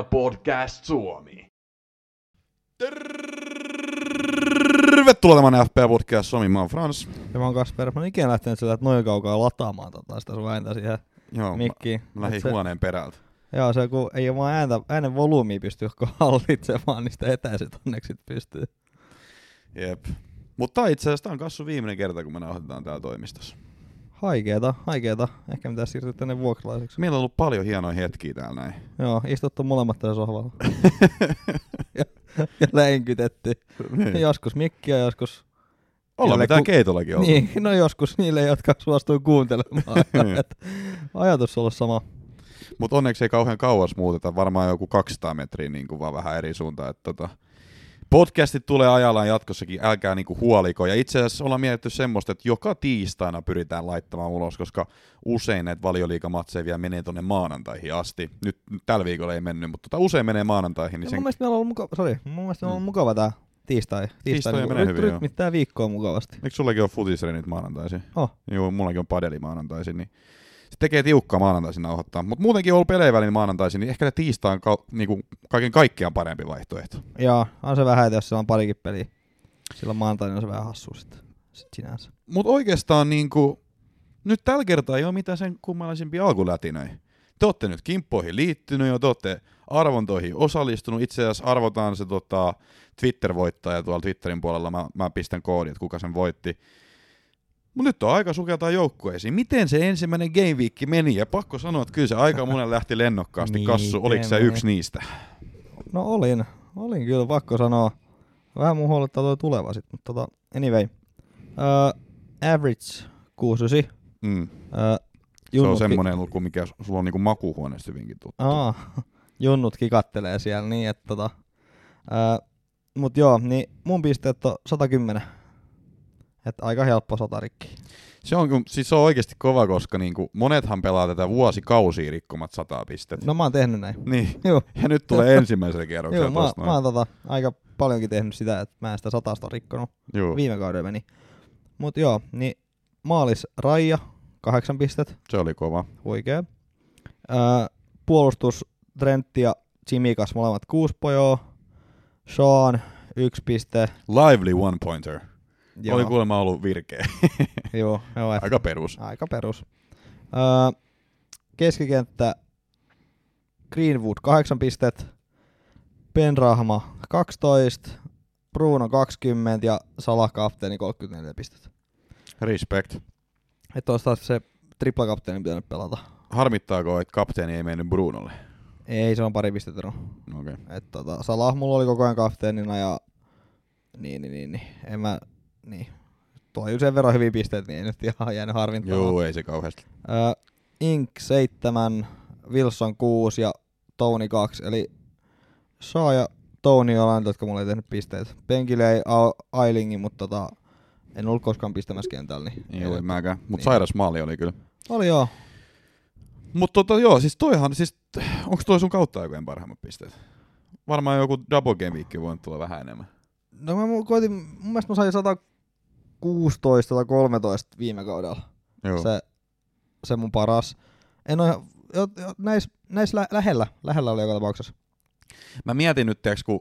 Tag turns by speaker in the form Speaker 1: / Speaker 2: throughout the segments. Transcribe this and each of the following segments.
Speaker 1: FPL Podcast Suomi.
Speaker 2: Tervetuloa tämän FP Podcast Suomi, mä oon Frans.
Speaker 3: Ja mä oon Kasper. Mä oon ikinä lähtenyt sillä, että noin kaukaa lataamaan tota, sitä sun ääntä siihen
Speaker 2: Joo,
Speaker 3: mikkiin.
Speaker 2: mä, mä lähdin
Speaker 3: se,
Speaker 2: huoneen perältä.
Speaker 3: Joo, se kun ei vaan ääntä, äänen volyymia pysty hallitsemaan, niin sitä etäiset onneksi pystyy.
Speaker 2: Jep. Mutta itse asiassa tää on kassu viimeinen kerta, kun me nauhoitetaan täällä toimistossa.
Speaker 3: Haikeeta, haikeeta. Ehkä mitä siirtyä tänne vuokralaiseksi.
Speaker 2: Meillä on ollut paljon hienoja hetkiä täällä näin.
Speaker 3: Joo, istuttu molemmat tässä sohvalla. ja, ja länkytetty.
Speaker 2: niin.
Speaker 3: Joskus mikkiä, joskus...
Speaker 2: Ollaan mitään
Speaker 3: ku-
Speaker 2: keitollakin ollut.
Speaker 3: Niin, no joskus niille, jotka suostuu kuuntelemaan.
Speaker 2: Niin.
Speaker 3: Ajatus on ollut sama.
Speaker 2: Mutta onneksi ei kauhean kauas muuteta, varmaan joku 200 metriä niin kuin vaan vähän eri suuntaan. Että tota, podcastit tulee ajallaan jatkossakin, älkää niinku huoliko. Ja itse asiassa ollaan mietitty semmoista, että joka tiistaina pyritään laittamaan ulos, koska usein näitä valioliikamatseja vielä menee tonne maanantaihin asti. Nyt, nyt tällä viikolla ei mennyt, mutta tota usein menee maanantaihin. Niin
Speaker 3: Ja
Speaker 2: sen,
Speaker 3: mun mielestä meillä on ollut mukava, sorry, mun mielestä on
Speaker 2: Mm.
Speaker 3: ollut mukava tää tiistai.
Speaker 2: Tiistai
Speaker 3: niinku
Speaker 2: menee
Speaker 3: ryt-
Speaker 2: hyvin.
Speaker 3: Rytmittää viikkoa mukavasti.
Speaker 2: eikö sullakin ole futisreenit maanantaisin?
Speaker 3: Oh.
Speaker 2: Joo, mullakin on padeli maanantaisin, niin tekee tiukkaa maanantaisin nauhoittaa. Mutta muutenkin on ollut pelejä välillä maanantaisin, niin ehkä se tiistai on ka- niinku kaiken kaikkiaan parempi vaihtoehto.
Speaker 3: Joo, on se vähän, että jos siellä on parikin peliä. Silloin maanantaina on se vähän hassu sitten sit sinänsä.
Speaker 2: Mutta oikeastaan niinku, nyt tällä kertaa ei ole mitään sen kummallisimpia alkulätinöjä. Te olette nyt kimppoihin liittynyt jo, te olette arvontoihin osallistunut. Itse asiassa arvotaan se tota, Twitter-voittaja tuolla Twitterin puolella. Mä, mä pistän koodin, että kuka sen voitti. Mutta nyt on aika sukeltaa joukkueisiin. Miten se ensimmäinen Game Week meni? Ja pakko sanoa, että kyllä se aika monen lähti lennokkaasti.
Speaker 3: Niin,
Speaker 2: Kassu, oliko se yksi niistä?
Speaker 3: No olin, olin kyllä, pakko sanoa. Vähän mun huolettaa toi tuleva sit, mutta tota, anyway. Uh, average 69.
Speaker 2: Mm.
Speaker 3: Uh,
Speaker 2: Se on semmoinen luku, mikä sulla on niinku makuuhuoneesta hyvinkin tuttu.
Speaker 3: Aa, junnutkin kattelee siellä niin, että tota. Uh, mut joo, niin mun pisteet on 110. Että aika helppo satarikki.
Speaker 2: Se on, siis se on oikeasti kova, koska niinku monethan pelaa tätä vuosikausia rikkomat 100 pistettä.
Speaker 3: No mä oon tehnyt näin.
Speaker 2: Niin,
Speaker 3: Joo,
Speaker 2: ja nyt tulee ensimmäisellä kierroksella
Speaker 3: joo mä, mä oon tota, aika paljonkin tehnyt sitä, että mä en sitä satasta rikkonut.
Speaker 2: Joo,
Speaker 3: Viime kaudella meni. Mut joo, niin maalis Raija, kahdeksan pistet,
Speaker 2: se oli kova.
Speaker 3: huikee. Öö, puolustus Trentti ja Jimikas molemmat kuusi pojoa. Sean, yksi piste.
Speaker 2: Lively one pointer.
Speaker 3: Joo,
Speaker 2: Oli kuulemma ollut virkeä.
Speaker 3: joo, joo et,
Speaker 2: Aika perus.
Speaker 3: aika perus. Öö, keskikenttä Greenwood, kahdeksan pistet. Penrahma, 12. Bruno 20 ja Salah kapteeni 34 pistettä.
Speaker 2: Respect.
Speaker 3: Että olisi taas se tripla kapteeni pitänyt pelata.
Speaker 2: Harmittaako, että kapteeni ei mennyt Brunolle?
Speaker 3: Ei, se on pari pistettä.
Speaker 2: Okay.
Speaker 3: Et tota, Salah mulla oli koko ajan kapteenina ja niin, niin, niin, niin. En mä, niin. Toi sen verran hyviä pisteet, niin ei nyt ihan jäänyt harvintamaan.
Speaker 2: Joo, ei se kauheasti.
Speaker 3: Ö, Ink 7, Wilson 6 ja Tony 2, eli Saa ja Tony on aina, jotka mulla ei tehnyt pisteet. Penkille ei Ailingin, mutta tota, en ollut koskaan pistämässä kentällä. Niin
Speaker 2: Joo, en mäkään. Mutta
Speaker 3: Niin.
Speaker 2: sairas maali oli kyllä.
Speaker 3: Oli joo.
Speaker 2: Mutta tota, joo, siis toihan, siis, onko toi sun kautta aikojen parhaimmat pisteet? Varmaan joku double game week voi tulla vähän enemmän.
Speaker 3: No mä koitin, mun mielestä mä sain 116 tai 13 viime kaudella.
Speaker 2: Joo.
Speaker 3: se, se mun paras. En ole, jo, jo, näis, näis lä- lähellä, lähellä oli joka tapauksessa.
Speaker 2: Mä mietin nyt, tiiäks, kun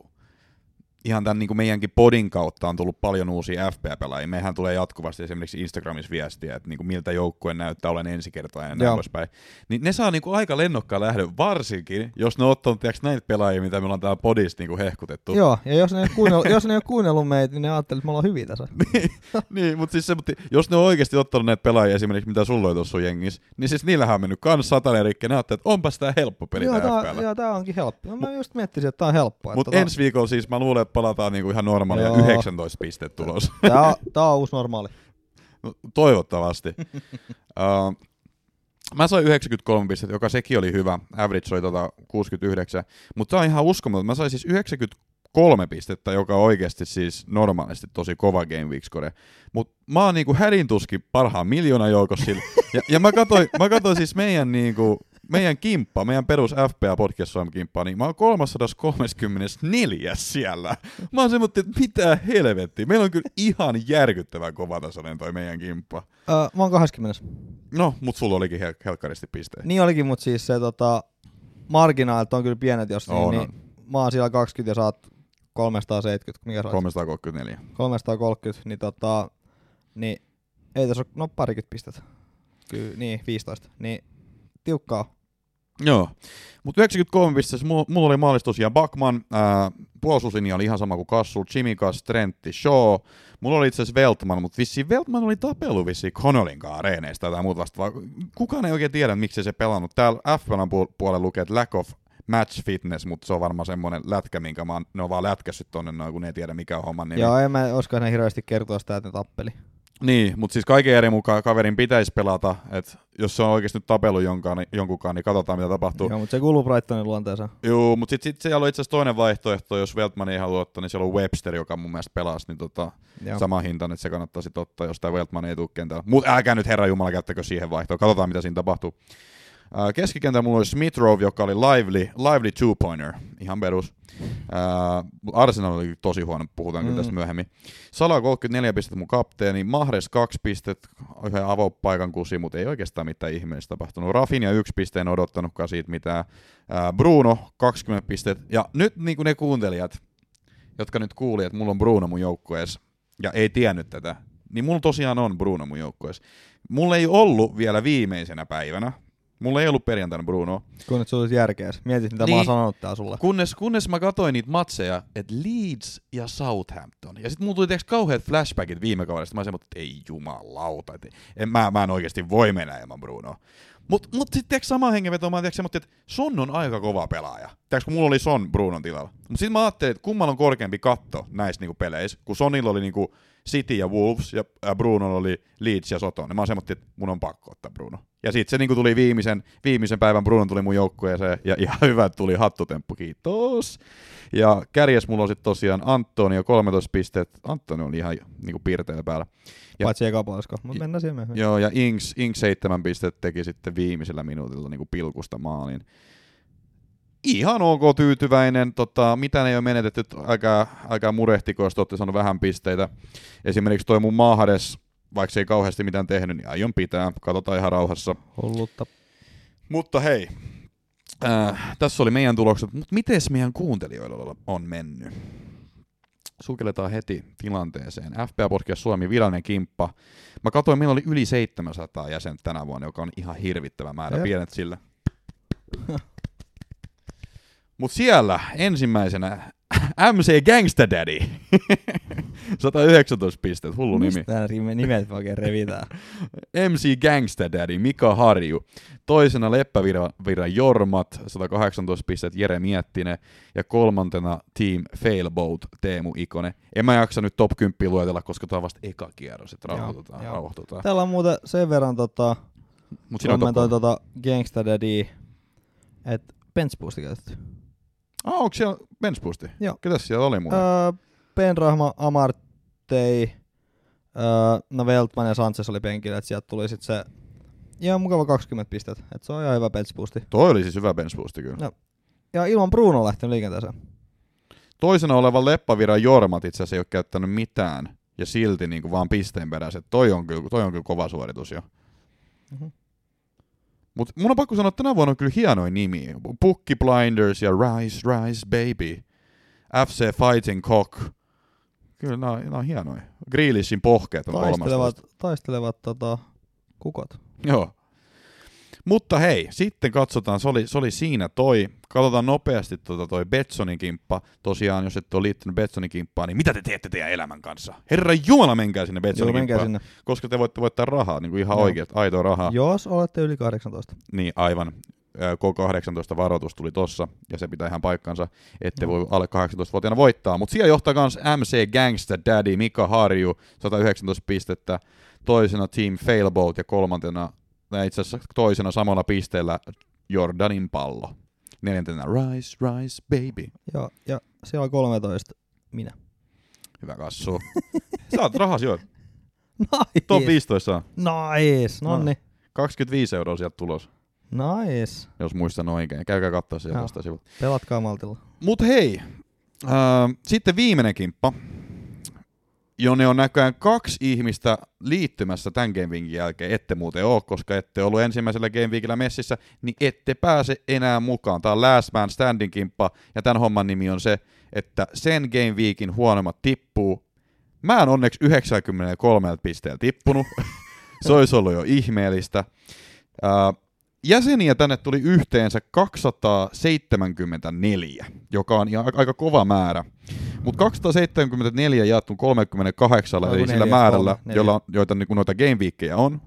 Speaker 2: ihan tämän niin kuin meidänkin podin kautta on tullut paljon uusia FP-pelaajia. Mehän tulee jatkuvasti esimerkiksi Instagramissa viestiä, että niin kuin miltä joukkue näyttää olen ensi kertaa ja näin poispäin. Niin ne saa niin kuin aika lennokkaan lähdön, varsinkin jos ne on ottanut tiiäks, näitä pelaajia, mitä me ollaan täällä podissa niin kuin hehkutettu.
Speaker 3: Joo, ja jos ne, ei ole kuunnellut, jos ne ei ole kuunnellut meitä, niin ne ajattelee, että me ollaan hyviä tässä.
Speaker 2: niin, mutta siis se, mutta jos ne on oikeasti ottanut näitä pelaajia esimerkiksi, mitä sulla oli tuossa jengissä, niin siis niillähän on mennyt kans satanen rikki, ne ajattelee, että onpas tää helppo peli
Speaker 3: joo,
Speaker 2: tää FPL.
Speaker 3: joo, tää onkin helppo. No, mä just miettisin, että tää on helppoa.
Speaker 2: Mutta
Speaker 3: että
Speaker 2: ensi viikolla siis mä luulen, palataan niinku ihan normaalia
Speaker 3: Joo.
Speaker 2: 19 pistettä tulos.
Speaker 3: tää, on, tää on uusi normaali.
Speaker 2: No, toivottavasti. uh, mä sain 93 pistettä, joka sekin oli hyvä. Average oli tota 69. Mutta tämä on ihan uskomaton. Mä sain siis 93 pistettä, joka on oikeasti siis normaalisti tosi kova Game Week score. Mutta mä oon niinku hädintuskin parhaan miljoona joukossa sillä. Ja, ja mä katsoin, mä katsoin siis meidän niinku, meidän kimppa, meidän perus FPA Podcast Suomen kimppa, niin mä oon 334 siellä. Mä oon semmoinen, että mitä helvettiä. Meillä on kyllä ihan järkyttävän kovatasoinen toi meidän kimppa.
Speaker 3: Öö, mä oon 20.
Speaker 2: No, mut sulla olikin hel- helkkaristi pisteitä.
Speaker 3: Niin olikin, mutta siis se tota, marginaalit on kyllä pienet, jos
Speaker 2: On,
Speaker 3: niin, niin mä oon siellä 20 ja saat 370, mikä on?
Speaker 2: 334.
Speaker 3: 330, niin tota, niin ei tässä ole, no parikymmentä pistettä. Kyllä, niin, 15. Niin tiukkaa.
Speaker 2: Joo, mutta 93 pistetessä mulla, oli maalissa tosiaan Backman, ää, puolustuslinja oli ihan sama kuin Kassul, Chimikas, Trentti, Shaw. Mulla oli itse asiassa Veltman, mutta vissiin Veltman oli tapellut vissiin Connellin kanssa areeneista tai muuta vastaavaa. Kukaan ei oikein tiedä, miksi se pelannut. Täällä FPLn puolella lukee, että lack of match fitness, mutta se on varmaan semmoinen lätkä, minkä mä oon, ne on vaan lätkässyt tonne noin, kun ne ei tiedä mikä on homman nimi.
Speaker 3: Joo, en mä olisiko ne hirveästi kertoa sitä, että ne tappeli.
Speaker 2: Niin, mutta siis kaiken eri mukaan kaverin pitäisi pelata, että jos se on oikeasti nyt tapellut jonkaan, niin, jonkunkaan, niin katsotaan mitä tapahtuu.
Speaker 3: Joo, mutta se kuuluu Brightonin luonteeseen.
Speaker 2: Joo, mutta sitten sit siellä on itse asiassa toinen vaihtoehto, jos Weltman ei halua ottaa, niin siellä on Webster, joka mun mielestä pelasi, niin tota,
Speaker 3: Joo.
Speaker 2: sama hinta, että se kannattaa sitten ottaa, jos tämä Weltman ei tule kentällä. Mutta älkää nyt herra Jumala käyttäkö siihen vaihtoon, katsotaan mitä siinä tapahtuu. Ää, Keskikentällä mulla oli Smith joka oli lively, lively two-pointer, ihan perus. Ää, Arsenal oli tosi huono, puhutaan kyllä
Speaker 3: Mm.
Speaker 2: tästä myöhemmin. Sala 34 pistettä mun kapteeni, Mahres 2 pistettä, yhden avopaikan kusi, mutta ei oikeastaan mitään ihmeellistä tapahtunut. Rafinha yksi pisteen odottanutkaan siitä mitään. Ää, Bruno 20 pistettä. Ja nyt niin kuin ne kuuntelijat, jotka nyt kuuli, että mulla on Bruno mun joukkueessa, ja ei tiennyt tätä, niin mulla tosiaan on Bruno mun joukkueessa. Mulla ei ollut vielä viimeisenä päivänä, mulla ei ollut perjantaina Bruno,
Speaker 3: Kun nyt sulla olisi järkeä. Mietit, mitä niin. mä
Speaker 2: Niin.
Speaker 3: oon sanonut tää sulle.
Speaker 2: kunnes, kunnes mä katsoin niitä matseja, että Leeds ja Southampton. Ja sitten mulla tuli tiiäks kauheat flashbackit viime kaudesta. Mä sanoin, että ei jumalauta. Et en, mä, mä en oikeasti voi mennä ilman Brunoa. Mut, mut sitten tiiäks sama hengenveto, mä tiiäks, että Son on aika kova pelaaja. Tiiäks, kun mulla oli Son Brunon tilalla. Mut sitten mä ajattelin, että kummalla on korkeampi katto näissä niinku peleissä, kun Sonilla oli niinku City ja Wolves ja äh, Bruno oli Leeds ja Soton. Ja mä semmoinen, että mun on pakko ottaa Bruno. Ja sitten se niinku tuli viimeisen, viimeisen päivän Bruno tuli mun joukkueeseen ja ihan hyvä tuli hattutemppu, kiitos. Ja kärjes mulla on sitten tosiaan Antonio 13 pistettä. Antonio oli ihan niinku piirteillä päällä. ja-
Speaker 3: Paitsi eka puolisko, mutta mennään siihen myöhemmin.
Speaker 2: Joo, ja Inks, Inks 7 pistettä teki sitten viimeisellä minuutilla niinku pilkusta maalin. Ihan ok tyytyväinen, tota, mitä ne ei ole menetetty, älkää, älkää murehtiko, jos te olette saanut vähän pisteitä. Esimerkiksi toi mun Mahades, vaikka se ei kauheasti mitään tehnyt, niin aion pitää, katsotaan ihan rauhassa.
Speaker 3: Hullutta.
Speaker 2: Mutta hei, äh, tässä oli meidän tulokset, mutta miten meidän kuuntelijoilla on mennyt? Sukelletaan heti tilanteeseen. FPA Podcast Suomi, virallinen kimppa. Mä katsoin, meillä oli yli 700 jäsentä tänä vuonna, joka on ihan hirvittävä määrä,
Speaker 3: Jep.
Speaker 2: pienet sillä. Mutta siellä ensimmäisenä MC Gangsta Daddy. 119 pistettä, hullu nimi.
Speaker 3: Mistä nämä rime- nimet oikein revitään?
Speaker 2: MC Gangsta Daddy, Mika Harju. Toisena Leppävirran Jormat, 118 pistettä Jere Miettinen. Ja kolmantena Team Failboat, Teemu Ikonen. En mä jaksa nyt top 10 luetella, koska tämä on vasta eka kierros, että
Speaker 3: Joo,
Speaker 2: rauhoitutaan,
Speaker 3: joo.
Speaker 2: rauhoitutaan.
Speaker 3: Täällä on muuten sen verran tota,
Speaker 2: Mut
Speaker 3: kommentoin tota Gangsta Daddy, että bench käytetty.
Speaker 2: Ah, onko siellä bench boosti?
Speaker 3: Joo.
Speaker 2: Ketäs siellä oli muuten?
Speaker 3: Öö, Penrahma, Amartey, öö, no Veltman ja Sanchez oli penkillä, että sieltä tuli sit se ihan mukava 20 pistettä, että se on ihan hyvä bench boosti.
Speaker 2: Toi oli siis hyvä bench boosti kyllä.
Speaker 3: No. Ja ilman Bruno lähtenyt liikenteeseen.
Speaker 2: Toisena oleva Leppävirran Jormat itse asiassa ei ole käyttänyt mitään. Ja silti niin kuin vaan pisteen perässä. Toi on kyllä, toi on kyllä kova suoritus jo.
Speaker 3: Mhm.
Speaker 2: Mutta mun on pakko sanoa, että tänä vuonna on kyllä hienoja nimiä. Pukki Blinders ja Rise, Rise Baby. FC Fighting Cock. Kyllä nämä on, nämä on hienoja. Grealishin pohkeet on
Speaker 3: Taistelevat,
Speaker 2: 13.
Speaker 3: taistelevat tota, kukot.
Speaker 2: Joo. Mutta hei, sitten katsotaan, se oli, se oli siinä toi. Katsotaan nopeasti tota toi Betsonin kimppa. Tosiaan, jos et ole liittynyt Betsonin kimppaan, niin mitä te teette teidän elämän kanssa? Herra Jumala, menkää sinne
Speaker 3: Joo,
Speaker 2: Betsonin
Speaker 3: menkää
Speaker 2: kimppaan.
Speaker 3: sinne.
Speaker 2: Koska te voitte voittaa rahaa, niin kuin ihan
Speaker 3: Joo.
Speaker 2: oikeat, aitoa rahaa.
Speaker 3: Jos olette yli 18.
Speaker 2: Niin, aivan. Ö, K18 varoitus tuli tossa, ja se pitää ihan paikkansa, ette voi alle 18-vuotiaana voittaa. Mutta siellä johtaa myös MC Gangsta Daddy Mika Harju, 119 pistettä. Toisena Team Failboat ja kolmantena, itse asiassa toisena samalla pisteellä Jordanin pallo. Neljäntenä Rise, Rise, Baby.
Speaker 3: Joo, ja siellä on 13. Minä.
Speaker 2: Hyvä kassu. Saat rahas jo.
Speaker 3: Nice.
Speaker 2: Top 15 saa.
Speaker 3: Nice. Nonni.
Speaker 2: 25 euroa sieltä tulos,
Speaker 3: Nice.
Speaker 2: jos muistan oikein. Käykää katsoa sieltä
Speaker 3: Joo.
Speaker 2: tästä sivulta.
Speaker 3: Pelatkaa maltilla.
Speaker 2: Mut hei, äh, sitten viimeinen kimppa. Jonne on näköjään kaksi ihmistä liittymässä tämän Game Weekin jälkeen, ette muuten ole, koska ette ollut ensimmäisellä Game Weekillä messissä, niin ette pääse enää mukaan. Tämä on Last Man Standing kimppa, ja tämän homman nimi on se, että sen Game Weekin huonommat tippuu. Mä en onneksi 93 pisteellä tippunut, se olisi ollut jo ihmeellistä. Uh, jäseniä tänne tuli yhteensä 274, joka on aika kova määrä. Mutta 274 jaettu 38,
Speaker 3: Onko
Speaker 2: eli sillä määrällä,
Speaker 3: kolme,
Speaker 2: jolla, joita niinku noita game on.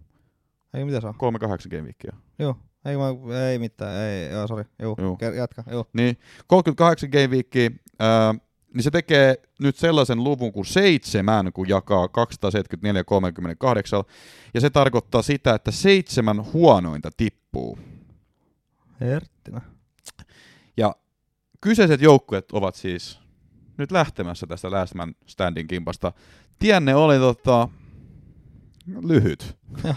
Speaker 3: Ei mitä saa?
Speaker 2: 38 game.
Speaker 3: Joo. Ei, mä, ei mitään, ei, joo, sori. Joo,
Speaker 2: Joo.
Speaker 3: Jatka, joo.
Speaker 2: Niin, 38 game weekkiä, ää, niin se tekee nyt sellaisen luvun kuin seitsemän, kun jakaa 274 38, ja se tarkoittaa sitä, että seitsemän huonointa tippuu.
Speaker 3: Herttinä.
Speaker 2: Ja kyseiset joukkueet ovat siis nyt lähtemässä tästä Last Man Standing kimpasta. Tienne oli tota, lyhyt.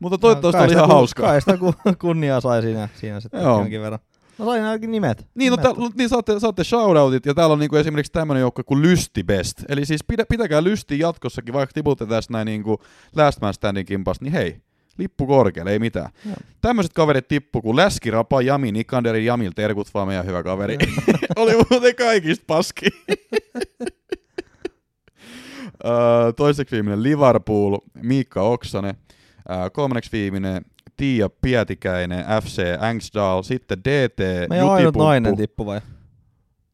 Speaker 2: Mutta toivottavasti
Speaker 3: Kai
Speaker 2: oli ihan
Speaker 3: kun-
Speaker 2: hauskaa.
Speaker 3: Kai sitä kun kunniaa sai siinä, siinä sitten
Speaker 2: Joo.
Speaker 3: jonkin verran. No sain ainakin nimet.
Speaker 2: Niin, no,
Speaker 3: nimet.
Speaker 2: tää, niin saatte, saatte shoutoutit, ja täällä on niinku esimerkiksi tämmöinen joukkue kuin Lysti Best. Eli siis pidä, pitäkää Lysti jatkossakin, vaikka tiputte tästä näin niinku Last Man Standing kimpasta, niin hei, lippu korkealle, ei mitään.
Speaker 3: Joo.
Speaker 2: Tämmöiset kaverit tippu kuin Läski, Rapa, Jami, Nikanderi, Jamil, terkut vaan meidän hyvä kaveri. Oli muuten kaikista paski. Toiseksi viimeinen Liverpool, Miikka Oksanen. Kolmanneksi viimeinen Tiia Pietikäinen, FC Angsdal. Sitten DT,
Speaker 3: Meidän ainut
Speaker 2: Jutipumppu.
Speaker 3: nainen tippu vai?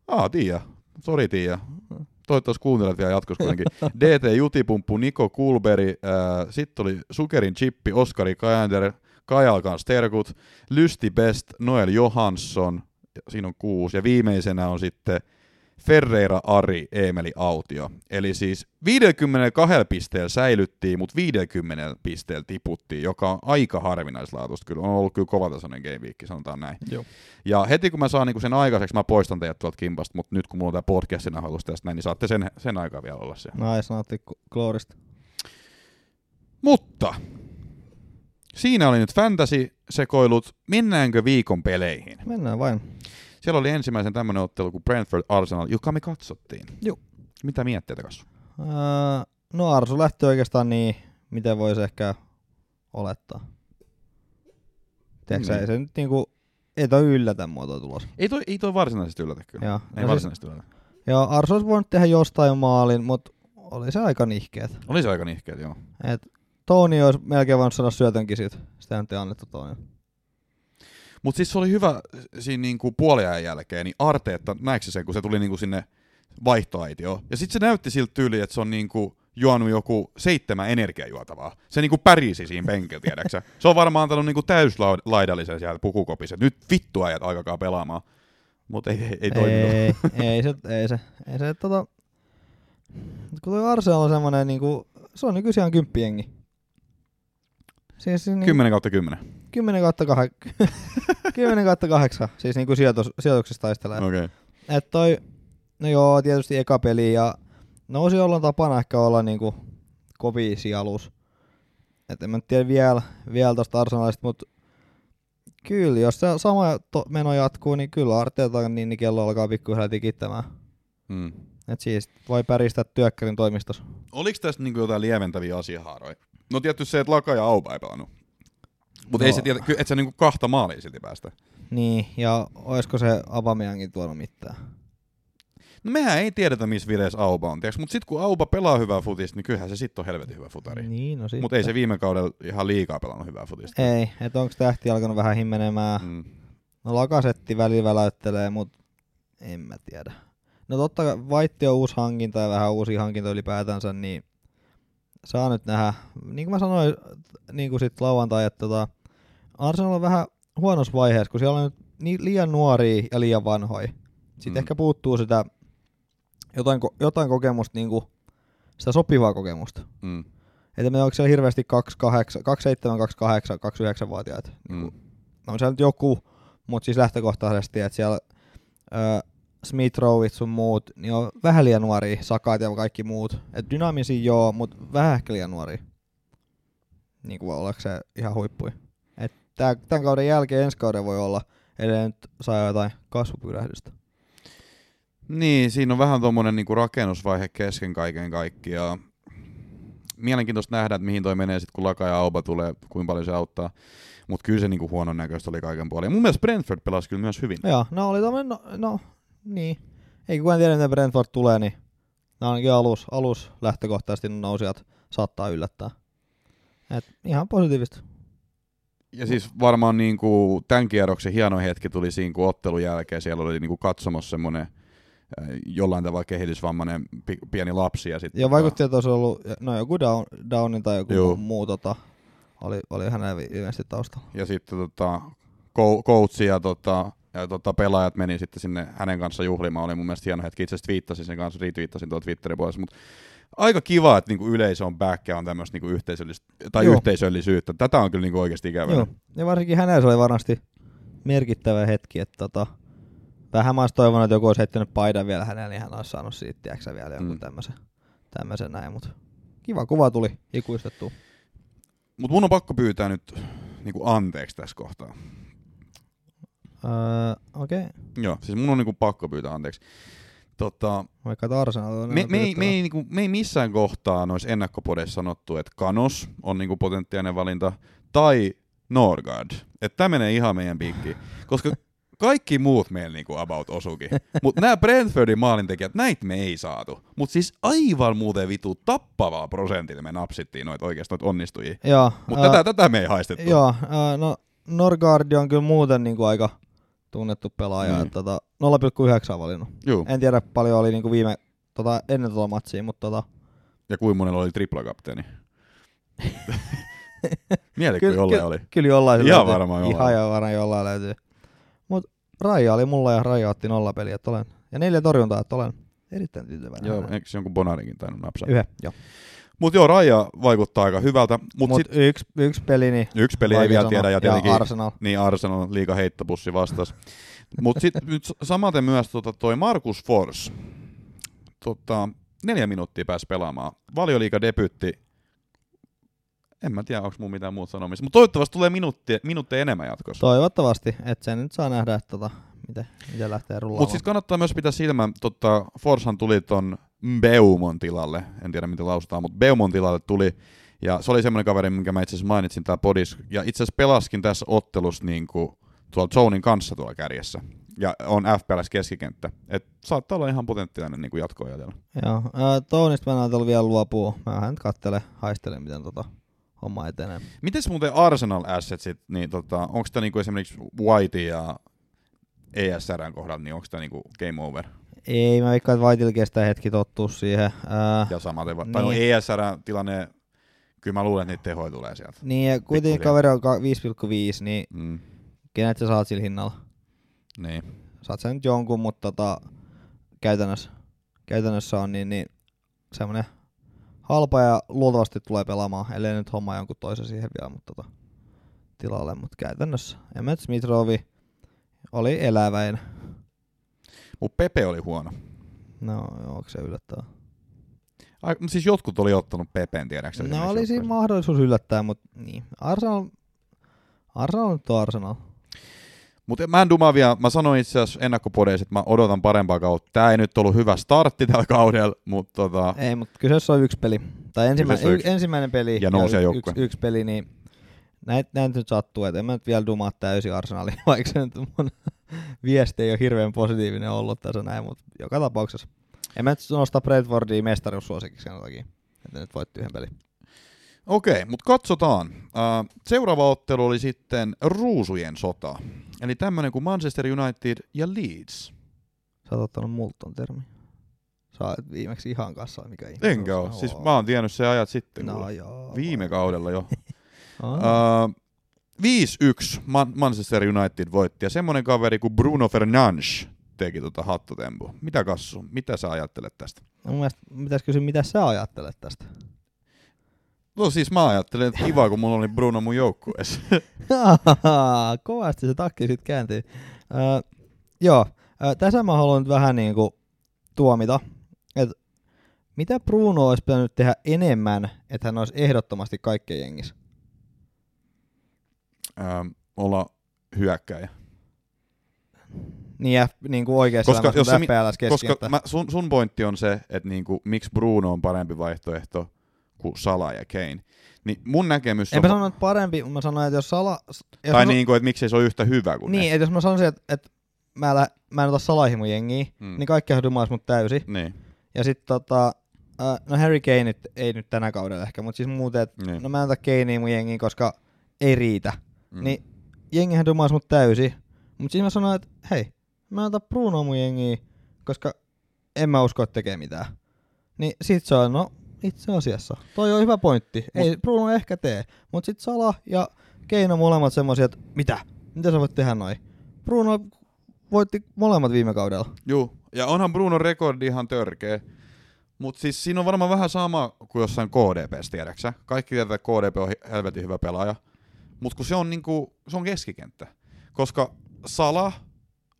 Speaker 2: Aa, Tiia. Sori Tiia. Toivottavasti kuuntelet vielä jatkossa kuitenkin. DT Jutipumppu, Niko Kulberi, äh, sitten oli Sukerin Chippi, Oskari Kajander, Kajal kanssa terkut, Lysti Best, Noel Johansson, siinä on kuusi, ja viimeisenä on sitten Ferreira Ari, Eemeli Autio. Eli siis 52 pisteellä säilyttiin, mutta 50 pisteellä tiputtiin, joka on aika harvinaislaatuista. Kyllä on ollut kyllä kovatasoinen game week, sanotaan näin.
Speaker 3: Joo.
Speaker 2: Ja heti kun mä saan niinku sen aikaiseksi, mä poistan teidät tuolta kimpasta, mutta nyt kun mulla on tää podcastin nauhoitus tästä näin, niin saatte sen, sen aikaa vielä olla siellä.
Speaker 3: Nais nautti Kloorista.
Speaker 2: Mutta siinä oli nyt fantasy-sekoilut. Mennäänkö viikon peleihin?
Speaker 3: Mennään vain.
Speaker 2: Siellä oli ensimmäisen tämmönen ottelu kuin Brentford Arsenal, joka me katsottiin.
Speaker 3: Joo.
Speaker 2: Mitä mietteitä kanssa?
Speaker 3: Öö, no Arsu lähti oikeastaan niin, miten voisi ehkä olettaa. Tiedätkö,
Speaker 2: Niin.
Speaker 3: ei se nyt niinku, ei toi yllätä mua toi tulos.
Speaker 2: Ei toi, ei toi varsinaisesti yllätä kyllä.
Speaker 3: Joo.
Speaker 2: Ei
Speaker 3: No siis,
Speaker 2: varsinaisesti yllätä.
Speaker 3: ja Arsu olisi voinut tehdä jostain maalin, mutta oli se aika nihkeet.
Speaker 2: Oli se aika nihkeet, joo.
Speaker 3: Et Toni olisi melkein voinut saada syötönkin siitä. Sitä nyt ei annettu Toni.
Speaker 2: Mutta siis se oli hyvä siinä niinku puoliajan jälkeen, niin Arteetta, näetkö sen, kun se tuli niinku sinne vaihtoaitioon. Ja sitten se näytti siltä tyyliin, että se on niinku juonut joku seitsemän energiajuotavaa. Se niinku pärisi siinä penkillä, tiedäksä. Se on varmaan antanut niinku täyslaidallisen sieltä pukukopissa. Nyt vittu ajat alkakaa pelaamaan. Mutta ei, ei, ei toiminut.
Speaker 3: Ei, ei se, ei se, ei se, tota, kun toi Arsenal on semmonen niinku, se on nykyisiä ihan kymppijengi. Siis, siis niin,
Speaker 2: 10 kautta 10.
Speaker 3: 10 kautta 8, 10 kautta 8, siis niinku sijoitus, sijoituksista taistelee.
Speaker 2: Okei. Okay.
Speaker 3: Et toi, no joo, tietysti eka peli ja nousi olla tapana ehkä olla niinku kovin sijalus. Et en mä tiedä vielä, vielä tosta Arsenalista, mutta kyllä, jos se sama to- meno jatkuu, niin kyllä Arteeta niin, niin kello alkaa pikkuhiljaa tikittämään.
Speaker 2: Mm.
Speaker 3: Et siis voi päristää työkkärin toimistossa.
Speaker 2: Oliko tässä niinku jotain lieventäviä asiahaaroja? No tietysti se, että Laka ja Auba ei pelannut. Mutta
Speaker 3: No.
Speaker 2: ei se tiedä, ky- et sä niinku kahta maalia silti päästä.
Speaker 3: Niin, ja olisiko se Aubameyangin tuonut mitään?
Speaker 2: No mehän ei tiedetä, missä vireessä Auba on, mutta sitten kun Auba pelaa hyvää futista, niin kyllähän se sitten on helvetin hyvä futari.
Speaker 3: Niin, no.
Speaker 2: Mutta ei se viime kaudella ihan liikaa pelannut hyvää futista.
Speaker 3: Ei, että onko tähti alkanut vähän himmenemään.
Speaker 2: Mm.
Speaker 3: No Lakasetti välillä väläyttelee, mutta en mä tiedä. No totta kai Vaitti on uusi hankinta ja vähän uusi hankinta ylipäätänsä, niin saa nyt nähdä. Niin kuin mä sanoin niin kuin sit lauantai, että tota, Arsenal on vähän huonossa vaiheessa, kun siellä on nyt niin liian nuoria ja liian vanhoja. Sitten
Speaker 2: Mm.
Speaker 3: ehkä puuttuu sitä jotain, jotain kokemusta, niin kuin sitä sopivaa kokemusta.
Speaker 2: Mm.
Speaker 3: Että me onko siellä hirveästi 28, 27, 28, 29-vuotiaita.
Speaker 2: Mm.
Speaker 3: on siellä nyt joku, mutta siis lähtökohtaisesti, että siellä ö, Smith Rowit sun muut, niin on vähän liian nuoria, Sakat ja kaikki muut. Et dynaamisia joo, mutta vähän ehkä liian nuoria. Niin kuin ollaanko se ihan huippui. Tää, tämän kauden jälkeen ensi kauden voi olla, ellei nyt saa jotain kasvupyrähdystä.
Speaker 2: Niin, siinä on vähän tuommoinen niinku rakennusvaihe kesken kaiken kaikkiaan. mielenkiintoista nähdä, että mihin toi menee sitten, kun Laka ja Auba tulee, kuinka paljon se auttaa. Mutta kyllä se niinku huonon näköistä oli kaiken puolin. Ja mun mielestä Brentford pelasi kyllä myös hyvin.
Speaker 3: Joo, no oli tommonen, no, no niin. Ei kukaan tiedä, miten Brentford tulee, niin no ainakin alus, alus lähtökohtaisesti nousijat saattaa yllättää. Et ihan positiivista.
Speaker 2: Ja siis varmaan niinku tämän kierroksen hieno hetki tuli siinä, kun ottelun jälkeen siellä oli niinku katsomossa semmoinen äh, jollain tavalla kehitysvammainen pi- pieni lapsi. Ja sit
Speaker 3: Ja vaikutti, että olisi ollut no, joku down, downin tai joku
Speaker 2: Joo.
Speaker 3: muu tota, oli, oli hänellä ilmeisesti taustalla.
Speaker 2: ja sitten tota, co- coachi ja, tota, ja tota, pelaajat meni sitten sinne hänen kanssa juhlimaan. Oli mun mielestä hieno hetki. Itse asiassa twiittasin sen kanssa, retweettasin tuolla Twitterin puolessa. Mutta aika kiva, että niinku yleisö on back ja on tämmöistä niinku yhteisöllistä, tai
Speaker 3: Joo.
Speaker 2: yhteisöllisyyttä. Tätä on kyllä niinku oikeasti ikävä.
Speaker 3: Joo. Ja varsinkin hänellä se oli varmasti merkittävä hetki, että tota, vähän mä olisin toivonut, että joku olisi heittänyt paidan vielä hänelle, niin hän olisi saanut siitä, tiedätkö vielä jonkun
Speaker 2: Mm.
Speaker 3: mm. tämmöisen, tämmöisen näin, mutta kiva kuva tuli ikuistettu.
Speaker 2: Mutta mun on pakko pyytää nyt niinku anteeksi tässä kohtaa.
Speaker 3: Öö, Okei, okay.
Speaker 2: Joo, siis mun on niinku pakko pyytää anteeksi. Tota,
Speaker 3: vaikka Arsenal
Speaker 2: me, me, ei, me, ei, niinku, me ei missään kohtaa noissa ennakkopodeissa sanottu, että Kanos on niinku potentiaalinen valinta, tai Norgard. Että tämä menee ihan meidän piikkiin. Koska kaikki muut meillä niinku about osukin. Mutta nämä Brentfordin maalintekijät, näitä me ei saatu. Mutta siis aivan muuten vitu tappavaa prosentilla me napsittiin noita oikeasti noita onnistujia. Mutta tätä, tätä me ei haistettu.
Speaker 3: joo ää, no Norgardi on kyllä muuten niinku aika tunnettu pelaaja,
Speaker 2: Mm.
Speaker 3: tota, 0,9 on valinnut.
Speaker 2: Juu.
Speaker 3: En tiedä paljon oli niinku viime, tota, ennen tuota matsia, mutta tota,
Speaker 2: Ja kuinka monella oli triplakapteeni? Mieti, kun
Speaker 3: Kyllä- kyllä-
Speaker 2: oli.
Speaker 3: Kyllä jollain
Speaker 2: Ihan
Speaker 3: löytyy.
Speaker 2: varmaan jollain.
Speaker 3: Ihan varmaan jollain löytyy. Mut Raija oli mulla ja Raija otti nolla peliä, että olen. Ja neljä torjuntaa, että olen erittäin tyytyväinen.
Speaker 2: Joo, eikö jonkun Bonarinkin tainnut napsaa?
Speaker 3: Yhden, joo.
Speaker 2: Mutta joo, Raija vaikuttaa aika hyvältä. Mutta
Speaker 3: Mut, yksi, yksi peli, niin
Speaker 2: yksi peli ei vielä tiedä, ja tietenkin
Speaker 3: Arsenal.
Speaker 2: niin Arsenal liiga heittopussi vastas. Mutta sitten nyt samaten myös tota, toi Markus Fors. Tota, neljä minuuttia pääsi pelaamaan. Valioliiga debyytti. En mä tiedä, onko mun mitään muuta sanomista. Mutta toivottavasti tulee minuuttia, minuutteja enemmän jatkossa.
Speaker 3: Toivottavasti, että sen nyt saa nähdä, että tota, miten, miten lähtee rullaamaan.
Speaker 2: Mutta sitten kannattaa myös pitää silmän, tota, Forshan tuli ton Beumon tilalle, en tiedä miten lausutaan, mutta Beumon tilalle tuli, ja se oli semmoinen kaveri, minkä mä itse asiassa mainitsin täällä podis, ja itse asiassa pelaskin tässä ottelussa niinku tuolla Zonin kanssa tuolla kärjessä, ja on FPLS keskikenttä, et saattaa olla ihan potentiaalinen niinku jatkoajatella.
Speaker 3: Joo, ää, Tounista mä en ajatellut vielä luopua. Mä vähän nyt kattelen, haistelen, miten tota homma etenee.
Speaker 2: Mites muuten Arsenal Assetsit, niin tota, onko tämä niinku esimerkiksi White ja ESRn kohdalla, niin onko tämä niinku game over?
Speaker 3: Ei, mä veikkaan, että Vaitilla kestää hetki tottua siihen. Ää,
Speaker 2: Ja samaten, va- tai no
Speaker 3: Niin.
Speaker 2: ESR-tilanne, kyllä mä luulen, että niitä tehoja tulee sieltä.
Speaker 3: niin, ja kuitenkin kaveri on ka- 5,5, niin
Speaker 2: Mm,
Speaker 3: kenet sä saat sillä hinnalla?
Speaker 2: niin.
Speaker 3: Saat sä nyt jonkun, mutta tota, käytännössä, käytännössä on niin, niin semmoinen halpa ja luultavasti tulee pelaamaan, ellei nyt homma jonkun toisen siihen vielä, mutta tota, tilalle, mutta käytännössä. Emmet Smitrovi oli eläväin.
Speaker 2: Mut Pepe oli huono.
Speaker 3: No, onko se yllättävää?
Speaker 2: Ai, siis jotkut oli ottanut Pepeen, tiedäksä?
Speaker 3: No oli siinä mahdollisuus yllättää, mutta niin. Arsenal, Arsenal nyt on Arsenal.
Speaker 2: Mutta mä en dumaa vielä, mä sanoin itse asiassa ennakkopodeissa, että mä odotan parempaa kautta. Tää ei nyt ollut hyvä startti tällä kaudella, mutta tota,
Speaker 3: Ei, mutta kyseessä on yksi peli. Tai ensimmä,
Speaker 2: Kyseessä on
Speaker 3: y-
Speaker 2: yksi.
Speaker 3: ensimmäinen peli
Speaker 2: Ja nousee
Speaker 3: y- yksi, yksi peli, niin näitä näit nyt sattuu, että en mä nyt vielä dumaa täysin Arsenaliin, vaikka se nyt mun viesti ei ole hirveän positiivinen ollut tässä näin, mutta joka tapauksessa. En mä nyt nosta Brentfordia mestaruussuosikiksi sen takia, että nyt voitti yhden pelin.
Speaker 2: okei, mutta katsotaan. Seuraava ottelu oli sitten Ruusujen sota. Eli tämmönen kuin Manchester United ja Leeds.
Speaker 3: Sä oot ottanut multa ton termi. Sä oot viimeksi ihan kanssa, mikä ihme.
Speaker 2: Enkä oo. Siis mä oon tiennyt se ajat sitten.
Speaker 3: No joo.
Speaker 2: Viime kaudella jo. Uh, 5-1 Man- Manchester United voitti, ja semmonen kaveri kuin Bruno Fernandes teki tota hattutempu. Mitä Kassu, mitä sä ajattelet tästä?
Speaker 3: Mun mielestä pitäisi kysyä, mitä sä ajattelet tästä?
Speaker 2: No siis mä ajattelen, että kiva, kun mulla oli Bruno mun joukkueessa.
Speaker 3: Kovasti se takki sit kääntyy. Öö, joo, öö, tässä mä haluan nyt vähän niinku tuomita, että mitä Bruno olisi pitänyt tehdä enemmän, että hän olisi ehdottomasti kaikkien jengissä.
Speaker 2: Ähm, olla hyökkäjä.
Speaker 3: Niin, ja, niin kuin oikeassa
Speaker 2: Koska jos se Koska mä, sun, sun pointti on se, että niinku, miksi Bruno on parempi vaihtoehto kuin Sala ja Kane. Niin mun näkemys
Speaker 3: Enpä
Speaker 2: on...
Speaker 3: sano, että parempi, mutta mä sanoin, että jos Sala... Jos
Speaker 2: tai
Speaker 3: mä,
Speaker 2: niin kuin, että miksei se ole yhtä hyvä kuin
Speaker 3: niin,
Speaker 2: ne.
Speaker 3: että jos mä sanoisin, että, että mä, lä, mä en ota Salahin mun jengiä,
Speaker 2: Mm.
Speaker 3: niin kaikkihan dumais mut täysin.
Speaker 2: Niin,
Speaker 3: Ja sit tota, äh, no Harry Kane ei nyt tänä kaudella ehkä, mutta siis muuten, että
Speaker 2: niin.
Speaker 3: no mä en ota Kanea mun jengiin, koska ei riitä.
Speaker 2: Mm.
Speaker 3: Niin jengihän dumais mut täysin. Mutta siis mä sanoin, että hei, mä en ota Bruno mun jengiin, koska en mä usko, että tekee mitään. Niin sit se on, no itse asiassa. Toi on hyvä pointti. Ei Bruno ehkä tee. Mut sit Sala ja on molemmat semmosia, että mitä? Mitä sä voit tehdä noin? Bruno voitti molemmat viime kaudella.
Speaker 2: Juu, ja onhan Brunon rekordi ihan törkeä. Mutta siis siinä on varmaan vähän sama kuin jossain KDPssä, tiedäksä? Kaikki tietää, että KDP on helvetin hyvä pelaaja. Mutta kun se on, niinku, se on keskikenttä. Koska Sala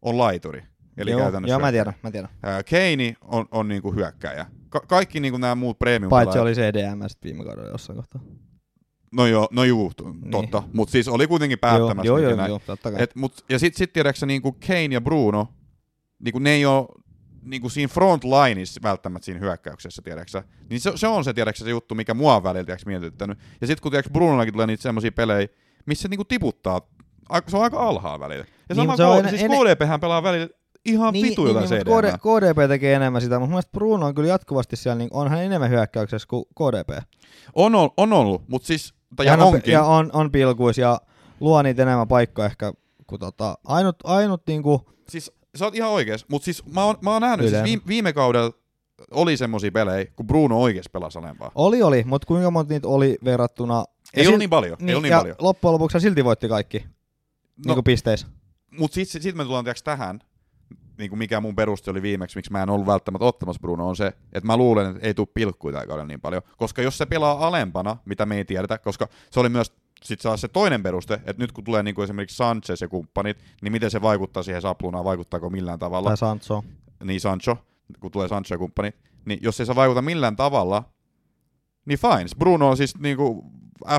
Speaker 2: on laituri. Eli
Speaker 3: joo,
Speaker 2: käytännössä
Speaker 3: joo, mä tiedän, mä tiedän.
Speaker 2: Ää, Keini on, on niinku hyökkäjä. Ka- kaikki niinku nämä muut premium
Speaker 3: Paitsi oli CDM sit viime kaudella jossain kohtaa.
Speaker 2: No joo, no juu,
Speaker 3: Niin.
Speaker 2: totta. Mutta siis oli kuitenkin päättämässä.
Speaker 3: Joo, joo, joo, joo, totta kai.
Speaker 2: Et, mut, ja sit, sit tiedäksä niinku Kane ja Bruno, niinku ne ei oo niinku siinä frontlineissa välttämättä siinä hyökkäyksessä, tiedäksä. Niin se, se on se, tiedäksä, se juttu, mikä mua on välillä tiedäksä, mietityttänyt. Ja sit kun tiedäksä Brunollakin tulee niitä semmosia pelejä, missä se niinku tiputtaa, se on aika alhaa välillä. Ja
Speaker 3: Niin,
Speaker 2: sama
Speaker 3: se on
Speaker 2: siis KDPhän pelaa välillä ihan niin, vitu jotain
Speaker 3: niin, KD, KDP tekee enemmän sitä, mutta mun mielestä Bruno on kyllä jatkuvasti siellä, niin on hän enemmän hyökkäyksessä kuin KDP.
Speaker 2: On, ol- on ollut, mutta siis, tai ja
Speaker 3: on,
Speaker 2: onkin.
Speaker 3: ja on, on pilkuis ja luo niitä enemmän paikkoja ehkä kuin tota, ainut, ainut niinku,
Speaker 2: Siis sä oot ihan oikees, mutta siis mä oon, mä oon nähnyt, siis viime, viime kaudella oli semmosia pelejä, kun Bruno oikeesti pelasi alempaa.
Speaker 3: oli oli, mutta kuinka monta niitä oli verrattuna.
Speaker 2: Ei
Speaker 3: ja
Speaker 2: ollut niin paljon, ei ollut niin
Speaker 3: ja
Speaker 2: paljon.
Speaker 3: loppujen lopuksi hän silti voitti kaikki no. niin kuin pisteissä.
Speaker 2: Mutta sitten sit me tullaan tiiäks, tähän, niin kuin mikä mun peruste oli viimeksi, miksi mä en ollut välttämättä ottamassa Bruno, on se, että mä luulen, että ei tule pilkkuja tällä kaudella niin paljon. Koska jos se pelaa alempana, mitä me ei tiedetä, koska se oli myös sit saa se toinen peruste, että nyt kun tulee niin kuin esimerkiksi Sanchez ja kumppanit, niin miten se vaikuttaa siihen saplunaan, vaikuttaako millään tavalla.
Speaker 3: Tai Sancho.
Speaker 2: niin Sancho, kun tulee Sancho ja kumppani, niin jos ei se vaikuta millään tavalla, niin fine. Bruno on siis niinku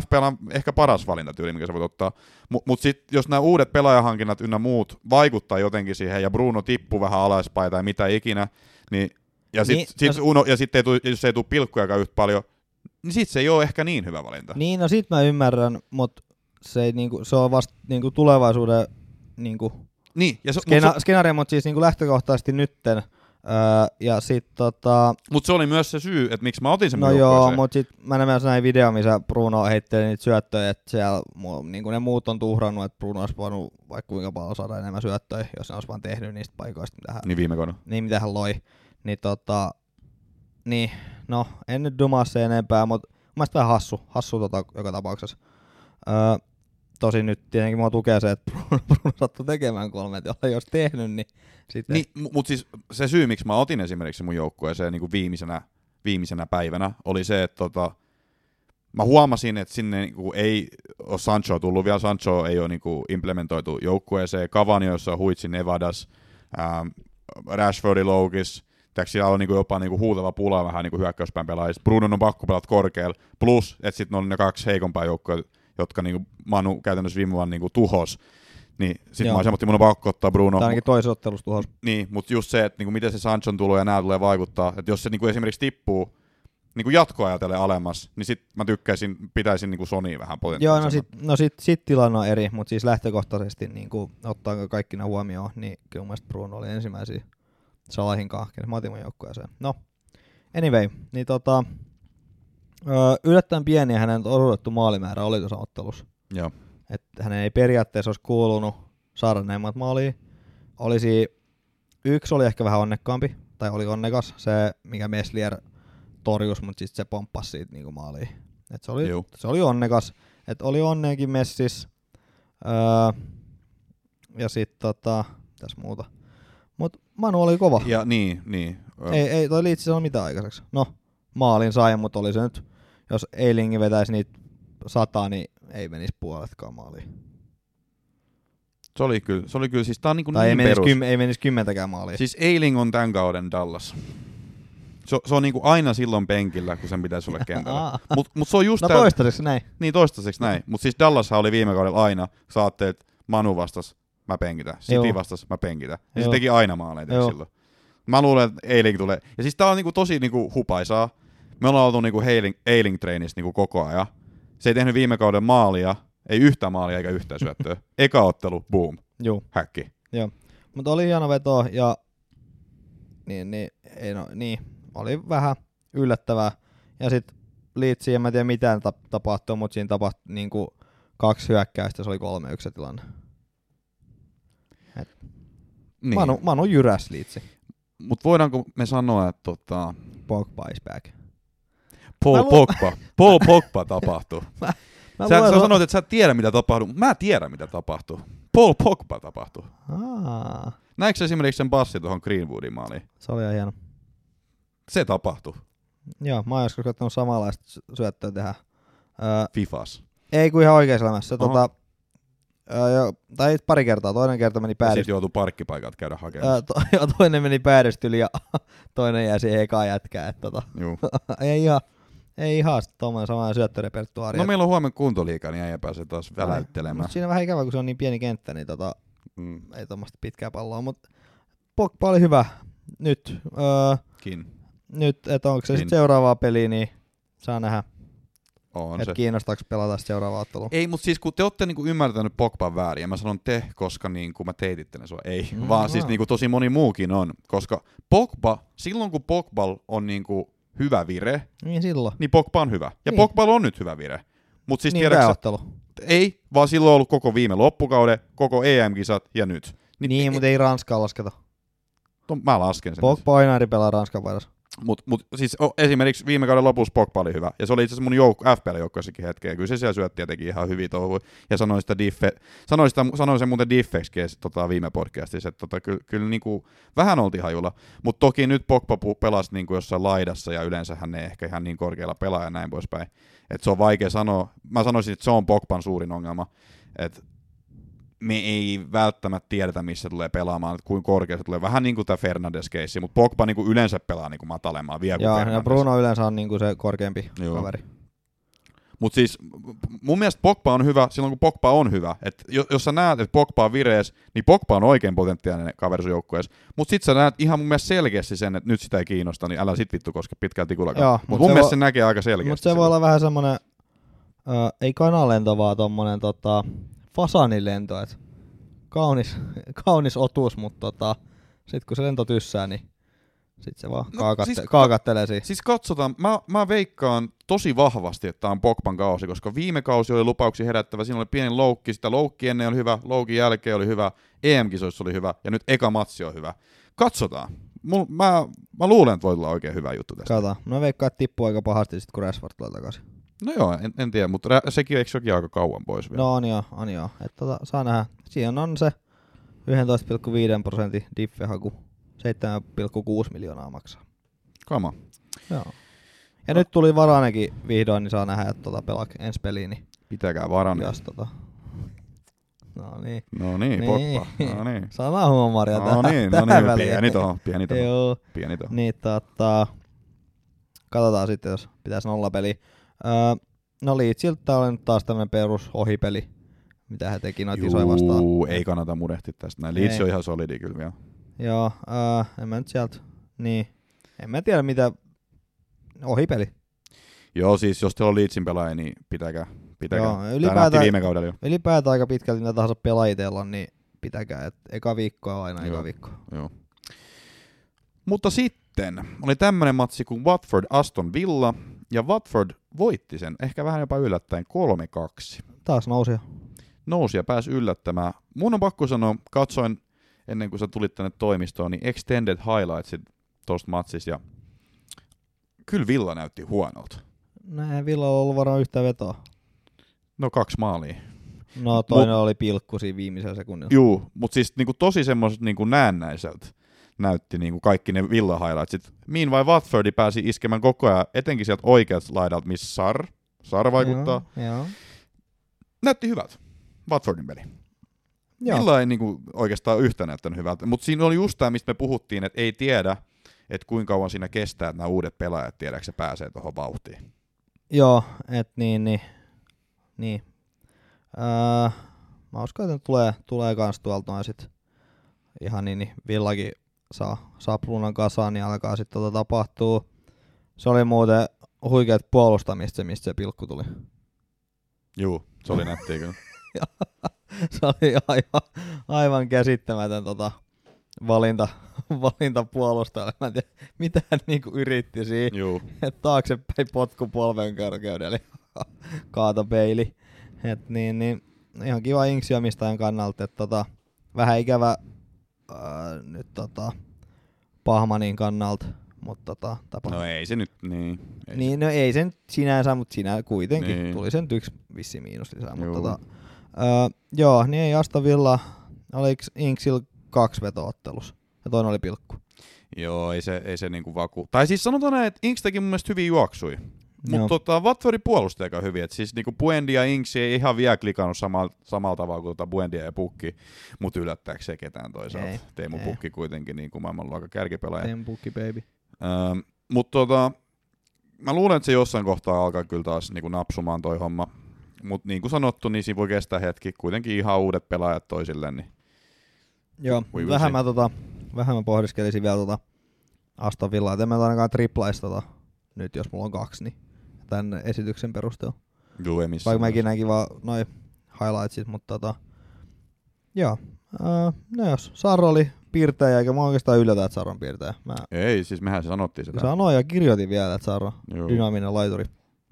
Speaker 2: FPL ehkä paras valintatyyli, mikä sä voit ottaa. Mutta mut sitten jos nämä uudet pelaajahankinnat ynnä muut vaikuttaa jotenkin siihen, ja Bruno tippuu vähän alaspäin tai mitä ikinä, niin ja sitten
Speaker 3: Niin,
Speaker 2: sit
Speaker 3: no-
Speaker 2: uno, ja sit ei tuu, jos ei tule pilkkujakaan yhtä paljon, niin sit se ei ole ehkä niin hyvä valinta.
Speaker 3: Niin, no sit mä ymmärrän, mutta se, ei, niinku, se on vasta niinku, tulevaisuuden niinku,
Speaker 2: Niin, ja se,
Speaker 3: skena,
Speaker 2: mutta se,
Speaker 3: skenaario, mutta siis niinku lähtökohtaisesti nytten. Öö, ja sit tota,
Speaker 2: mut se oli myös se syy, että miksi mä otin sen
Speaker 3: no joo, mutta sit mä näin myös näin video, missä Bruno heitteli niitä syöttöjä, että siellä niinku ne muut on tuhrannut, että Bruno olisi voinut vaikka kuinka paljon saada enemmän syöttöjä, jos ne olisi vaan tehnyt niistä paikoista, mitä hän,
Speaker 2: Niin viime kaudella.
Speaker 3: niin mitä hän loi. Niin tota, niin, no en nyt dumaa se enempää, mutta mun mielestä vähän hassu, hassu tota, joka tapauksessa. Öö, tosin nyt tietenkin mua tukee se, että Bruno, Bruno sattui tekemään kolme, että jolla ei olisi tehnyt, niin sitten
Speaker 2: Niin, mutta siis se syy, miksi mä otin esimerkiksi mun joukkueeseen niin kuin viimeisenä, viimeisenä päivänä, oli se, että tota, mä huomasin, että sinne niin kuin ei ole Sancho tullut vielä. Sancho ei ole niin kuin implementoitu joukkueeseen. Cavani, jossa on Huitsi Nevadas, ähm, Rashfordi Loukis, siellä on niinku jopa niinku huutava pula vähän niinku hyökkäyspään pelaajista. Bruno on pakko pelata korkealla. Plus, että sitten on ne kaksi heikompaa joukkoa, jotka niinku Manu käytännössä viime vuonna niinku tuhos. Niin sitten
Speaker 3: Joo.
Speaker 2: mä olisin, että mun on pakko ottaa Bruno.
Speaker 3: tai ainakin toisessa ottelussa tuhos.
Speaker 2: Niin, mutta just se, että niinku miten se Sanchon tulo ja nämä tulee vaikuttaa, että jos se niinku esimerkiksi tippuu niinku jatkoa ajatellen alemmas, niin sit mä tykkäisin, pitäisin niinku Sonia vähän
Speaker 3: Joo,
Speaker 2: potentiaalisemmin.
Speaker 3: no sit, no sit, sit tilanne on eri, mutta siis lähtökohtaisesti niin kuin, ottaa kaikki nämä huomioon, niin kyllä mun Bruno oli ensimmäisiä Salahin kahken. Mä otin mun joukkueeseen. No, anyway, niin tota, öö, yllättäen pieni hänen odotettu maalimäärä oli tuossa ottelussa.
Speaker 2: Joo.
Speaker 3: Että hänen ei periaatteessa olisi kuulunut saada neimmat maalia. Olisi, yksi oli ehkä vähän onnekkaampi, tai oli onnekas, se mikä Meslier torjus, mutta sitten se pomppasi siitä niinku maaliin. Et se, oli,
Speaker 2: Juu.
Speaker 3: se oli onnekas, että oli onneenkin messis. Öö, ja sitten tota, tässä muuta. Mut Manu oli kova.
Speaker 2: Ja niin, niin.
Speaker 3: Ei, ei toi liitsi sano mitään aikaiseksi. No, maalin sai, mutta oli se nyt, jos Eilingi vetäisi niitä sataa, niin ei menisi puoletkaan maaliin.
Speaker 2: Se oli kyllä, se oli kyllä siis tää on niinku
Speaker 3: Tai ei
Speaker 2: niin
Speaker 3: menisi,
Speaker 2: perus.
Speaker 3: kym, ei menisi kymmentäkään maalia.
Speaker 2: Siis Eiling on tämän kauden Dallas. Se, se on niinku aina silloin penkillä, kun sen pitäisi olla kentällä.
Speaker 3: Aa.
Speaker 2: Mut, mut se on just
Speaker 3: no
Speaker 2: tää,
Speaker 3: toistaiseksi näin.
Speaker 2: Niin toistaiseksi näin. Mutta siis Dallashan oli viime kaudella aina, että Manu vastas, mä penkitän. City vastas, mä penkitän. Ja se teki aina maaleja
Speaker 3: Joo.
Speaker 2: silloin. Mä luulen, että Eiling tulee. Ja siis tää on niinku tosi niinku hupaisaa. Me ollaan oltu niinku Eiling, Eiling treenissä niinku koko ajan. Se ei tehnyt viime kauden maalia, ei yhtään maalia eikä yhtään syöttöä. Eka ottelu, boom,
Speaker 3: Juu.
Speaker 2: häkki.
Speaker 3: Mutta oli hieno veto ja niin, niin, ei no, niin, oli vähän yllättävää. Ja sitten Leedsiin, en mä tiedä mitä tap- tapahtui, mutta siinä tapahtui niinku kaksi hyökkäystä, se oli kolme yksi tilanne.
Speaker 2: Niin.
Speaker 3: Manu, Manu jyräs Leedsi.
Speaker 2: Mutta voidaanko me sanoa, että tota,
Speaker 3: Pogba is back.
Speaker 2: Paul
Speaker 3: Mä
Speaker 2: Pogba, Paul Pogba tapahtuu.
Speaker 3: Mä
Speaker 2: Sä,
Speaker 3: luen
Speaker 2: sä
Speaker 3: su-
Speaker 2: sanoit, että sä et tiedä, mitä tapahtuu, mä tiedän, mitä tapahtuu. Paul Pogba tapahtuu.
Speaker 3: Aa,
Speaker 2: Näetkö sä esimerkiksi sen passi tuohon Greenwoodin maaliin?
Speaker 3: se oli ihan hieno.
Speaker 2: Se tapahtui.
Speaker 3: Joo, mä oon joskus koittanut samanlaista sy- syöttöä tehdä. Öö,
Speaker 2: Fifas.
Speaker 3: ei kun ihan oikeassa elämässä.
Speaker 2: Oho.
Speaker 3: Tota, öö, jo, tai pari kertaa. Toinen kerta meni päädystä.
Speaker 2: sit joutui parkkipaikalta käydä hakemaan.
Speaker 3: Öö, to, joo, toinen meni päädystä yli ja toinen jäi siihen ekaan jätkään. Et, tota, ei ihan, ei ihan sit tommonen samanlainen syöttörepertuaari.
Speaker 2: No meillä on huomenna kuntoliiga, niin äijä pääsee taas väläyttelemään.
Speaker 3: Siinä on vähän ikävä, kun se on niin pieni kenttä, niin tota,
Speaker 2: Mm,
Speaker 3: ei tuommoista pitkää palloa. Mutta Pogba oli hyvä nyt. Öö,
Speaker 2: kin.
Speaker 3: nyt, että onko se sitten seuraavaa peliä, niin saa nähdä,
Speaker 2: On
Speaker 3: että
Speaker 2: se.
Speaker 3: kiinnostaako pelata seuraavaa ottelua.
Speaker 2: Ei, mutta siis kun te olette niinku ymmärtänyt Pogban väärin, ja mä sanon te, koska niinku mä teitittelen sua, ei,
Speaker 3: mm,
Speaker 2: vaan
Speaker 3: no.
Speaker 2: siis niinku tosi moni muukin on, koska Pogba, silloin kun Pogba on niinku hyvä vire,
Speaker 3: Niin silloin.
Speaker 2: niin Pogba on hyvä. Ja
Speaker 3: Niin.
Speaker 2: Pogba on nyt hyvä vire. Mutta siis
Speaker 3: niin
Speaker 2: tiedätkö, ei, vaan silloin on ollut koko viime loppukauden, koko EM-kisat ja nyt.
Speaker 3: Niin, niin mutta ei Ranskaa lasketa.
Speaker 2: No, mä lasken sen.
Speaker 3: Pogba aina eri pelaa Ranskan vaihdossa.
Speaker 2: Mutta mut, siis o, esimerkiksi viime kauden lopussa Pogba oli hyvä. Ja se oli itse asiassa mun jouk- FPL-joukkueessakin hetken. Kyllä se siellä syötti ja teki ihan hyviä touhuja. Ja sanoi, sitä diffe, sanoi, sitä, sanoi sen muuten diffeksikin tota, viime podcastissa. Että tota, kyllä, kyllä niinku, vähän oltiin hajulla. Mutta toki nyt Pogba pelasi niinku jossain laidassa ja yleensä hän ei ehkä ihan niin korkealla pelaa ja näin poispäin. Et se on vaikea sanoa. Mä sanoisin, että se on Pogban suurin ongelma. Että me ei välttämättä tiedetä, missä tulee pelaamaan, että kuinka korkea se tulee. Vähän niin kuin tämä Fernandes-keissi, mutta Pogba niin kuin yleensä pelaa niin kuin matalemmaa vielä kuin
Speaker 3: Joo,
Speaker 2: Fernandes.
Speaker 3: ja Bruno yleensä on niinku se korkeampi
Speaker 2: Joo.
Speaker 3: kaveri.
Speaker 2: Mutta siis mun mielestä Pogba on hyvä silloin, kun Pogba on hyvä. Et jo- jos sä näet, että Pogba on virees, niin Pogba on oikein potentiaalinen kaveri sun joukkueessa. Mutta sit sä näet ihan mun mielestä selkeästi sen, että nyt sitä ei kiinnosta, niin älä sit vittu koske pitkälti
Speaker 3: Joo,
Speaker 2: tikullakaan.
Speaker 3: mut
Speaker 2: Mutta mun
Speaker 3: se
Speaker 2: mielestä
Speaker 3: voi-
Speaker 2: se näkee aika selkeästi.
Speaker 3: Mutta se voi olla vähän semmonen, ö, ei kanalento, vaan tommonen tota, fasanilento, et kaunis, kaunis otus, mutta tota, sit kun se lento tyssää, niin sit se vaan
Speaker 2: No,
Speaker 3: kaakatte,
Speaker 2: siis-
Speaker 3: kaakattelee siinä.
Speaker 2: Siis katsotaan, mä, mä veikkaan tosi vahvasti, että tämä on Pogban kausi, koska viime kausi oli lupauksia herättävä, siinä oli pieni loukki, sitä loukki ennen oli hyvä, loukin jälkeen oli hyvä, EM-kisoissa oli hyvä, ja nyt eka matsi on hyvä. Katsotaan. Mul, mä, mä luulen, että voi tulla oikein hyvä juttu tästä.
Speaker 3: Kato, no veikkaa, että tippuu aika pahasti sit kun Rashford tulee takaisin.
Speaker 2: No joo, en, en tiedä, mutta rä- sekin eikö sekin aika kauan pois vielä?
Speaker 3: No on joo, on joo. Et tota, saa nähdä. Siinä on se 11,5 prosentin diffehaku. 7,6 miljoonaa maksaa.
Speaker 2: Kama.
Speaker 3: Joo. Ja nyt tuli Varanekin vihdoin, niin saa nähdä, että tota pelaa ensi peliin, niin
Speaker 2: Pitäkää varanne.
Speaker 3: jos tota... No niin.
Speaker 2: No niin,
Speaker 3: Niin.
Speaker 2: Pogba. No niin.
Speaker 3: Sanahuumoria
Speaker 2: No
Speaker 3: tähän,
Speaker 2: niin, no
Speaker 3: tähän
Speaker 2: niin,
Speaker 3: väliin.
Speaker 2: pieni tohon, pieni tohon,
Speaker 3: Joo.
Speaker 2: pieni tohon.
Speaker 3: Niin tota... Katsotaan sitten, jos pitäisi nollapeli. Öö, no Leedsiltä oli nyt taas tämmönen perus ohipeli, mitä he teki noita isoja vastaan.
Speaker 2: Juu, ei kannata murehtia tästä näin. Leeds
Speaker 3: Ei.
Speaker 2: on ihan solidi kyllä vielä.
Speaker 3: Joo, öö, en mä nyt sieltä, niin, en mä tiedä mitä, ohipeli.
Speaker 2: Joo, siis jos teillä on Leedsin pelaajia, niin pitäkää. pitäkää.
Speaker 3: Joo, ylipäätään-
Speaker 2: viime kaudella jo.
Speaker 3: Ylipäätään aika pitkälti mitä tahansa pelaajia on, niin pitäkää, että eka viikkoa on aina
Speaker 2: Joo.
Speaker 3: eka viikko.
Speaker 2: Joo. Mutta sitten oli tämmönen matsi kuin Watford Aston Villa, ja Watford voitti sen, ehkä vähän jopa yllättäen, 3-2.
Speaker 3: Taas nousi.
Speaker 2: Nousi ja pääsi yllättämään. Mun on pakko sanoa, katsoin ennen kuin sä tulit tänne toimistoon, niin extended highlightsit tosta matsista, ja kyllä Villa näytti huonolta.
Speaker 3: Näin Villalla on ollut varmaan yhtään vetoa.
Speaker 2: No kaksi maalia.
Speaker 3: No toinen oli pilkku siinä viimeisellä sekunnilla.
Speaker 2: Juu, mutta siis niinku tosi semmoiset niinku näennäiseltä näytti niinku kaikki ne Villa highlightsit. Meanwhile Watfordi pääsi iskemään koko ajan, etenkin sieltä oikealta laidalta, missä Sar, Sar vaikuttaa.
Speaker 3: Joo, joo.
Speaker 2: Näytti hyvältä. Watfordin peli.
Speaker 3: joo.
Speaker 2: Villa ei niinku oikeastaan yhtä näyttänyt hyvältä, mutta siinä oli just tämä, mistä me puhuttiin, että ei tiedä, että kuinka kauan siinä kestää, että nämä uudet pelaajat tiedäkö se pääsee tuohon vauhtiin.
Speaker 3: Joo, et niin, niin. niin. Öö, mä uskon, että tulee, tulee kans tuolta noin sit ihan niin, niin Villakin saa, plunan kasaan, niin alkaa sitten tota tapahtuu. Se oli muuten huikeat puolustamista se, mistä se pilkku tuli.
Speaker 2: Juu, se oli nättiä kyllä.
Speaker 3: se oli aivan, aivan käsittämätön tota, valinta, valinta puolustajalle. Mä en tiedä, mitä hän niinku yritti siinä.
Speaker 2: Juu.
Speaker 3: Et taaksepäin potku polven korkeudelle kaato peili. Et niin, niin, ihan kiva inksi omistajan kannalta. Et tota, vähän ikävä ää, nyt tota, Pahmanin kannalta. Mutta tota, tapa.
Speaker 2: No ei se nyt, niin. Ei
Speaker 3: Niin, no ei sen sinänsä, mutta sinä kuitenkin.
Speaker 2: Niin.
Speaker 3: Tuli sen yksi vissi miinus lisää. Mutta tota, öö, joo, niin ei Asta Villa, oliko Inksil kaksi vetoottelussa ja toinen oli pilkku.
Speaker 2: Joo, ei se, ei se niinku vaku. Tai siis sanotaan näin, että Inks teki mun mielestä hyviä juoksuja. Mutta tota, Watfordin puolusti aika hyvin. Et siis niinku Buendia ja Inks ei ihan vielä klikannut samalla, samalla tavalla kuin tota Buendia ja Pukki, mutta yllättääkö se ketään toisaalta.
Speaker 3: Ei,
Speaker 2: Teemu
Speaker 3: ei.
Speaker 2: Pukki kuitenkin niinku maailmanluokan kärkipelaaja.
Speaker 3: Tempukki baby.
Speaker 2: Ähm, mutta tota, mä luulen, että se jossain kohtaa alkaa kyllä taas niinku napsumaan toi homma. Mutta niin kuin sanottu, niin siinä voi kestää hetki. Kuitenkin ihan uudet pelaajat toisille, niin
Speaker 3: Joo, vähän
Speaker 2: see.
Speaker 3: mä, tota, vähän mä pohdiskelisin vielä tota Aston Villaa. En mä nyt ainakaan triplaisi tota, nyt, jos mulla on kaksi, niin tämän esityksen perusteella.
Speaker 2: juu, ei missään.
Speaker 3: Vaikka mäkin näinkin vaan noin highlightsit, mutta tota, joo. Öö, no jos Sarro oli piirtäjä, eikä mä oikeastaan yllätä, että Sarro on piirtäjä. Mä
Speaker 2: Ei, siis mehän sanottiin sitä.
Speaker 3: sanoin ja kirjoitin vielä, että Sarro
Speaker 2: Juu,
Speaker 3: dynaaminen laituri.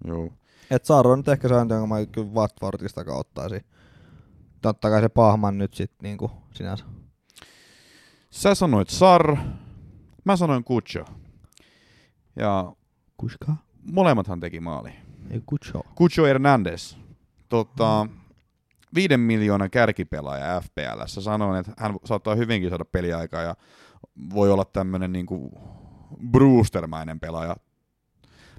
Speaker 2: juu.
Speaker 3: Et Sarro on nyt ehkä sääntö, jonka mä kyllä Watfordista ottaisin. Totta kai se Pahman nyt sit niinku sinänsä.
Speaker 2: Sä sanoit Sar, mä sanoin Kucho. Ja
Speaker 3: Kuska?
Speaker 2: Molemmathan teki maali.
Speaker 3: Ei Kucho.
Speaker 2: Kucho Hernandez, tota, viiden miljoonan kärkipelaaja FPL. Sanoin, että hän saattaa hyvinkin saada peliaikaa ja voi olla tämmönen niinku Brewstermäinen pelaaja.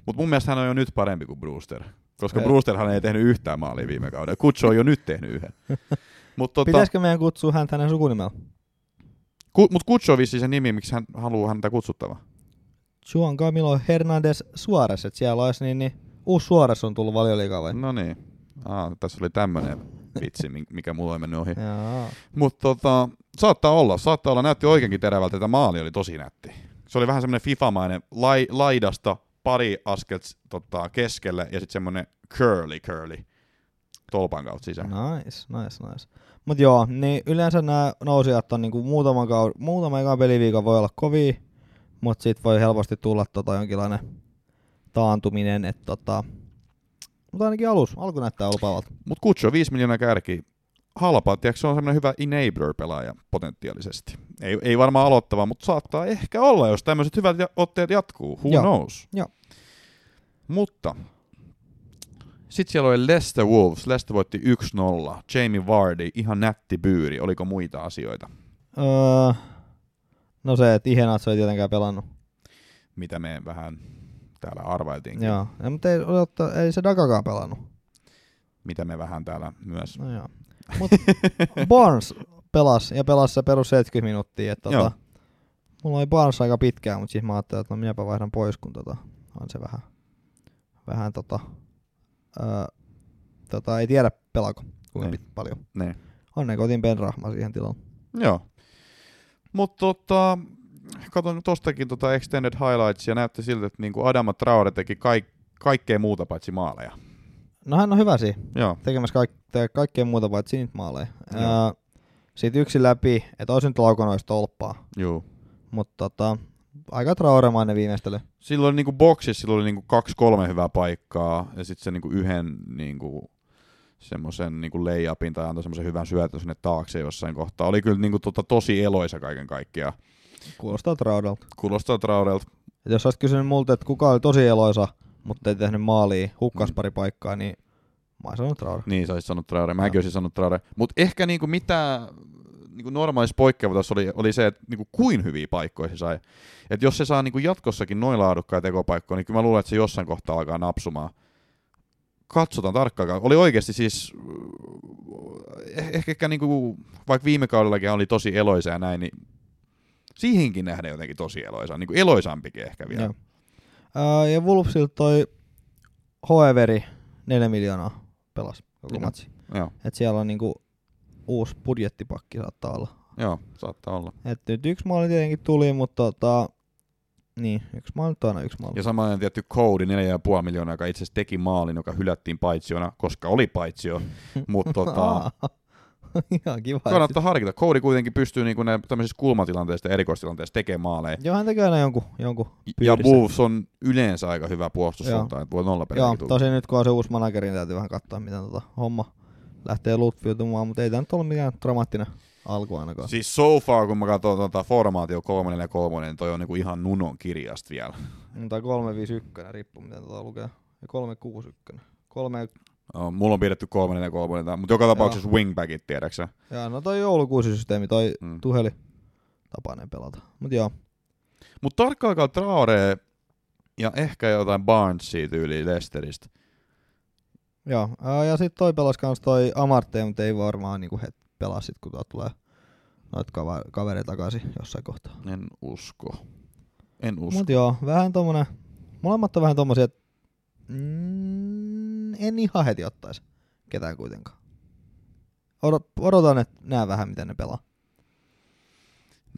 Speaker 2: Mutta mun mielestä hän on jo nyt parempi kuin Brewster. Koska
Speaker 3: Ei.
Speaker 2: Brewsterhan ei tehnyt yhtään maalia viime kaudella. Kucho on jo nyt tehnyt yhden. Mutta tota,
Speaker 3: Pitäisikö meidän kutsua häntä hänen sukunimellä?
Speaker 2: ku, mut Kucho on vissiin se nimi, miksi hän haluaa häntä kutsuttava.
Speaker 3: Juan Camilo Hernandez Suarez, että siellä olisi niin, niin uusi Suarez on tullut valioliikaa vai?
Speaker 2: No niin. Ah, tässä oli tämmönen vitsi, mi- mikä mulla ei mennyt ohi. Mutta tota, saattaa olla, saattaa olla, näytti oikeinkin terävältä, että maali oli tosi nätti. Se oli vähän semmoinen FIFA-mainen lai, laidasta pari askelta tota, keskelle ja sitten semmoinen curly curly tolpan kautta sisään.
Speaker 3: Nice, nice, nice. Mut joo, niin yleensä nämä nousijat on niinku muutaman, kaud- muutaman ekan peliviikon voi olla kovia, mut sit voi helposti tulla tota jonkinlainen taantuminen, että tota, mutta ainakin alus, alku näyttää lupaavalta.
Speaker 2: Mutta Kutsu 5 miljoonaa kärki. Halpa, tiedätkö, se on semmoinen hyvä enabler-pelaaja potentiaalisesti. Ei, ei varmaan aloittava, mutta saattaa ehkä olla, jos tämmöiset hyvät otteet jatkuu. Who
Speaker 3: Joo.
Speaker 2: knows?
Speaker 3: Joo.
Speaker 2: Mutta sitten siellä oli Leicester Wolves. Leicester voitti 1-0. Jamie Vardy, ihan nätti byyri. Oliko muita asioita,
Speaker 3: Öö, no se, että Ihenatso ei tietenkään pelannut.
Speaker 2: mitä me vähän täällä arvailtiin?
Speaker 3: Joo, ja, mutta ei, odotta, ei se Dagakaan pelannut.
Speaker 2: Mitä me vähän täällä myös.
Speaker 3: No joo. Mut Barnes pelasi ja pelasi se perus 70 minuuttia. Että tota, mulla oli Barnes aika pitkään, mutta siis mä ajattelin, että no minäpä vaihdan pois, kun tota, on se vähän, vähän tota, öö, tota, ei tiedä pelaako kuinka pit, paljon.
Speaker 2: Ne.
Speaker 3: Onneksi otin Ben Rahma siihen tilaan.
Speaker 2: Joo. Mutta tota, katon tostakin tota extended highlights ja näytti siltä, että niinku Adama Traore teki kaik- kaikkea muuta paitsi maaleja.
Speaker 3: No hän on hyvä siinä,
Speaker 2: Joo.
Speaker 3: tekemässä kaik- te- kaikkea muuta paitsi niitä maaleja.
Speaker 2: Joo.
Speaker 3: Öö, Sitten yksi läpi, että olisin nyt laukannut olisi tolppaa,
Speaker 2: Juu.
Speaker 3: mutta tota, aika trauremainen viimeistely.
Speaker 2: Silloin niinku boksissa sillä oli niinku kaksi kolme hyvää paikkaa ja sitten se niinku yhden niinku semmoisen niinku layupin tai antoi semmoisen hyvän syötön sinne taakse jossain kohtaa. Oli kyllä niinku tota tosi eloisa kaiken kaikkiaan.
Speaker 3: Kuulostaa Traudelta.
Speaker 2: Kuulostaa Traorelta.
Speaker 3: Et jos olisit kysynyt multa, että kuka oli tosi eloisa, mutta ei tehnyt maalia, hukkas
Speaker 2: Mm.
Speaker 3: pari paikkaa, niin mä olisin sanonut Traore.
Speaker 2: Niin, sä olisit sanonut Traore. Mäkin olisin sanonut Traore. Mutta ehkä niinku mitä niinku normaalissa poikkeavuudessa oli, oli se, että niinku kuin hyviä paikkoja se sai. Et jos se saa niinku jatkossakin noin laadukkaita tekopaikkoja, niin kyllä mä luulen, että se jossain kohtaa alkaa napsumaan. Katsotaan tarkkaan. Oli oikeasti siis, eh- ehkä, ehkä niinku, vaikka viime kaudellakin oli tosi eloisa ja näin, niin siihenkin nähden jotenkin tosi eloisa. Niinku eloisampikin ehkä vielä.
Speaker 3: Joo. Ää, ja Wolvesilta toi Hoeveri 4 miljoonaa pelas koko
Speaker 2: Joo.
Speaker 3: matsi.
Speaker 2: Joo,
Speaker 3: Et siellä on niinku uusi budjettipakki saattaa olla.
Speaker 2: joo, saattaa olla.
Speaker 3: Et nyt yksi maali tietenkin tuli, mutta tota, Niin, yksi maali, toinen yksi maali.
Speaker 2: Ja samoin tietty Cody 4,5 miljoonaa, joka itse asiassa teki maalin, joka hylättiin paitsiona, koska oli paitsio. Mutta tota,
Speaker 3: Ihan kiva.
Speaker 2: kannattaa harkita. Cody kuitenkin pystyy niinku ne tämmöisissä kulmatilanteissa ja erikoistilanteissa tekemään maaleja.
Speaker 3: Joo, hän tekee aina jonkun, jonkun
Speaker 2: Ja. Wolves on yleensä aika hyvä puolustussuuntaan, että voi nolla
Speaker 3: Joo, tosin nyt kun on se uusi manageri, niin täytyy vähän katsoa, miten tota homma lähtee lutfiutumaan, mutta ei tämä nyt ollut mikään dramaattinen alku ainakaan.
Speaker 2: Siis so far, kun mä katson tuota formaatio 3 ja 3, niin toi on niinku ihan nunon kirjasta vielä.
Speaker 3: Mm, Tai 351, riippuu miten tota lukee. Ja 361. Kolme,
Speaker 2: No, mulla on pidetty 3 ja 3, mutta joka tapauksessa wingbackit, tiedäksä.
Speaker 3: ja no toi joulukuusi systeemi, toi
Speaker 2: Mm.
Speaker 3: tuheli tapainen pelata. Mut joo,
Speaker 2: Mutta tarkkaikaa Traore ja ehkä jotain Barnesia tyyliin Lesteristä.
Speaker 3: joo. Ja sit toi pelas kans toi Amarte, mutta ei varmaan niinku het pelaa sit, kun tulee noit kaveri takaisin jossain kohtaa.
Speaker 2: En usko. En usko.
Speaker 3: Mut joo, vähän tommonen, molemmat on vähän tommosia, että mm, en ihan heti ottais ketään kuitenkaan. Odot, odotan, että näen vähän, miten ne pelaa.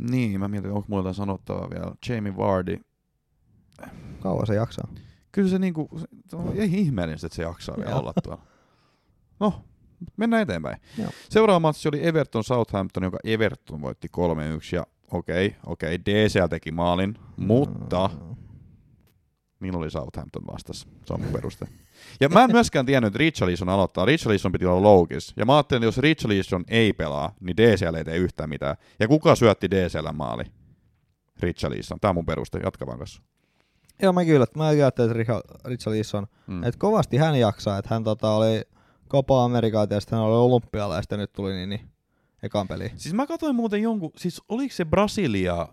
Speaker 2: Niin, mä mietin, onko mulla jotain sanottavaa vielä. Jamie Vardy.
Speaker 3: Kauan se jaksaa.
Speaker 2: Kyllä se niinku, se, on ei ihmeellistä, että se jaksaa vielä olla tuolla. No, mennään eteenpäin.
Speaker 3: Joo.
Speaker 2: Seuraava matsi oli Everton Southampton, joka Everton voitti 3-1. Ja okei, okay, okei, okay, DCL teki maalin, mutta
Speaker 3: Mm,
Speaker 2: Niillä oli Southampton vastas. Se on mun peruste. Ja mä en myöskään tiennyt, että Richarlison aloittaa. Richarlison piti olla loukis. Ja mä ajattelin, että jos Richarlison ei pelaa, niin DCL ei tee yhtään mitään. Ja kuka syötti DCL maali? Richarlison. Tää on mun peruste. Jatka vaan kanssa.
Speaker 3: Joo, mä kyllä. Mä ajattelin, että Richa- Richarlison,
Speaker 2: mm.
Speaker 3: että kovasti hän jaksaa, että hän tota, oli Copa Amerikaa ja sitten oli olympialla ja sitten nyt tuli niin, niin ekan peli.
Speaker 2: Siis mä katsoin muuten jonkun, siis oliko se Brasilia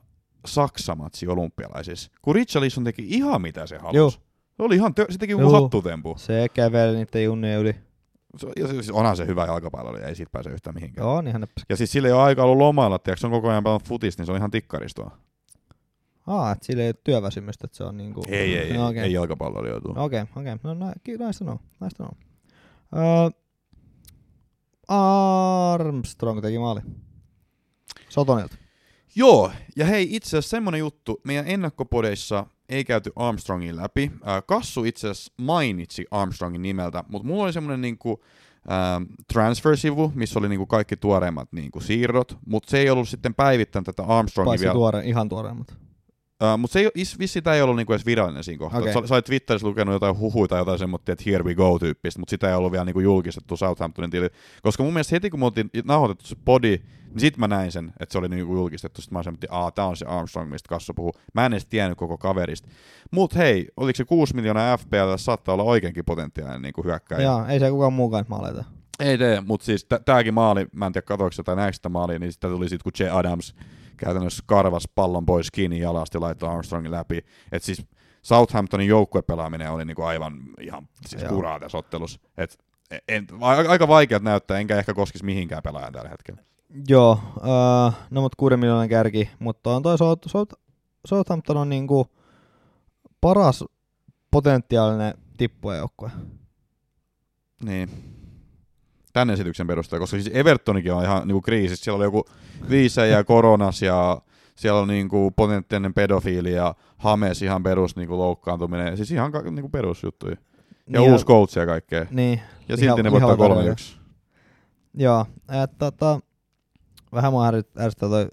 Speaker 2: Saksa-matsi olympialaisissa, kun Richarlison teki ihan mitä se halusi.
Speaker 3: Joo.
Speaker 2: Se oli ihan, tö- se teki joku hattutempu.
Speaker 3: Se käveli niiden junnien yli.
Speaker 2: Se, ja siis onhan se hyvä jalkapalloilija, ei siitä pääse yhtään mihinkään.
Speaker 3: Joo, niin hän
Speaker 2: Ja siis sillä ei ole aika ollut lomailla, tiedätkö, se on koko ajan pelannut futista, niin se on ihan tikkaristoa.
Speaker 3: Aa, että sillä ei ole työväsymystä, että se on niinku...
Speaker 2: Ei, ei, ei,
Speaker 3: no, okei.
Speaker 2: ei jalkapalloilijoitu.
Speaker 3: Okei, okei. No, nä, ki- nice to know. Nice to know. Öö, Armstrong teki maali. Sotonilta.
Speaker 2: Joo, ja hei, itse asiassa semmonen juttu, meidän ennakkopodeissa ei käyty Armstrongin läpi. Kassu itse asiassa mainitsi Armstrongin nimeltä, mutta mulla oli semmonen niinku, transfer-sivu, missä oli niinku kaikki tuoreimmat niinku siirrot, mutta se ei ollut sitten päivittänyt tätä Armstrongia
Speaker 3: Paitsi
Speaker 2: vielä.
Speaker 3: tuore, ihan tuoreimmat.
Speaker 2: Uh, mutta se ei, is- vissi sitä ei ollut niinku edes virallinen siinä kohtaa. Okay. Sä olit Twitterissä lukenut jotain huhuja tai jotain semmoista, että here we go tyyppistä, mutta sitä ei ollut vielä niinku julkistettu Southamptonin tili. Koska mun mielestä heti kun me oltiin nauhoitettu se podi, niin sit mä näin sen, että se oli niinku julkistettu. Sitten mä sanoin, että tää on se Armstrong, mistä Kassa puhuu. Mä en edes tiennyt koko kaverista. Mut hei, oliko se 6 miljoonaa FPL, saattaa olla oikeinkin potentiaalinen niinku hyökkäjä.
Speaker 3: Joo, ei se kukaan muukaan maaleita.
Speaker 2: Ei tee, mutta siis tä- tääkin maali, mä en tiedä katoiko sitä näistä maalia, niin sitä tuli sit kun J. Adams käytännössä karvas pallon pois kiinni jalasta ja laittoi Armstrongin läpi. Et siis Southamptonin joukkuepelaaminen oli niinku aivan ihan siis kuraa tässä ottelussa. Et en, aika vaikeat näyttää, enkä ehkä koskisi mihinkään pelaajan tällä hetkellä.
Speaker 3: Joo, öö, no mut 6 miljoonan kärki, mutta on toi South, South, Southampton on niinku paras potentiaalinen tippuejoukkue.
Speaker 2: Niin. Tän esityksen perusteella, koska siis Evertonikin on ihan niinku kriisissä. Siellä oli joku viisä ja koronas ja siellä on niinku potentiaalinen pedofiili ja Hames ihan perus niinku loukkaantuminen. Siis ihan ka- niinku perusjuttuja. Ja
Speaker 3: Niin,
Speaker 2: uusi coach ja kaikkea.
Speaker 3: Niin,
Speaker 2: Ja
Speaker 3: liha-
Speaker 2: silti ne voittaa
Speaker 3: lihava
Speaker 2: 3-1.
Speaker 3: Joo, että tota, vähän mua ärsyt- ärsyttää toi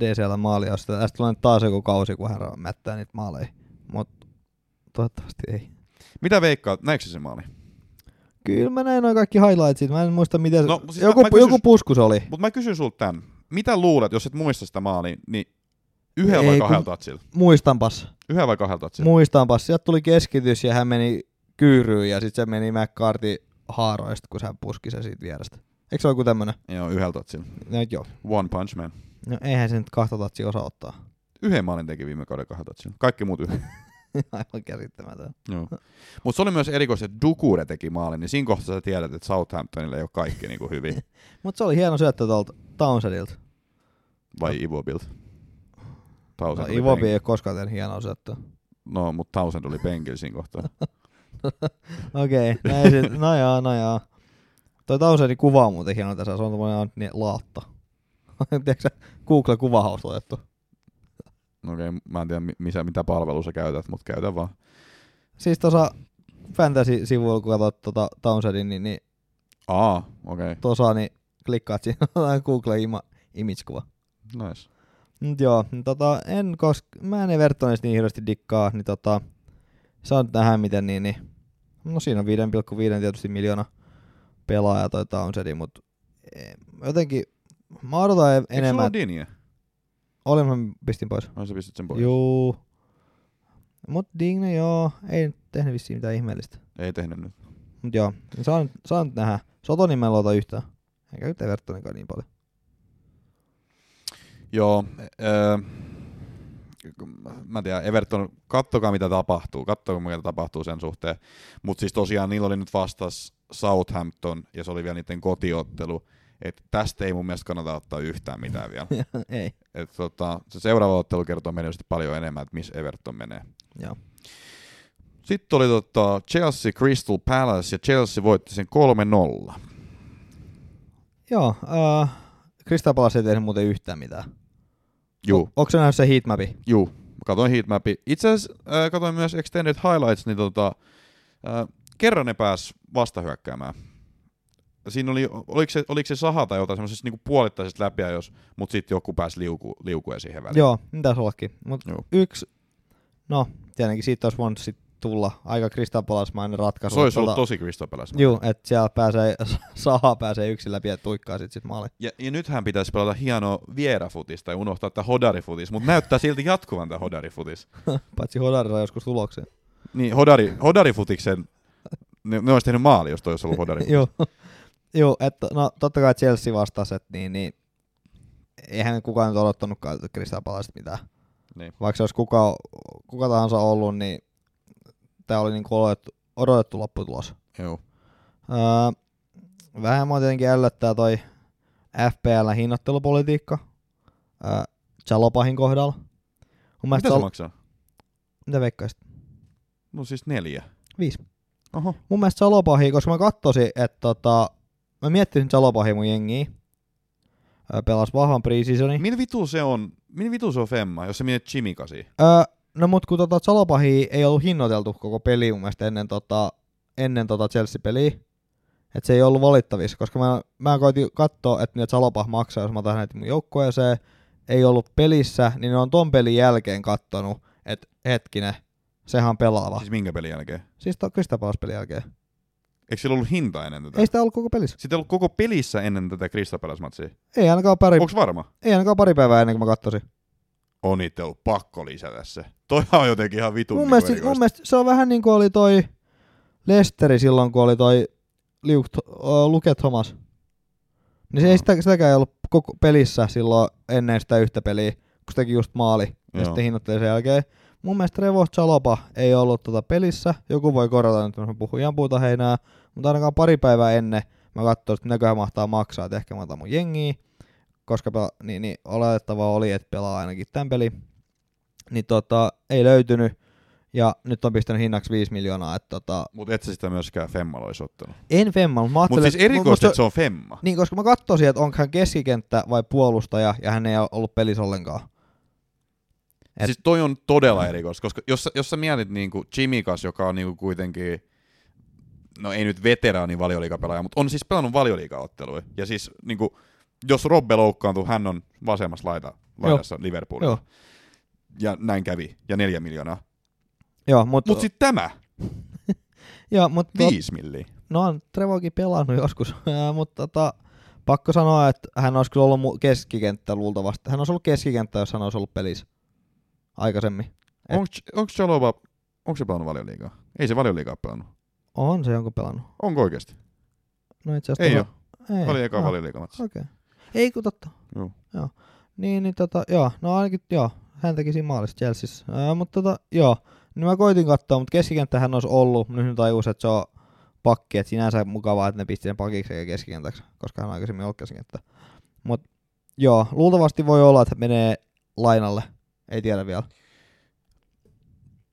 Speaker 3: DCL maali, jos tästä tulee taas joku kausi, kun hän mättää niitä maaleja. Mut toivottavasti ei.
Speaker 2: Mitä veikkaat? Näetkö sä sen maali?
Speaker 3: Kyllä mä näin noin kaikki highlightsit, mä en muista miten
Speaker 2: No, siis
Speaker 3: joku,
Speaker 2: mä- mä kysyn-
Speaker 3: joku pusku se oli.
Speaker 2: Mutta mä kysyn sulta tän. Mitä luulet, jos et muista sitä maalia, niin yhdellä vai kahdella tatsilla?
Speaker 3: Muistanpas,
Speaker 2: Yhdellä vai kahdella tatsilla?
Speaker 3: muistanpas. Sieltä tuli keskitys ja hän meni kyyryyn ja sitten se meni McCarthy haaroista, kun hän puski se siitä vierestä. Eikö se ole joku tämmönen?
Speaker 2: Joo, yhdellä tatsilla.
Speaker 3: No joo.
Speaker 2: One punch man.
Speaker 3: No eihän se nyt kahta tatsia osaa ottaa.
Speaker 2: Yhden maalin teki viime kauden kahdella tatsilla. Kaikki muut yhden.
Speaker 3: Aivan käsittämätön.
Speaker 2: Joo. Mutta se oli myös erikoista, että Dukure teki maalin, niin siinä kohtaa sä tiedät, että Southamptonilla ei ole kaikki niinku hyvin.
Speaker 3: Mutta se oli hieno syöttö tuolta Townsendilta.
Speaker 2: Vai Ivo Bild?
Speaker 3: No,
Speaker 2: Townsend oli
Speaker 3: Ivobi ei ole koskaan tehnyt hienoa syöttöä.
Speaker 2: No, mutta Townsend oli penkillä siinä kohtaa.
Speaker 3: Okei, okay, näin sit, no joo, no joo. Toi Townsendin kuva on muuten hieno tässä, se on niin, laatta. Tiedätkö sä, Google otettu.
Speaker 2: Okei, okay, mä en tiedä mi- missä, mitä palvelua sä käytät, mutta käytä vaan.
Speaker 3: Siis tuossa Fantasy-sivuilla, kun katsot tota Townsendin, niin, niin
Speaker 2: Aa, okei. Okay.
Speaker 3: tuossa niin klikkaat siinä Google ima, image-kuva.
Speaker 2: Nice.
Speaker 3: Mut joo, niin tota, en kosk... mä en Evertonista niin hirveästi dikkaa, niin tota, saa nyt nähdä miten niin, niin no siinä on 5,5 tietysti miljoona pelaaja toi Townsend, mutta jotenkin mä odotan e-
Speaker 2: Eikö sulla
Speaker 3: enemmän.
Speaker 2: Dinie?
Speaker 3: Olin mä pistin pois.
Speaker 2: Ai sä pistit sen pois?
Speaker 3: Juu. Mut Digne joo, ei nyt tehnyt vissiin mitään ihmeellistä.
Speaker 2: Ei tehnyt nyt.
Speaker 3: Mut joo, niin saa, nyt- saa nyt nähdä. Sotonin mä en luota yhtään. Eikä nyt Evertonikaan niin paljon.
Speaker 2: Joo, öö, mä en tiedä, Everton, kattokaa mitä tapahtuu, kattokaa mitä tapahtuu sen suhteen. Mutta siis tosiaan niillä oli nyt vastas Southampton ja se oli vielä niiden kotiottelu. Et tästä ei mun mielestä kannata ottaa yhtään mitään vielä.
Speaker 3: ei.
Speaker 2: Et tota, se seuraava ottelu kertoo meille paljon enemmän, että missä Everton menee.
Speaker 3: Joo.
Speaker 2: Sitten oli tota Chelsea Crystal Palace ja Chelsea voitti sen 3-0.
Speaker 3: Joo, äh, Crystal Palace ei tehnyt muuten yhtään mitään.
Speaker 2: Juu.
Speaker 3: O- Onko se nähnyt se heatmapi?
Speaker 2: Juu, mä katsoin heatmapi. Itse asiassa äh, katsoin myös Extended Highlights, niin tota, äh, kerran ne pääs vastahyökkäämään. Siinä oli, oliko se, oliko se saha tai jotain semmoisesta niinku puolittaisesta läpiä, jos, mutta sitten joku pääsi liuku, liukuen siihen väliin.
Speaker 3: Joo, taisi ollakin. Mut
Speaker 2: Joo.
Speaker 3: yksi, no tietenkin siitä olisi voinut sit tulla aika Crystal Palace-mainen ratkaisu.
Speaker 2: Se olisi
Speaker 3: Tota,
Speaker 2: ollut tosi Crystal Palace.
Speaker 3: Juu, että siellä pääsee, saha pääsee yksin läpi ja tuikkaa sit, sit maali.
Speaker 2: Ja, ja nythän pitäisi pelata hienoa vierafutista ja unohtaa tämä hodarifutis, mutta näyttää silti jatkuvan tämä hodarifutis.
Speaker 3: Paitsi Hodari sai joskus tuloksen.
Speaker 2: Niin, hodari, hodarifutiksen, ne, ne olisi tehnyt maali, jos toi olisi ollut hodari.
Speaker 3: Joo. Joo, että no totta kai Chelsea vastasi, että niin, niin eihän kukaan nyt odottanutkaan Crystal Palacesta mitään.
Speaker 2: Niin.
Speaker 3: Vaikka se olisi kuka, kuka tahansa ollut, niin tämä oli niinku odotettu, odotettu lopputulos.
Speaker 2: Joo.
Speaker 3: Öö, vähän mua tietenkin ällöttää toi FPL hinnoittelupolitiikka öö, Chalopahin kohdalla. Mun
Speaker 2: Mitä se
Speaker 3: Sal-
Speaker 2: maksaa?
Speaker 3: mitä veikkaisit?
Speaker 2: No siis neljä.
Speaker 3: Viisi.
Speaker 2: Oho.
Speaker 3: Mun mielestä Chalopahi, koska mä kattosin, että tota, mä miettisin Chalopahi mun jengiä. Pelas vahvan preseasonin.
Speaker 2: Min vitu se on, min vitu se on femma, jos sä mietit Chimikasi?
Speaker 3: Öö, no mut kun tota Chalopahi ei ollut hinnoiteltu koko peli mun mielestä ennen, tota, ennen tota Chelsea-peliä. Että se ei ollut valittavissa, koska mä, mä koitin katsoa, että mitä Chalopah maksaa, jos mä otan hänet mun joukkueeseen. Ei ollut pelissä, niin ne on ton pelin jälkeen kattonut, että hetkinen, sehän on pelaava.
Speaker 2: Siis minkä pelin jälkeen?
Speaker 3: Siis to, pelin jälkeen.
Speaker 2: Eikö sillä ollut hinta ennen tätä?
Speaker 3: Ei sitä ollut koko pelissä.
Speaker 2: Sitten ei ollut koko pelissä ennen tätä Crystal Palace-matsia.
Speaker 3: Ei ainakaan pari,
Speaker 2: Onks varma?
Speaker 3: ei ainakaan pari päivää ennen kuin mä katsoin.
Speaker 2: On itse ollut pakko lisätä se. Toihan on jotenkin ihan vitun
Speaker 3: Mun
Speaker 2: niinku
Speaker 3: mielestä,
Speaker 2: erikoista.
Speaker 3: mun mielestä se on vähän niin kuin oli toi Lesteri silloin, kun oli toi Liuk, uh, Luke Thomas. Niin se ei sitä, sitäkään ei ollut koko pelissä silloin ennen sitä yhtä peliä, kun se teki just maali ja
Speaker 2: Joo.
Speaker 3: sitten hinnoitteli sen jälkeen. Mun mielestä Revo Chalopa ei ollut tota pelissä. Joku voi korjata nyt, jos mä puhun ihan puuta heinää. Mutta ainakaan pari päivää ennen mä katsoin, että näköhän mahtaa maksaa, että ehkä mä otan mun jengiä. Koska pela, niin, niin, oletettavaa oli, että pelaa ainakin tämän peli. Niin tota, ei löytynyt. Ja nyt on pistänyt hinnaksi 5 miljoonaa. Että tota,
Speaker 2: Mut et sä sitä myöskään Femmalla olisi ottanut.
Speaker 3: en femma, mutta
Speaker 2: Mut siis erikoista,
Speaker 3: musta-
Speaker 2: että se on Femma.
Speaker 3: Niin, koska mä katsoisin, että onko hän keskikenttä vai puolustaja, ja hän ei ole ollut pelissä ollenkaan. Et-
Speaker 2: Siis toi on todella erikoista, koska jos, jos sä mietit niinku Chimikas, joka on niinku kuitenkin, no ei nyt veteraani valioliikapelaaja, mutta on siis pelannut valioliikaotteluja. Ja siis niinku, jos Robbe loukkaantuu, hän on vasemmassa laita, laidassa Liverpoolilla.
Speaker 3: Joo.
Speaker 2: Ja näin kävi. Ja neljä miljoonaa.
Speaker 3: Joo, mutta
Speaker 2: Mut sitten tämä,
Speaker 3: joo, mut,
Speaker 2: viisi milliä.
Speaker 3: no on Trevokin pelannut joskus, mutta tota, pakko sanoa, että hän olisi kyllä ollut keskikenttä luultavasti. Hän olisi ollut keskikenttä, jos hän olisi ollut pelissä aikaisemmin. Et-
Speaker 2: Onko, Chalova, onko se pelannut valioliigaa? Ei se valioliigaa pelannut.
Speaker 3: On se jonkun pelannut.
Speaker 2: Onko oikeasti?
Speaker 3: No itse asiassa
Speaker 2: Ei ole.
Speaker 3: Ei.
Speaker 2: Oli eka
Speaker 3: no. Okei. Okay. Ei kun totta.
Speaker 2: Joo.
Speaker 3: Niin, niin tota, joo, no ainakin, joo, hän teki siinä maalissa Chelseassa. Ää, mutta tota, joo, niin mä koitin katsoa, mutta keskikenttä hän olisi ollut, mutta nyt tajusin, että se on pakki, että sinänsä mukavaa, että ne pisti sen pakiksi eikä keskikentäksi, koska hän on aikaisemmin ollut keskikenttä. Mutta joo, luultavasti voi olla, että menee lainalle, ei tiedä vielä.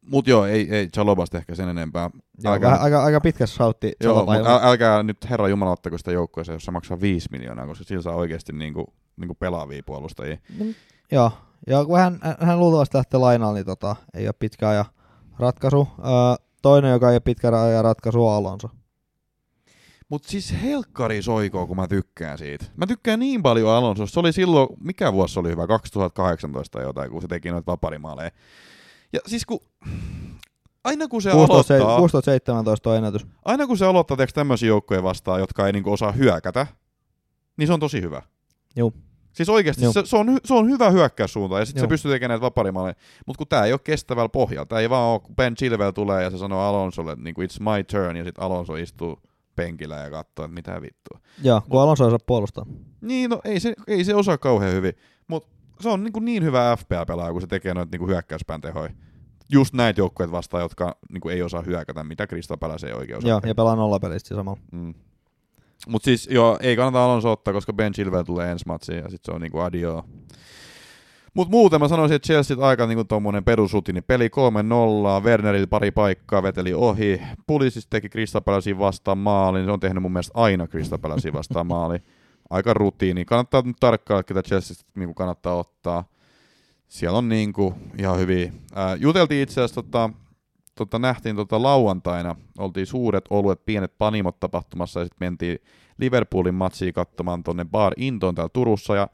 Speaker 2: Mut joo, ei, ei Chalobasta ehkä sen enempää.
Speaker 3: Joo,
Speaker 2: Älkää-
Speaker 3: aika, aika, aika pitkä shoutti.
Speaker 2: Joo, äl- älkää nyt Herra Jumala ottako sitä joukkueeseen, jos se maksaa 5 miljoonaa, koska sillä saa oikeasti niinku, niinku pelaavia puolustajia.
Speaker 3: No, Joo, Ja kun hän, hän luultavasti lähtee lainaan, niin tota, ei ole pitkä ajan ratkaisu. Öö, toinen, joka ei ole pitkä ajan ratkaisu, on Alonso.
Speaker 2: Mut siis helkkari soikoo, kun mä tykkään siitä. Mä tykkään niin paljon Alonsosta. Se oli silloin, mikä vuosi oli hyvä, 2018 tai jotain, kun se teki noita vaparimaaleja. Ja siis kun, aina kun se
Speaker 3: 16-17
Speaker 2: aloittaa,
Speaker 3: on ennätys.
Speaker 2: aina kun se aloittaa tiedätkö, tämmöisiä joukkoja vastaan, jotka ei niinku osaa hyökätä, niin se on tosi hyvä.
Speaker 3: Juu.
Speaker 2: Siis oikeasti
Speaker 3: Juu.
Speaker 2: se, se, on, se on hyvä hyökkäyssuunta ja sitten se pystyy tekemään näitä vaparimaaleja. Mutta kun tämä ei ole kestävällä pohjalla, tämä ei vaan ole, kun Ben Chilwell tulee ja se sanoo Alonsolle, että niinku, it's my turn, ja sitten Alonso istuu penkillä ja katsoo, että mitä vittua.
Speaker 3: Joo, kun Alonso ei saa puolustaa.
Speaker 2: Niin, no ei se, ei se osaa kauhean hyvin, mutta se on niin, niin hyvä FPL-pelaaja, kun se tekee noita niin hyökkäyspään tehoja. Just näitä joukkueita vastaan, jotka niin ei osaa hyökätä, mitä Crystal Palace ei oikein osaa.
Speaker 3: Joo, ja pelaa nollapelistä samalla.
Speaker 2: Mm. Mutta siis joo, ei kannata Alonso ottaa, koska Ben Chilwell tulee ensi matsiin ja sitten se on niinku adio. Mut muuten mä sanoisin, että Chelsea aika niinku tommonen perusrutiini. Peli 3-0, Wernerillä pari paikkaa veteli ohi. Pulisis teki Palaceen vastaan maalin. Se on tehnyt mun mielestä aina Palaceen vastaan maali. Aika rutiini. Kannattaa nyt tarkkailla, ketä Chelsea niinku kannattaa ottaa. Siellä on niinku ihan hyviä. Ää, juteltiin itse asiassa tota, tota, nähtiin tota lauantaina, oltiin suuret oluet, pienet panimot tapahtumassa ja sitten mentiin Liverpoolin matsiin katsomaan tonne Bar Intoon täällä Turussa ja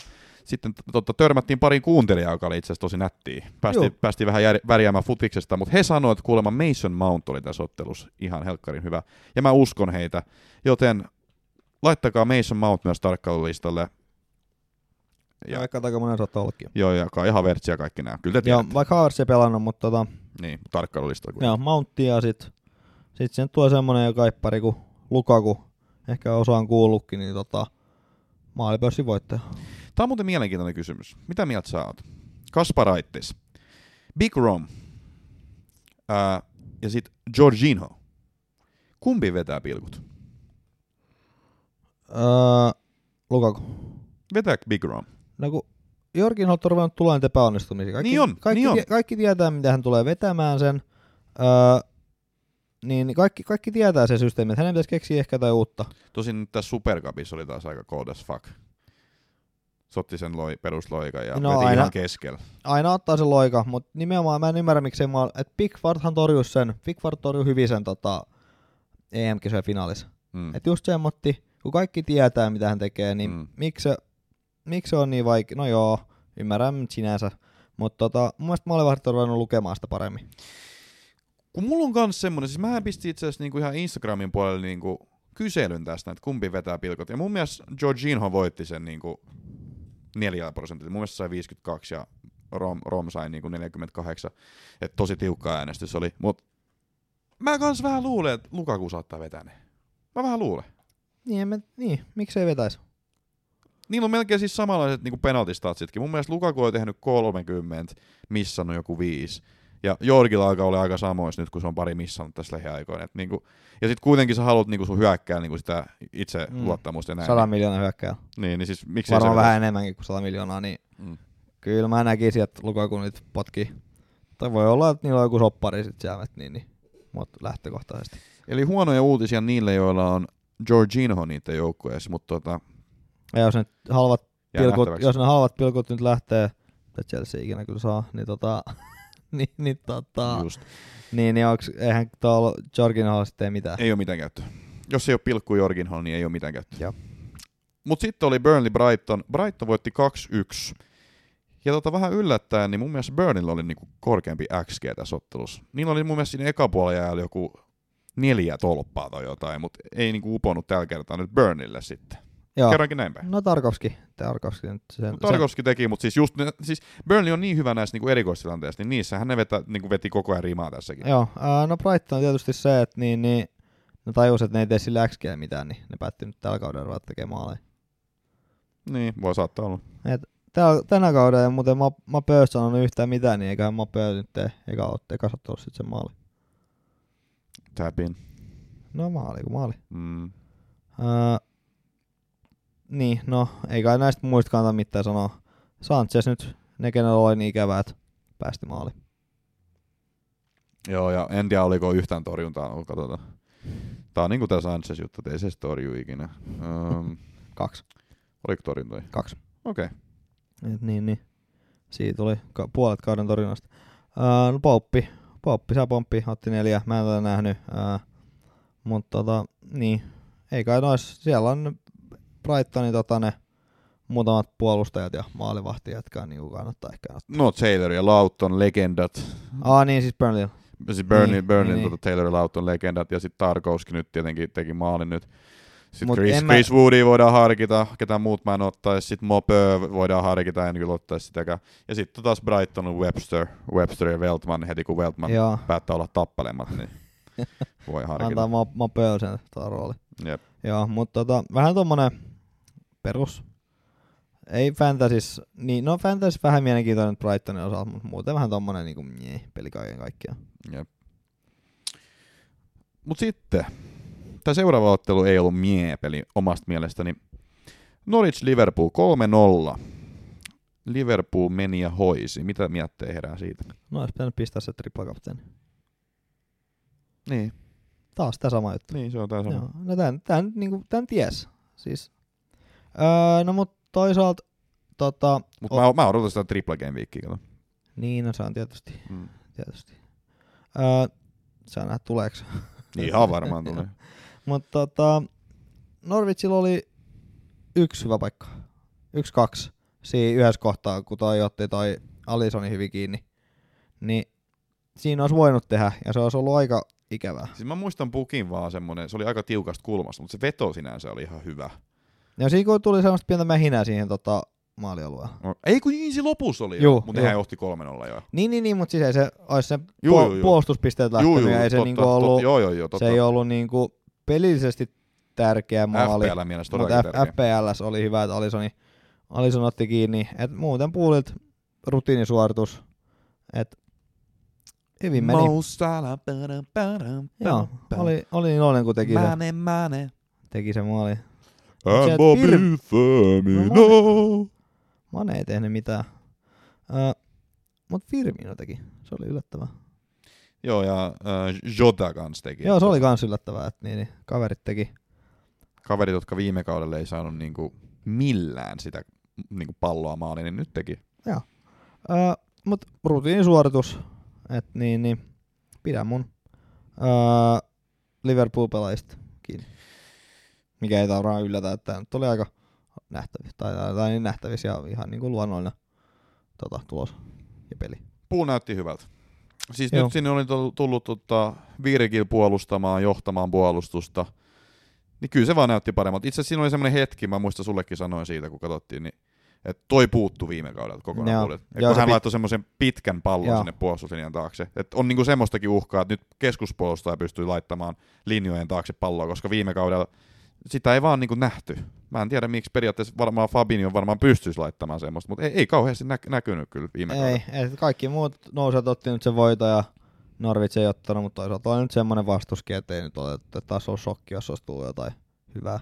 Speaker 2: sitten t- tota, törmättiin parin kuuntelijaa, joka oli itse asiassa tosi nättiä. Päästiin,
Speaker 3: Joo.
Speaker 2: päästiin vähän jär, värjäämään futiksesta, mutta he sanoivat, että kuulemma Mason Mount oli tässä ottelussa ihan helkkarin hyvä. Ja mä uskon heitä, joten laittakaa Mason Mount myös tarkkailulistalle.
Speaker 3: Ja
Speaker 2: Ja,
Speaker 3: vaikka aika monen saattaa ollakin.
Speaker 2: joo, ja kai ihan vertsiä kaikki nämä. Kyllä te
Speaker 3: Joo, vaikka Havertz ei pelannut, mutta tota,
Speaker 2: Niin, tarkkailulistalle.
Speaker 3: joo, Mountti ja sit, sit sen tuo semmonen jo kaippari kuin Lukaku, ehkä osaan kuullutkin, niin tota, maalipörssin voittaja.
Speaker 2: Tämä on muuten mielenkiintoinen kysymys. Mitä mieltä sä oot? Kasparaitis, Big Rom ää, ja sitten Jorginho. Kumpi vetää pilkut?
Speaker 3: Öö, Lukaku.
Speaker 2: Vetääkö Big Rom?
Speaker 3: No kun Jorgin on ruvennut tulla niitä epäonnistumisia. Kaikki,
Speaker 2: Niin on,
Speaker 3: kaikki,
Speaker 2: niin on.
Speaker 3: kaikki tietää, mitä hän tulee vetämään sen. Öö, niin niin kaikki, kaikki tietää se systeemi, että hänen pitäisi keksiä ehkä jotain uutta.
Speaker 2: Tosin nyt tässä Supercupissa oli taas aika cold as fuck. Sotti sen loi, perusloikan ja
Speaker 3: No aina.
Speaker 2: ihan keskellä.
Speaker 3: Aina ottaa se loika, mutta nimenomaan mä en ymmärrä, miksei mä että Pickfordhan torjui sen, Pickford torjui hyvin sen tota, EM-kisojen finaalissa.
Speaker 2: Mm.
Speaker 3: Et just semmotti, kun kaikki tietää, mitä hän tekee, niin
Speaker 2: Mm.
Speaker 3: miksi, se, miksi on niin vaikea? No joo, ymmärrän sinänsä. Mutta tota, mun mielestä maalivahdit on ruvennut lukemaan sitä paremmin.
Speaker 2: Kun mulla on kans semmonen, siis mähän pistin itse asiassa niinku ihan Instagramin puolelle niinku kyselyn tästä, että kumpi vetää pilkot. Ja mun mielestä Jorginho voitti sen niinku 4 prosentilla. Mun mielestä sai 52 ja Rom, Rom sai niinku 48. Et tosi tiukka äänestys oli. Mut mä kans vähän luulen, että Lukaku saattaa vetää ne. Mä vähän luulen.
Speaker 3: Niin, mä, niin miksei vetäisi?
Speaker 2: Niillä on melkein siis samanlaiset niinku penaltistatsitkin. Mun mielestä Lukaku on tehnyt 30, missannut joku 5. Ja Jorgilla alkaa olla aika samoissa nyt, kun se on pari missannut tässä lähiaikoina. Et niinku, ja sitten kuitenkin sä haluat niinku sun hyökkää niinku sitä itse mm. Luottamusta ja näin.
Speaker 3: 100 miljoonaa hyökkää.
Speaker 2: Niin, niin siis miksi
Speaker 3: Varmaan vähän enemmänkin kuin 100 miljoonaa, niin
Speaker 2: Mm.
Speaker 3: kyllä mä näkisin, että Lukaku nyt potkii. Tai voi olla, että niillä on joku soppari sit siellä, niin, niin. Mutta lähtökohtaisesti.
Speaker 2: Eli huonoja uutisia niille, joilla on Jorginho niiden joukkueessa, mutta tota,
Speaker 3: Ja jos ne halvat pilkut, jos ne halvat pilkut nyt lähtee, että Chelsea ikinä kyllä saa, niin tota, niin, niin, tota,
Speaker 2: Just.
Speaker 3: niin, niin onks, eihän tuolla Jorginholla sitten tee mitään.
Speaker 2: Ei ole mitään käyttöä. Jos ei ole pilkku Jorginho, niin ei ole mitään käyttöä.
Speaker 3: Joo.
Speaker 2: Mutta sitten oli Burnley Brighton. Brighton voitti 2-1. Ja tota vähän yllättäen, niin mun mielestä Burnleyllä oli niinku korkeampi XG tässä ottelussa. Niillä oli mun mielestä siinä ekapuolella jäällä joku neljä tolppaa tai jotain, mutta ei niinku uponnut tällä kertaa nyt Burnleylle sitten.
Speaker 3: Joo.
Speaker 2: Kerrankin näin päin.
Speaker 3: No Tarkovski. Tarkovski nyt sen,
Speaker 2: Mut Tarkovski teki, mutta siis just ne, siis Burnley on niin hyvä näissä niinku erikoistilanteissa, niin niissähän ne vetä, niinku veti koko ajan rimaa tässäkin.
Speaker 3: sen, Joo, ää, no Brighton on tietysti se, että niin, niin, ne tajus, että ne ei tee sillä XGllä mitään, niin ne päätti nyt tällä kaudella ruveta tekemään maaleja.
Speaker 2: Niin, voi saattaa olla.
Speaker 3: Täällä, tänä kaudella muuten mä, mä Pöys sanonut yhtään mitään, niin eiköhän mä Pöys nyt tee eka, otte- eka ottelussa sit sen maali.
Speaker 2: Tapin.
Speaker 3: No maali kuin maali.
Speaker 2: Mm.
Speaker 3: Ää, niin, no ei kai näistä muista kannata mitään sanoa. Sanchez nyt, ne kenellä oli niin ikävää, että päästi maali.
Speaker 2: Joo, ja en tiedä oliko yhtään torjuntaa, katsotaan. Tää on niinku tää Sanchez juttu, että ei se torju ikinä. Um,
Speaker 3: Kaksi.
Speaker 2: oliko torjuntoja?
Speaker 3: Kaksi.
Speaker 2: Okei. Okay.
Speaker 3: Et niin, niin. Siitä tuli ka- puolet kauden torjunnasta. Uh, no Pouppi, Pouppi saa pomppi, otti neljä, mä en tätä nähnyt. Uh, mutta tota, niin, ei kai nois, siellä on Brightonin tota ne muutamat puolustajat ja maalivahti, jotka niin kannattaa ehkä ottaa.
Speaker 2: No Taylor ja Lauton legendat.
Speaker 3: Ah niin, siis Burnley.
Speaker 2: Siis Burnley,
Speaker 3: Niin,
Speaker 2: Burnley
Speaker 3: niin,
Speaker 2: tota Taylor ja Lauton legendat ja sitten Tarkowski nyt tietenkin teki maalin nyt. Sitten
Speaker 3: Mut
Speaker 2: Chris,
Speaker 3: mä-
Speaker 2: Chris Woodia voidaan harkita, ketä muut mä en ottaisi. Sitten Mopö voidaan harkita, en kyllä ottaisi sitäkään. Ja sitten taas Brighton on Webster, Webster ja Weltman heti kun Weltman
Speaker 3: Joo,
Speaker 2: päättää olla tappelemat, niin voi harkita.
Speaker 3: antaa pöysen tuo rooli.
Speaker 2: Jep.
Speaker 3: Joo, mutta tota, vähän tommonen perus. Ei fantasys, niin no fantasys vähän mielenkiintoinen Brightonin osalta, mutta muuten vähän tommonen niinku mie, peli kaiken kaikkiaan.
Speaker 2: Jep. Mut sitten, tämä seuraava ottelu ei ollut mie-peli omasta mielestäni. Norwich Liverpool 3-0. Liverpool meni ja hoisi. Mitä mietteä herää siitä?
Speaker 3: No olisi pitänyt pistää se tripla kapteeni.
Speaker 2: Niin,
Speaker 3: Taas tää sama juttu.
Speaker 2: niin se on tää sama.
Speaker 3: Joo, no tän, tän, niinku, tän ties. Siis. Öö, no mut toisaalta, tota,
Speaker 2: Mutta mä, mä odotan sitä triple game kato.
Speaker 3: niin no se on tietysti,
Speaker 2: Mm.
Speaker 3: tietysti. Öö, sä näet tuleeks.
Speaker 2: Ihan varmaan tulee.
Speaker 3: Mutta tota, Norwichilla oli yksi hyvä paikka. Yksi, kaksi. Siinä yhdessä kohtaa, kun toi otti toi Alisoni hyvin kiinni. Niin siinä olisi voinut tehdä, ja se olisi ollut aika ikävää.
Speaker 2: Siis mä muistan pukin vaan semmonen, se oli aika tiukasta kulmasta, mutta se veto sinänsä oli ihan hyvä.
Speaker 3: Ja siinä kun tuli semmoista pientä mähinää siihen tota, maalialueelle.
Speaker 2: No, Ei kun niin se lopussa oli
Speaker 3: Juu,
Speaker 2: jo, mutta
Speaker 3: juu.
Speaker 2: nehän johti 3-0 jo.
Speaker 3: Niin, niin, niin mutta siis ei se olisi se
Speaker 2: Juu,
Speaker 3: puol-
Speaker 2: juu, juu.
Speaker 3: puolustuspisteet lähtenyt, ja ei se
Speaker 2: totta,
Speaker 3: niinku
Speaker 2: totta,
Speaker 3: ollut,
Speaker 2: joo, joo, joo, totta.
Speaker 3: se ei ollut niinku pelillisesti tärkeä maali.
Speaker 2: FPL mielestä
Speaker 3: Mutta
Speaker 2: todellakin tärkeä.
Speaker 3: FPLS oli hyvä, että Alisoni, Alison otti kiinni. Et muuten puulit rutiinisuoritus. Et hyvin meni.
Speaker 2: Mo Salah, padam, padam,
Speaker 3: Joo,
Speaker 2: padam.
Speaker 3: oli, oli iloinen kun teki se,
Speaker 2: Mane, mane.
Speaker 3: teki se maali. Se
Speaker 2: Bobby
Speaker 3: Fir-
Speaker 2: Firmino.
Speaker 3: Mane ei tehnyt mitään. Uh, Mutta Firmino teki. Se oli yllättävää.
Speaker 2: Joo, ja äh, Jota kans teki.
Speaker 3: Joo, se oli kans yllättävää, että niin, niin, kaverit teki.
Speaker 2: Kaverit, jotka viime kaudella ei saanut niinku millään sitä niinku palloa maaliin, niin nyt teki.
Speaker 3: Uh, Mutta rutiinisuoritus. Et niin, niin, pidän mun uh, Liverpool-pelaajista kiinni. Mikä ei varmaan yllätä, että nyt oli aika nähtävissä, tai, tai, tai niin nähtävissä ja ihan niin kuin luonnollinen tota, tulos ja peli.
Speaker 2: Puu näytti hyvältä. Siis
Speaker 3: Joo.
Speaker 2: nyt sinne oli tullut, tota, Virgil puolustamaan, johtamaan puolustusta. Niin kyllä se vaan näytti paremmalta. Itse asiassa siinä oli semmoinen hetki, mä muistan sullekin sanoin siitä, kun katsottiin, niin että toi puuttu viime kaudelta kokonaan.
Speaker 3: Joo.
Speaker 2: puolet. Et
Speaker 3: Joo,
Speaker 2: kun
Speaker 3: se
Speaker 2: hän
Speaker 3: pit-
Speaker 2: laittoi semmoisen pitkän pallon
Speaker 3: Joo.
Speaker 2: sinne puolustuslinjan taakse. Et on niinku semmoistakin uhkaa, että nyt keskuspuolustaja pystyy laittamaan linjojen taakse palloa, koska viime kaudella sitä ei vaan niinku nähty. Mä en tiedä miksi periaatteessa varmaan Fabinho varmaan pystyisi laittamaan semmoista, mutta ei, ei kauheasti nä- näkynyt kyllä viime.
Speaker 3: Ei, ei, kaikki muut nousijat otti nyt sen voito ja Norwich ei ottanut, mutta toisaalta oli nyt semmoinen vastuskin, että ei nyt ole, että taas on shokki, jos olisi tullut jotain hyvää.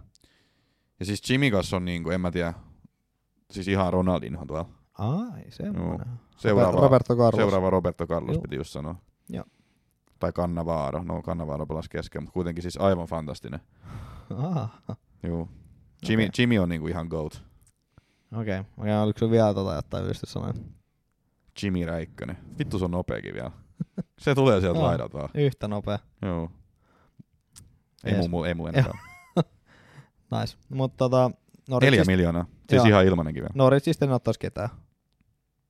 Speaker 2: Ja siis Jimmy kanssa on niinku, en mä tiedä, siis ihan Ronaldinho tuolla.
Speaker 3: Ai, semmoinen.
Speaker 2: Seuraava,
Speaker 3: Roberto Carlos.
Speaker 2: seuraava Roberto Carlos
Speaker 3: Joo.
Speaker 2: piti just sanoa.
Speaker 3: Joo.
Speaker 2: Tai Cannavaro, no Cannavaro pelasi kesken, mutta kuitenkin siis aivan fantastinen. Joo. Jimmy,
Speaker 3: Okei.
Speaker 2: Jimmy on niinku ihan GOAT.
Speaker 3: okei. Okay. Okay, oliko se vielä tota jotain ylistysanoja?
Speaker 2: Jimmy Räikkönen. Vittu se on nopeakin vielä. Se tulee sieltä
Speaker 3: Joo.
Speaker 2: laidalta.
Speaker 3: Yhtä nopea.
Speaker 2: Joo. Ei
Speaker 3: Jees.
Speaker 2: muu, ei muu enempää.
Speaker 3: Nice. Mutta tota,
Speaker 2: Neljä
Speaker 3: Norwichista,
Speaker 2: miljoonaa. Siis
Speaker 3: Joo.
Speaker 2: ihan ilmanenkin vielä.
Speaker 3: Norwichista en ottaisi ketään.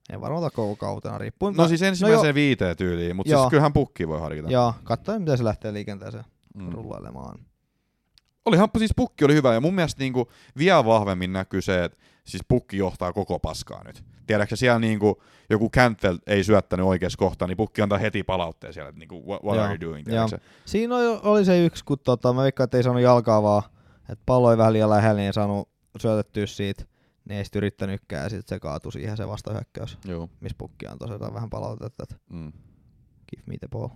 Speaker 3: En varmaan ota koko kautena, riippuen.
Speaker 2: No siis ensimmäiseen
Speaker 3: joo.
Speaker 2: viiteen tyyliin, mutta siis kyllähän pukki voi harkita.
Speaker 3: Joo, katsoin miten se lähtee liikenteeseen
Speaker 2: Mm.
Speaker 3: rullailemaan.
Speaker 2: Olihan siis pukki oli hyvä ja mun mielestä niinku vielä vahvemmin näkyy se, että siis pukki johtaa koko paskaa nyt. Tiedätkö siellä niinku joku Cantel ei syöttänyt oikeassa kohtaa, niin pukki antaa heti palautteen siellä, että niinku what, what
Speaker 3: Joo.
Speaker 2: are you doing, tiedätkö?
Speaker 3: Siinä oli, oli se yksi, kun tota, mä veikkaan, että ei saanut jalkaa vaan, että pallo oli vähän liian lähellä, niin ei saanut syötettyä siitä. Ne ei sit yrittänytkään ja sitten se kaatui siihen se vastahyökkäys,
Speaker 2: Joo.
Speaker 3: missä pukki antoi sitä vähän palautetta, että
Speaker 2: Mm.
Speaker 3: give me the ball.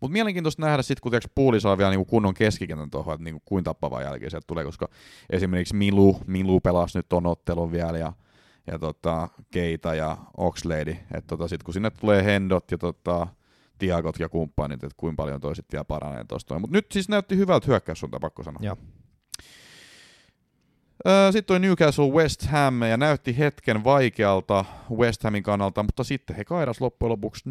Speaker 2: Mutta mielenkiintoista nähdä sitten, kun tiiäks, puuli saa vielä niinku kunnon keskikentän tuohon, että niinku, kuin tappava jälkeen sieltä tulee, koska esimerkiksi Milu, Milu pelasi nyt ton ottelun vielä ja, ja tota, Keita ja Oxlady, että tota, sitten kun sinne tulee Hendot ja tota, Tiagot ja kumppanit, että kuinka paljon toi sitten vielä paranee tuosta. Mutta nyt siis näytti hyvältä hyökkäyssuuntaan, pakko sanoa.
Speaker 3: Joo.
Speaker 2: Sitten toi Newcastle West Ham ja näytti hetken vaikealta West Hamin kannalta, mutta sitten he kairas loppujen lopuksi 4-2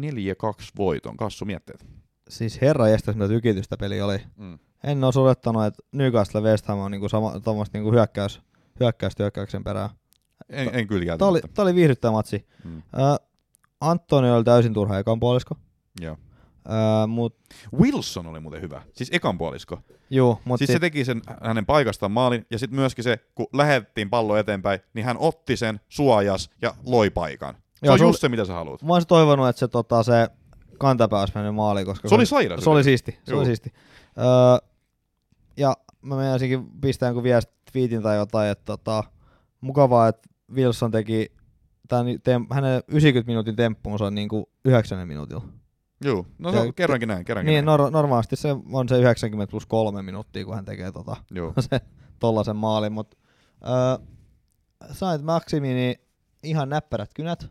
Speaker 2: voiton. Kassu mietteet.
Speaker 3: Siis herra jästäs, mitä tykitystä peli oli.
Speaker 2: Mm.
Speaker 3: En olisi odottanut, että Newcastle West Ham on niinku sama, tommoista niinku hyökkäys, hyökkäystä hyökkäyksen perään.
Speaker 2: En, en kyllä
Speaker 3: Tämä oli, tää oli viihdyttävä matsi.
Speaker 2: Mm.
Speaker 3: Äh, Antoni oli täysin turha ekan puolisko.
Speaker 2: Joo.
Speaker 3: Äh, mut,
Speaker 2: Wilson oli muuten hyvä. Siis ekan puolisko.
Speaker 3: juu, mut
Speaker 2: Siis se teki sen hänen paikastaan maalin, ja sitten myöskin se, kun lähettiin pallo eteenpäin, niin hän otti sen, suojas ja loi paikan. Se
Speaker 3: Joo,
Speaker 2: on
Speaker 3: se
Speaker 2: just
Speaker 3: oli-
Speaker 2: se, mitä sä haluat.
Speaker 3: mä olisin toivonut, että se, tota, se kantapää olisi mennyt maaliin, koska
Speaker 2: Se oli sairas.
Speaker 3: se oli siisti. Se
Speaker 2: Juu.
Speaker 3: oli siisti. Öö, ja mä meinasinkin pistää jonkun viest, tweetin tai jotain, että tota, mukavaa, että Wilson teki tämän, tem, hänen 90 minuutin temppuunsa niin kuin 9 minuutilla.
Speaker 2: Joo, no se, kerrankin näin, kerrankin
Speaker 3: Niin,
Speaker 2: näin.
Speaker 3: nor- normaalisti se on se 90 plus 3 minuuttia, kun hän tekee tota,
Speaker 2: Joo.
Speaker 3: se tollasen maalin, mutta öö, sait Maximini ihan näppärät kynät.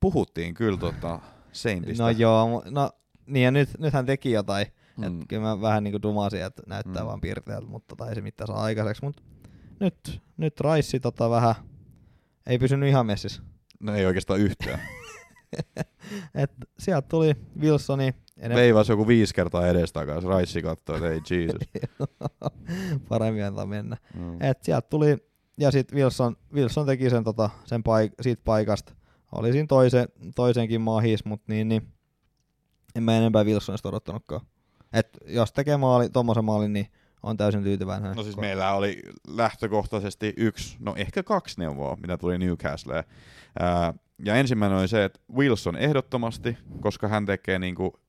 Speaker 2: Puhuttiin kyllä tota Saintista.
Speaker 3: No joo, no niin ja nyt, nyt hän teki jotain. Mm. Et kyllä mä vähän niinku dumasin, että näyttää mm. Vaan piirteeltä, mutta tota, ei se mitään saa aikaiseksi. Mut nyt, nyt Raissi tota vähän ei pysynyt ihan messissä.
Speaker 2: No ei oikeastaan yhtään.
Speaker 3: Et sieltä tuli Wilsoni, enemmän
Speaker 2: Veivasi joku viisi kertaa edestakas. Raissi katsoi, että ei Jesus.
Speaker 3: paremmin antaa mennä.
Speaker 2: Mm.
Speaker 3: Et sieltä tuli, ja sitten Wilson, Wilson teki sen tota, sen paik- siitä paikasta. Oli siinä toise, toisenkin mahis, mutta niin, niin, en mä enempää Wilsonista odottanutkaan. Et jos tekee maali, tommosen maalin, niin on täysin tyytyväinen.
Speaker 2: No siis meillä oli lähtökohtaisesti yksi, no ehkä kaksi neuvoa, mitä tuli Newcastleen. Ää, ja ensimmäinen oli se, että Wilson ehdottomasti, koska hän tekee niinku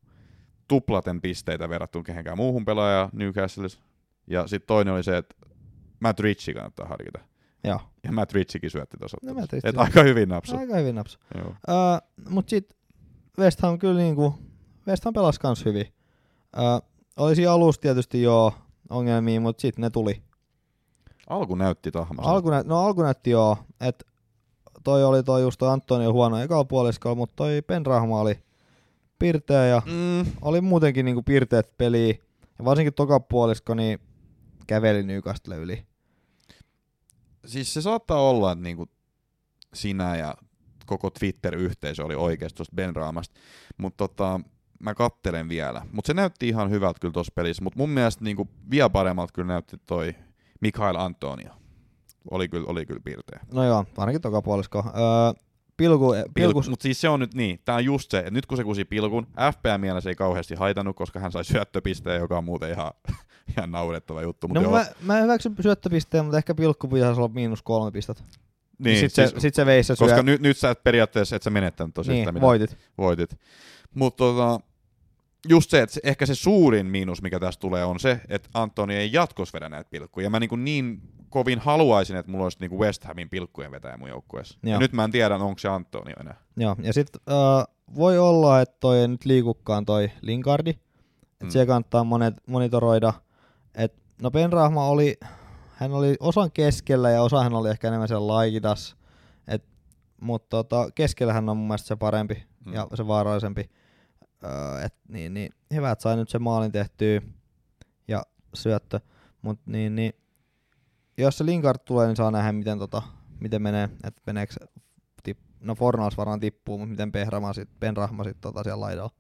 Speaker 2: tuplaten pisteitä verrattuna kehenkään muuhun pelaajaan Newcastleissa. Ja sitten toinen oli se, että Matt Ritchie kannattaa harkita.
Speaker 3: Joo,
Speaker 2: Ja Matt Ritchiekin syötti tuossa.
Speaker 3: No Matt
Speaker 2: Et aika hyvin napsu.
Speaker 3: aika hyvin napsu.
Speaker 2: Joo.
Speaker 3: Uh, mut sit West Ham kyllä niinku, West Ham pelasi kans hyvin. Uh, oli siinä alussa tietysti joo ongelmia, mutta sitten ne tuli.
Speaker 2: Alku näytti tahmassa.
Speaker 3: Alku, nä- no alku näytti joo, että toi oli toi just toi Antonio huono ekalla puoliskolla, mutta toi Penrahma oli pirteä ja
Speaker 2: Mm,
Speaker 3: oli muutenkin niinku pirteet peliä. Ja varsinkin toka puolisko, niin käveli Newcastle yli.
Speaker 2: Siis se saattaa olla, että niinku sinä ja koko Twitter-yhteisö oli oikeasti tuosta Ben Raamasta, mutta tota, mä kattelen vielä. Mutta se näytti ihan hyvältä kyllä tuossa pelissä, mutta mun mielestä niinku vielä paremmalta kyllä näytti toi Mikael Antonio. Oli kyllä, oli kyllä piirteä.
Speaker 3: No joo, ainakin toka puolisko. Öö, pilku,
Speaker 2: Pilku,
Speaker 3: pilku,
Speaker 2: mutta siis se on nyt niin, tää on just se, että nyt kun se kusi pilkun, FPM mielessä ei kauheasti haitannut, koska hän sai syöttöpisteen, joka on muuten ihan, ihan naurettava juttu. Mutta
Speaker 3: No
Speaker 2: joo,
Speaker 3: mä, mä hyväksyn syöttöpisteen, mutta ehkä pilkku pitäisi olla miinus kolme pistettä.
Speaker 2: niin,
Speaker 3: sitten
Speaker 2: siis,
Speaker 3: se, sit se veisi se
Speaker 2: koska
Speaker 3: syö...
Speaker 2: nyt, nyt sä et periaatteessa, et sä menettänyt tosiaan sitä,
Speaker 3: niin,
Speaker 2: mitä
Speaker 3: voitit.
Speaker 2: voitit. Mutta tota, just se, että ehkä se suurin miinus, mikä tästä tulee, on se, että Antoni ei jatkos vedä näitä pilkkuja. Ja mä niin, niin kovin haluaisin, että mulla olisi niin West Hamin pilkkujen vetäjä mun joukkueessa. Ja nyt mä en tiedä, onko se Antonio enää.
Speaker 3: Joo, ja sitten uh, voi olla, että toi ei nyt liikukaan toi Linkardi. Että
Speaker 2: mm.
Speaker 3: siellä kannattaa monet, monitoroida. Et, no Penrahma oli, hän oli osan keskellä ja osa hän oli ehkä enemmän siellä laikitas. Et, mutta tota, keskellä hän on mun mielestä se parempi
Speaker 2: Mm.
Speaker 3: ja se vaarallisempi. Öö, et, niin, niin, hyvä, että sai nyt se maalin tehtyä ja syöttö. Mutta niin, niin, jos se Linkard tulee, niin saa nähdä, miten, tota, miten menee. Että meneekö tip, no Fornals varmaan tippuu, mutta miten Penrahma sit, Penrahma sit tota siellä laidalla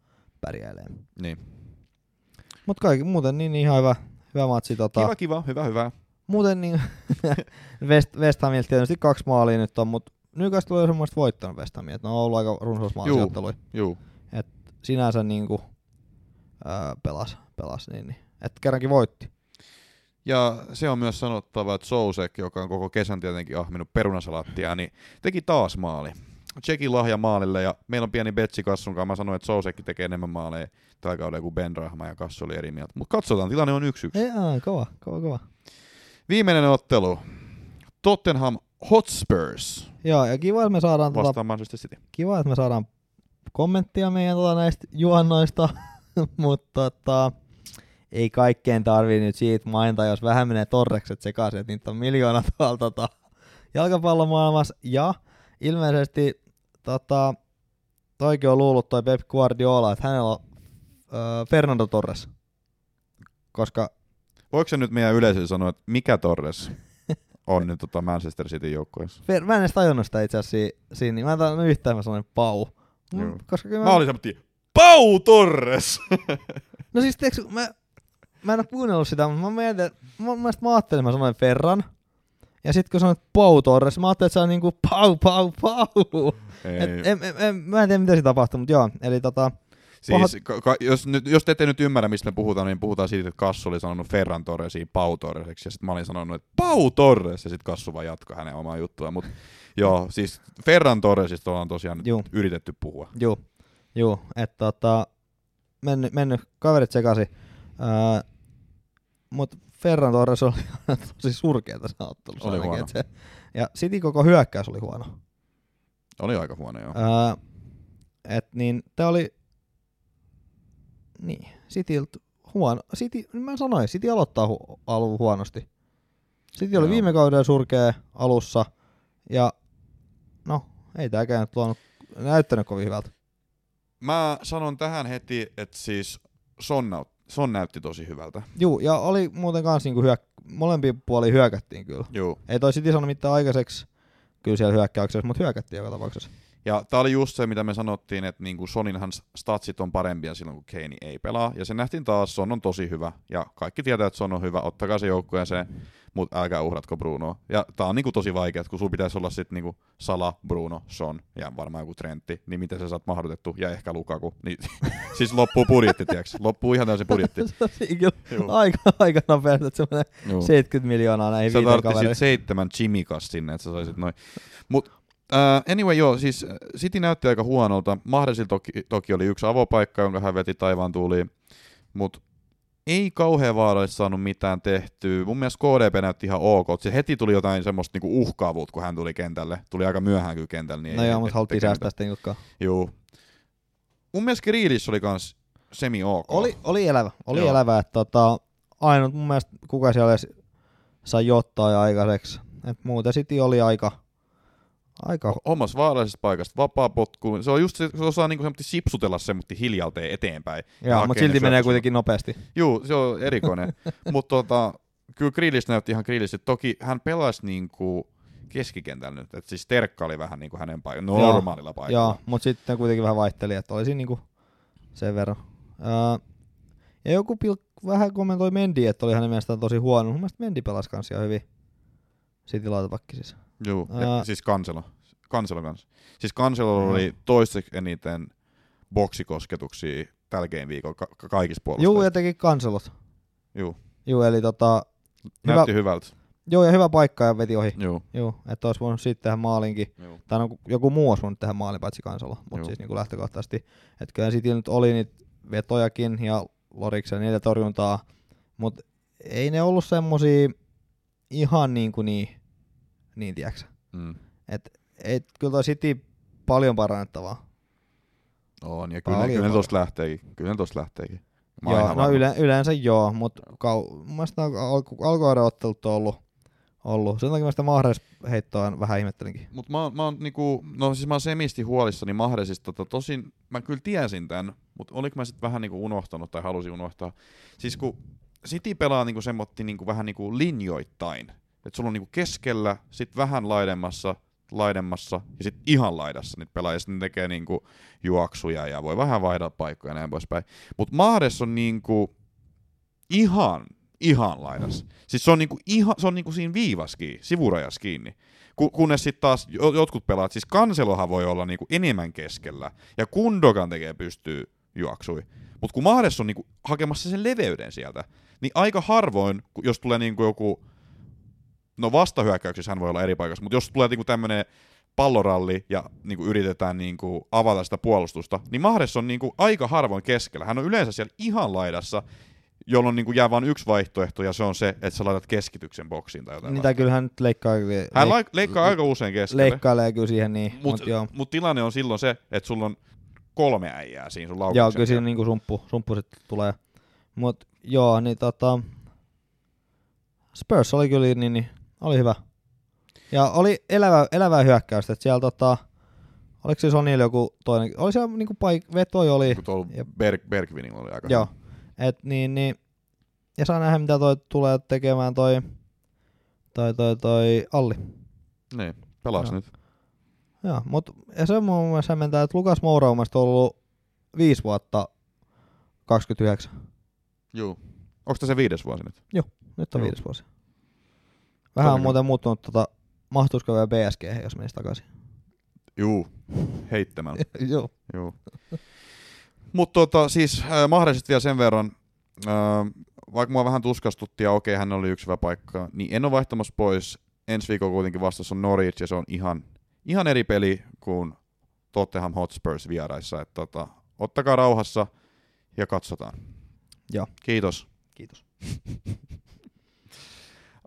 Speaker 3: pärjäilee.
Speaker 2: Niin.
Speaker 3: Mutta kaikki muuten niin ihan hyvä, hyvä matsi. Tota,
Speaker 2: Kiva, kiva, hyvä, hyvä.
Speaker 3: muuten niin West, West Hamilta tietysti kaksi maalia nyt on, mutta Newcastle on semmoista voittanut West Hamia, että ne on ollut aika runsaus maalisijoittelua.
Speaker 2: Juu.
Speaker 3: Sinänsä niinku, ää, pelas, pelas niin, niin. että kerrankin voitti.
Speaker 2: Ja se on myös sanottava, että Sousek, joka on koko kesän tietenkin ahminut perunasalattia, niin teki taas maali. Tsekin lahja maalille ja meillä on pieni betsi Kassun kanssa. Mä sanoin, että Sousekki tekee enemmän maaleja tällä kaudella kuin Ben Rahma ja Kassu oli eri mieltä. Mutta katsotaan, tilanne on yksi yksi.
Speaker 3: Ei, aa, kova, kova, kova.
Speaker 2: Viimeinen ottelu. Tottenham Hotspurs
Speaker 3: Joo, ja kiva, että me saadaan, tota,
Speaker 2: vastaan Manchester City.
Speaker 3: kiva, että me saadaan kommenttia meidän tota, näistä juonnoista, mutta tota, ei kaikkeen tarvii nyt siitä mainita, jos vähän menee torrekset sekaisin, että niitä on miljoona tuolla tota, jalkapallomaailmassa. Ja ilmeisesti tota, toikin on luullut toi Pep Guardiola, että hänellä on öö, Fernando Torres. Koska
Speaker 2: Voiko se nyt meidän yleisölle sanoa, että mikä Torres? on nyt tota Manchester City joukkueessa.
Speaker 3: Fer- mä en edes tajunnut sitä itse asiassa si- siinä, niin mä en tajunnut yhtään mä sanoin pau. Mm,
Speaker 2: Joo.
Speaker 3: Koska kyllä
Speaker 2: Mä olin semmoinen, Pau Torres!
Speaker 3: No siis tiiäks, mä, mä en oo kuunnellut sitä, mutta mä mietin, että mä, mä, mä ajattelin, mä sanoin Ferran. Ja sit kun sanoit Pau Torres, mä ajattelin, että se on niinku pau, pau, pau. Et,
Speaker 2: Ei.
Speaker 3: en, en, en, mä en tiedä, mitä siinä tapahtui, mutta joo. Eli tota,
Speaker 2: Siis, ka- ka- jos, nyt, jos te ette nyt ymmärrä, mistä me puhutaan, niin puhutaan siitä, että Kassu oli sanonut Ferran Torresiin Pau Torreseksi, ja sitten mä olin sanonut, että Pau Torres, ja sitten Kassu vaan jatkoi hänen omaa juttua. Mutta joo, siis Ferran Torresista ollaan tosiaan nyt
Speaker 3: Juu.
Speaker 2: yritetty puhua.
Speaker 3: juu, juu, että tota, mennyt, mennyt kaverit sekaisin. Öö, mutta Ferran Torres oli tosi surkeeta se ottelussa.
Speaker 2: Oli
Speaker 3: ainakin,
Speaker 2: huono.
Speaker 3: Se, ja City koko hyökkäys oli huono.
Speaker 2: Oli aika huono, joo.
Speaker 3: Öö, et niin, tää oli, niin, Cityltä huono, City, mä sanoin, City aloittaa hu- alun huonosti. City oli
Speaker 2: Joo.
Speaker 3: viime kaudella surkea alussa, ja no, ei tääkään nyt luonut, näyttänyt kovin hyvältä.
Speaker 2: Mä sanon tähän heti, että siis Son, näyt, Son näytti tosi hyvältä.
Speaker 3: Juu, ja oli muuten kans niinku hyök, molempia puolia hyökättiin kyllä.
Speaker 2: Joo.
Speaker 3: Ei toi City sano mitään aikaiseksi kyllä siellä hyökkäyksessä, mutta hyökättiin joka tapauksessa.
Speaker 2: Ja tää oli just se, mitä me sanottiin, että niinku Soninhan statsit on parempia silloin, kun Kane ei pelaa. Ja se nähtiin taas, Son on tosi hyvä. Ja kaikki tietää, että Son on hyvä, ottakaa se joukkueeseen, mutta älkää uhratko Bruno. Ja tää on niinku tosi vaikea, kun sulla pitäisi olla sitten niinku Sala, Bruno, Son ja varmaan joku Trentti, niin miten sä saat mahdotettu, ja ehkä Lukaku. Niin, siis loppuu budjetti, tiiäks? Loppuu ihan täysin budjetti. Juu.
Speaker 3: aika, aika nopeasti, että semmoinen
Speaker 2: Juu.
Speaker 3: 70 miljoonaa näihin
Speaker 2: Sä tarvitsit seitsemän chimikas sinne, että sä saisit noin. Mut uh, anyway, joo, siis äh, City näytti aika huonolta. Mahdollisilla toki, toki oli yksi avopaikka, jonka hän veti taivaan tuuliin, mut ei kauhean vaarallisesti saanut mitään tehtyä. Mun mielestä KDP näytti ihan ok. Se heti tuli jotain semmoista niinku uhkaavuutta, kun hän tuli kentälle. Tuli aika myöhään kyllä kentälle. Niin
Speaker 3: No
Speaker 2: ei-
Speaker 3: joo, mutta haluttiin säästää sitä
Speaker 2: mitään. Juu. Mun mielestä Grealish oli kans semi ok.
Speaker 3: Oli, oli elävä, oli
Speaker 2: Joo.
Speaker 3: elävä, että tota, ainut mun mielestä kuka siellä sai jotain aikaiseksi. Et muuten City oli aika, aika
Speaker 2: omassa vaarallisesta paikasta, vapaa potku. Se on just se, se osaa niinku sipsutella semmoisesti hiljalteen eteenpäin.
Speaker 3: Joo, mutta silti menee kuitenkin nopeasti.
Speaker 2: Juu, se on erikoinen. mutta tota, kyllä Grillis näytti ihan Grillis. Toki hän pelasi niinku keskikentällä nyt. Et siis Terkka oli vähän niinku hänen
Speaker 3: Joo,
Speaker 2: normaalilla paikalla.
Speaker 3: Joo, mutta sitten kuitenkin vähän vaihteli, että olisi niinku sen verran. Öö, ja joku pilk- vähän kommentoi Mendi, että oli hänen mielestään tosi huono. Mun mielestä Mendi pelasi kans ihan hyvin. City laitapakki siis. Ää-
Speaker 2: ja, siis Kanselo. Kanselo kanssa. Siis Kanselo
Speaker 3: Joo.
Speaker 2: oli toiseksi eniten boksikosketuksia game viikolla ka- ka- kaikissa puolustajissa.
Speaker 3: ja teki kanselot.
Speaker 2: Juu,
Speaker 3: Juu, eli tota, hyvä,
Speaker 2: näytti hyvältä.
Speaker 3: joo, ja hyvä paikka ja veti ohi.
Speaker 2: Juu,
Speaker 3: Joo, että olisi voinut sitten tehdä maalinkin.
Speaker 2: juu.
Speaker 3: Tai no, joku muu olisi voinut tehdä maalin paitsi kansalla, mutta
Speaker 2: Joo.
Speaker 3: siis niin kuin lähtökohtaisesti. Että kyllä City nyt oli niitä vetojakin ja Loriksen neljä torjuntaa, mutta ei ne ollut semmosia ihan niin kuin niin, niin tiedäksä.
Speaker 2: Mm.
Speaker 3: Et, et, kyllä toi City paljon parannettavaa.
Speaker 2: On, ja kyllä, ne- kyllä ne tosta lähteekin. Kyllä ne tosta lähteekin. Mä
Speaker 3: Joo, no
Speaker 2: varma.
Speaker 3: yle, yleensä joo, mutta kau, mun mielestä alku, alkuajan ottelut on ollut, ollut. Sen takia mä sitä Mahrez heittoa vähän ihmettelinkin.
Speaker 2: Mut mä, mä oon niinku, no siis mä oon semisti huolissani Mahresista, tota, tosin mä kyllä tiesin tän, mutta oliko mä sitten vähän niinku unohtanut tai halusin unohtaa. Siis kun City pelaa niinku semmotti niinku vähän niinku linjoittain, että sulla on niinku keskellä, sit vähän laidemmassa, laidemmassa ja sitten ihan laidassa niitä pelaajia, sitten ne tekee niinku juoksuja ja voi vähän vaihdaa paikkoja ja näin poispäin. Mutta Mahres on niinku ihan, ihan laidassa. Siis se on niinku, ihan, se on niinku siinä viivas kiinni, sivurajas kiinni. Ku, kunnes sitten taas jo- jotkut pelaat, siis Kanselohan voi olla niinku enemmän keskellä, ja Kundogan tekee pystyy juoksui. Mutta kun Mahdes on niinku hakemassa sen leveyden sieltä, niin aika harvoin, jos tulee niinku joku, no vastahyökkäyksissä hän voi olla eri paikassa, mutta jos tulee niinku tämmöinen palloralli ja niinku yritetään niinku avata sitä puolustusta, niin Mahdes on niinku aika harvoin keskellä. Hän on yleensä siellä ihan laidassa, jolloin niinku jää vain yksi vaihtoehto, ja se on se, että sä laitat keskityksen boksiin tai jotain.
Speaker 3: Niitä kyllä hän nyt leikkaa,
Speaker 2: Hän
Speaker 3: leik-
Speaker 2: leikkaa aika usein keskelle,
Speaker 3: leikkailee kyllä siihen niin,
Speaker 2: mutta
Speaker 3: mut, joo.
Speaker 2: mut tilanne on silloin se, että sulla on kolme äijää siinä sun
Speaker 3: Joo,
Speaker 2: laukauksen
Speaker 3: kyllä siinä niinku sumppu, sumppu sitten tulee. Mut joo, niin tota... Spurs oli kyllä niin, niin oli hyvä. Ja oli elävä, elävää hyökkäystä, että siellä tota... Oliko siis Sonil joku toinen? Oli siellä niinku paik- vetoi oli.
Speaker 2: tuolla
Speaker 3: Jep.
Speaker 2: Berg, Bergvinilla oli aika
Speaker 3: Joo. Et niin, niin, ja saa nähdä mitä toi tulee tekemään toi, toi, toi, toi Alli.
Speaker 2: Niin, pelas
Speaker 3: Joo.
Speaker 2: nyt.
Speaker 3: Joo, mut, ja se mun mielestä hämmentää, että Lukas Moura on ollut viisi vuotta 29.
Speaker 2: Juu. Onko se viides vuosi nyt?
Speaker 3: Nyt on
Speaker 2: Joo.
Speaker 3: viides vuosi. Vähän on muuten muuttunut tota, mahtuisiko vielä BSG, jos menisi takaisin.
Speaker 2: Juu, heittämällä.
Speaker 3: Joo.
Speaker 2: Joo. Mutta tota, siis äh, mahdollisesti vielä sen verran, äh, vaikka mua vähän tuskastutti ja okei, hän oli yksi hyvä paikka, niin en ole vaihtamassa pois. Ensi viikolla kuitenkin vastassa on Norwich ja se on ihan, ihan eri peli kuin Tottenham Hotspurs vieraissa. Et, tota, ottakaa rauhassa ja katsotaan.
Speaker 3: Joo.
Speaker 2: Kiitos.
Speaker 3: Kiitos.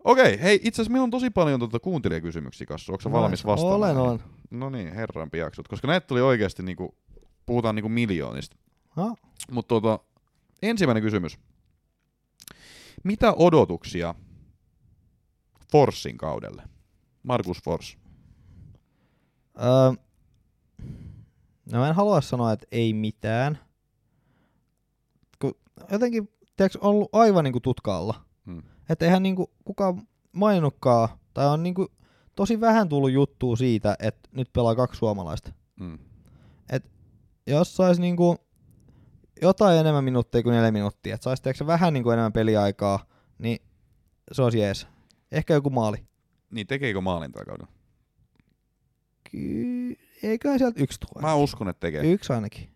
Speaker 2: Okei, hei, itse asiassa meillä on tosi paljon tuota kuuntelijakysymyksiä kanssa. Onko valmis vastaamaan?
Speaker 3: Olen, olen.
Speaker 2: No niin, herran piaksut. Koska näitä tuli oikeasti, niinku, puhutaan niinku miljoonista. Mutta tota, ensimmäinen kysymys. Mitä odotuksia Forssin kaudelle? Markus Fors.
Speaker 3: Öö, no mä en halua sanoa, että ei mitään. Kun jotenkin, tiedätkö, ollut aivan niinku tutkaalla. Että eihän niinku kukaan maininnutkaan, tai on niinku tosi vähän tullut juttua siitä, että nyt pelaa kaksi suomalaista.
Speaker 2: Mm.
Speaker 3: Jos sais niinku jotain enemmän minuuttia kuin neljä minuuttia, että sais tiedätkö, vähän niinku enemmän peliaikaa, niin se olisi jees. Ehkä joku maali.
Speaker 2: Niin, tekeekö maalin tällä kaudella?
Speaker 3: Ky- eiköhän sieltä yksi tule.
Speaker 2: Mä uskon, että tekee.
Speaker 3: Yksi ainakin.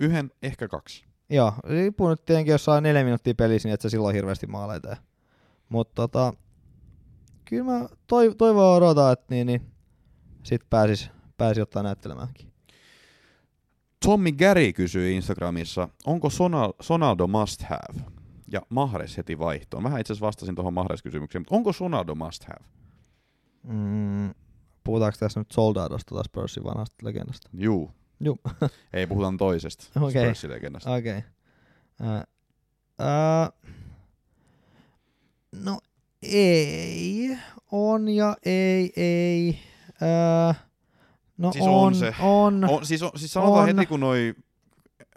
Speaker 2: Yhden, ehkä kaksi.
Speaker 3: Joo, riippuu nyt tietenkin, jos saa neljä minuuttia pelissä, niin et sä silloin hirveästi maaleja tee. Mutta tota, kyllä mä toi, toivoa odotan, että niin, niin sit pääsis, pääsi ottaa näyttelemäänkin.
Speaker 2: Tommy Gary kysyi Instagramissa, onko Sonal- Sonaldo must have? Ja Mahres heti vaihtoon. Vähän itse asiassa vastasin tuohon Mahres-kysymykseen, mutta onko Sonaldo must have?
Speaker 3: Mm, puhutaanko tässä nyt Soldadosta taas Spursin vanhasta legendasta?
Speaker 2: Juu.
Speaker 3: Juu.
Speaker 2: Ei, puhutaan toisesta
Speaker 3: Okei.
Speaker 2: Spursin legendasta.
Speaker 3: Okei. Okay. Uh, no ei, on ja ei, ei. Uh, no
Speaker 2: Siis
Speaker 3: on,
Speaker 2: on se.
Speaker 3: on.
Speaker 2: On, siis, on, siis sanotaan
Speaker 3: On.
Speaker 2: heti, kun noi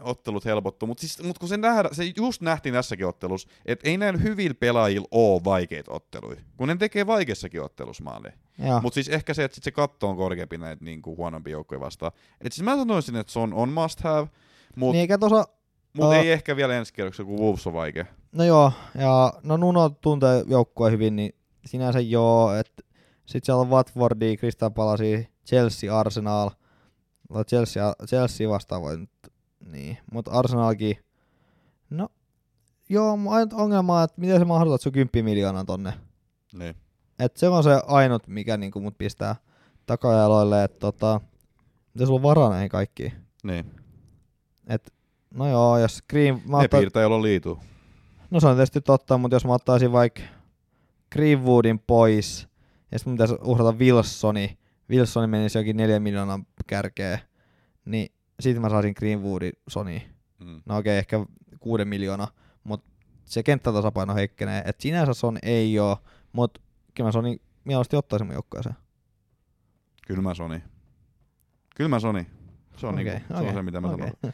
Speaker 2: ottelut helpottuu, mutta siis, mut kun se, nähdä, se just nähtiin tässäkin ottelussa, että ei näillä hyvillä pelaajilla ole vaikeita otteluja, kun ne tekee vaikeassakin ottelussa maaleja. Mutta siis ehkä se, että sit se katto on korkeampi näitä niinku huonompia joukkoja vastaan. Et siis mä sanoisin, että se on, on must have, mutta
Speaker 3: Niin eikä tosa,
Speaker 2: mut
Speaker 3: Aa.
Speaker 2: ei ehkä vielä ensi kierroksella, kun Wolves on vaikea.
Speaker 3: no joo, ja no Nuno tuntee joukkueen hyvin, niin sinänsä joo, että sit siellä on Watfordia, Crystal Palace, Chelsea, Arsenal, no Chelsea, Chelsea vastaan voi nyt, niin, mutta Arsenalkin, no joo, mun ainut ongelma on, että miten sä mahdotat sun 10 miljoonaa tonne.
Speaker 2: Niin.
Speaker 3: Et se on se ainut, mikä niinku mut pistää takajaloille, että tota, mitä sulla on varaa näihin kaikkiin.
Speaker 2: Niin.
Speaker 3: Et, no joo, jos Green, mä
Speaker 2: Ne
Speaker 3: ottan,
Speaker 2: piirtää, jolla on liitu.
Speaker 3: no se on tietysti totta, mutta jos mä ottaisin vaikka Greenwoodin pois, ja sitten mun pitäisi uhrata Wilsoni, Wilsoni menisi jokin neljä miljoonaa kärkeä, niin siitä mä saisin Greenwoodin Sony.
Speaker 2: Mm.
Speaker 3: No okei, ehkä kuuden miljoonaa, mutta se kenttätasapaino heikkenee. Et sinänsä Son ei oo, mutta kyllä mä Sony mieluusti ottaisin mun joukkueeseen.
Speaker 2: Kylmä Sony. Kylmä Sony. Se on,
Speaker 3: Okei,
Speaker 2: niinku, se, on se, mitä mä
Speaker 3: okei.
Speaker 2: sanon.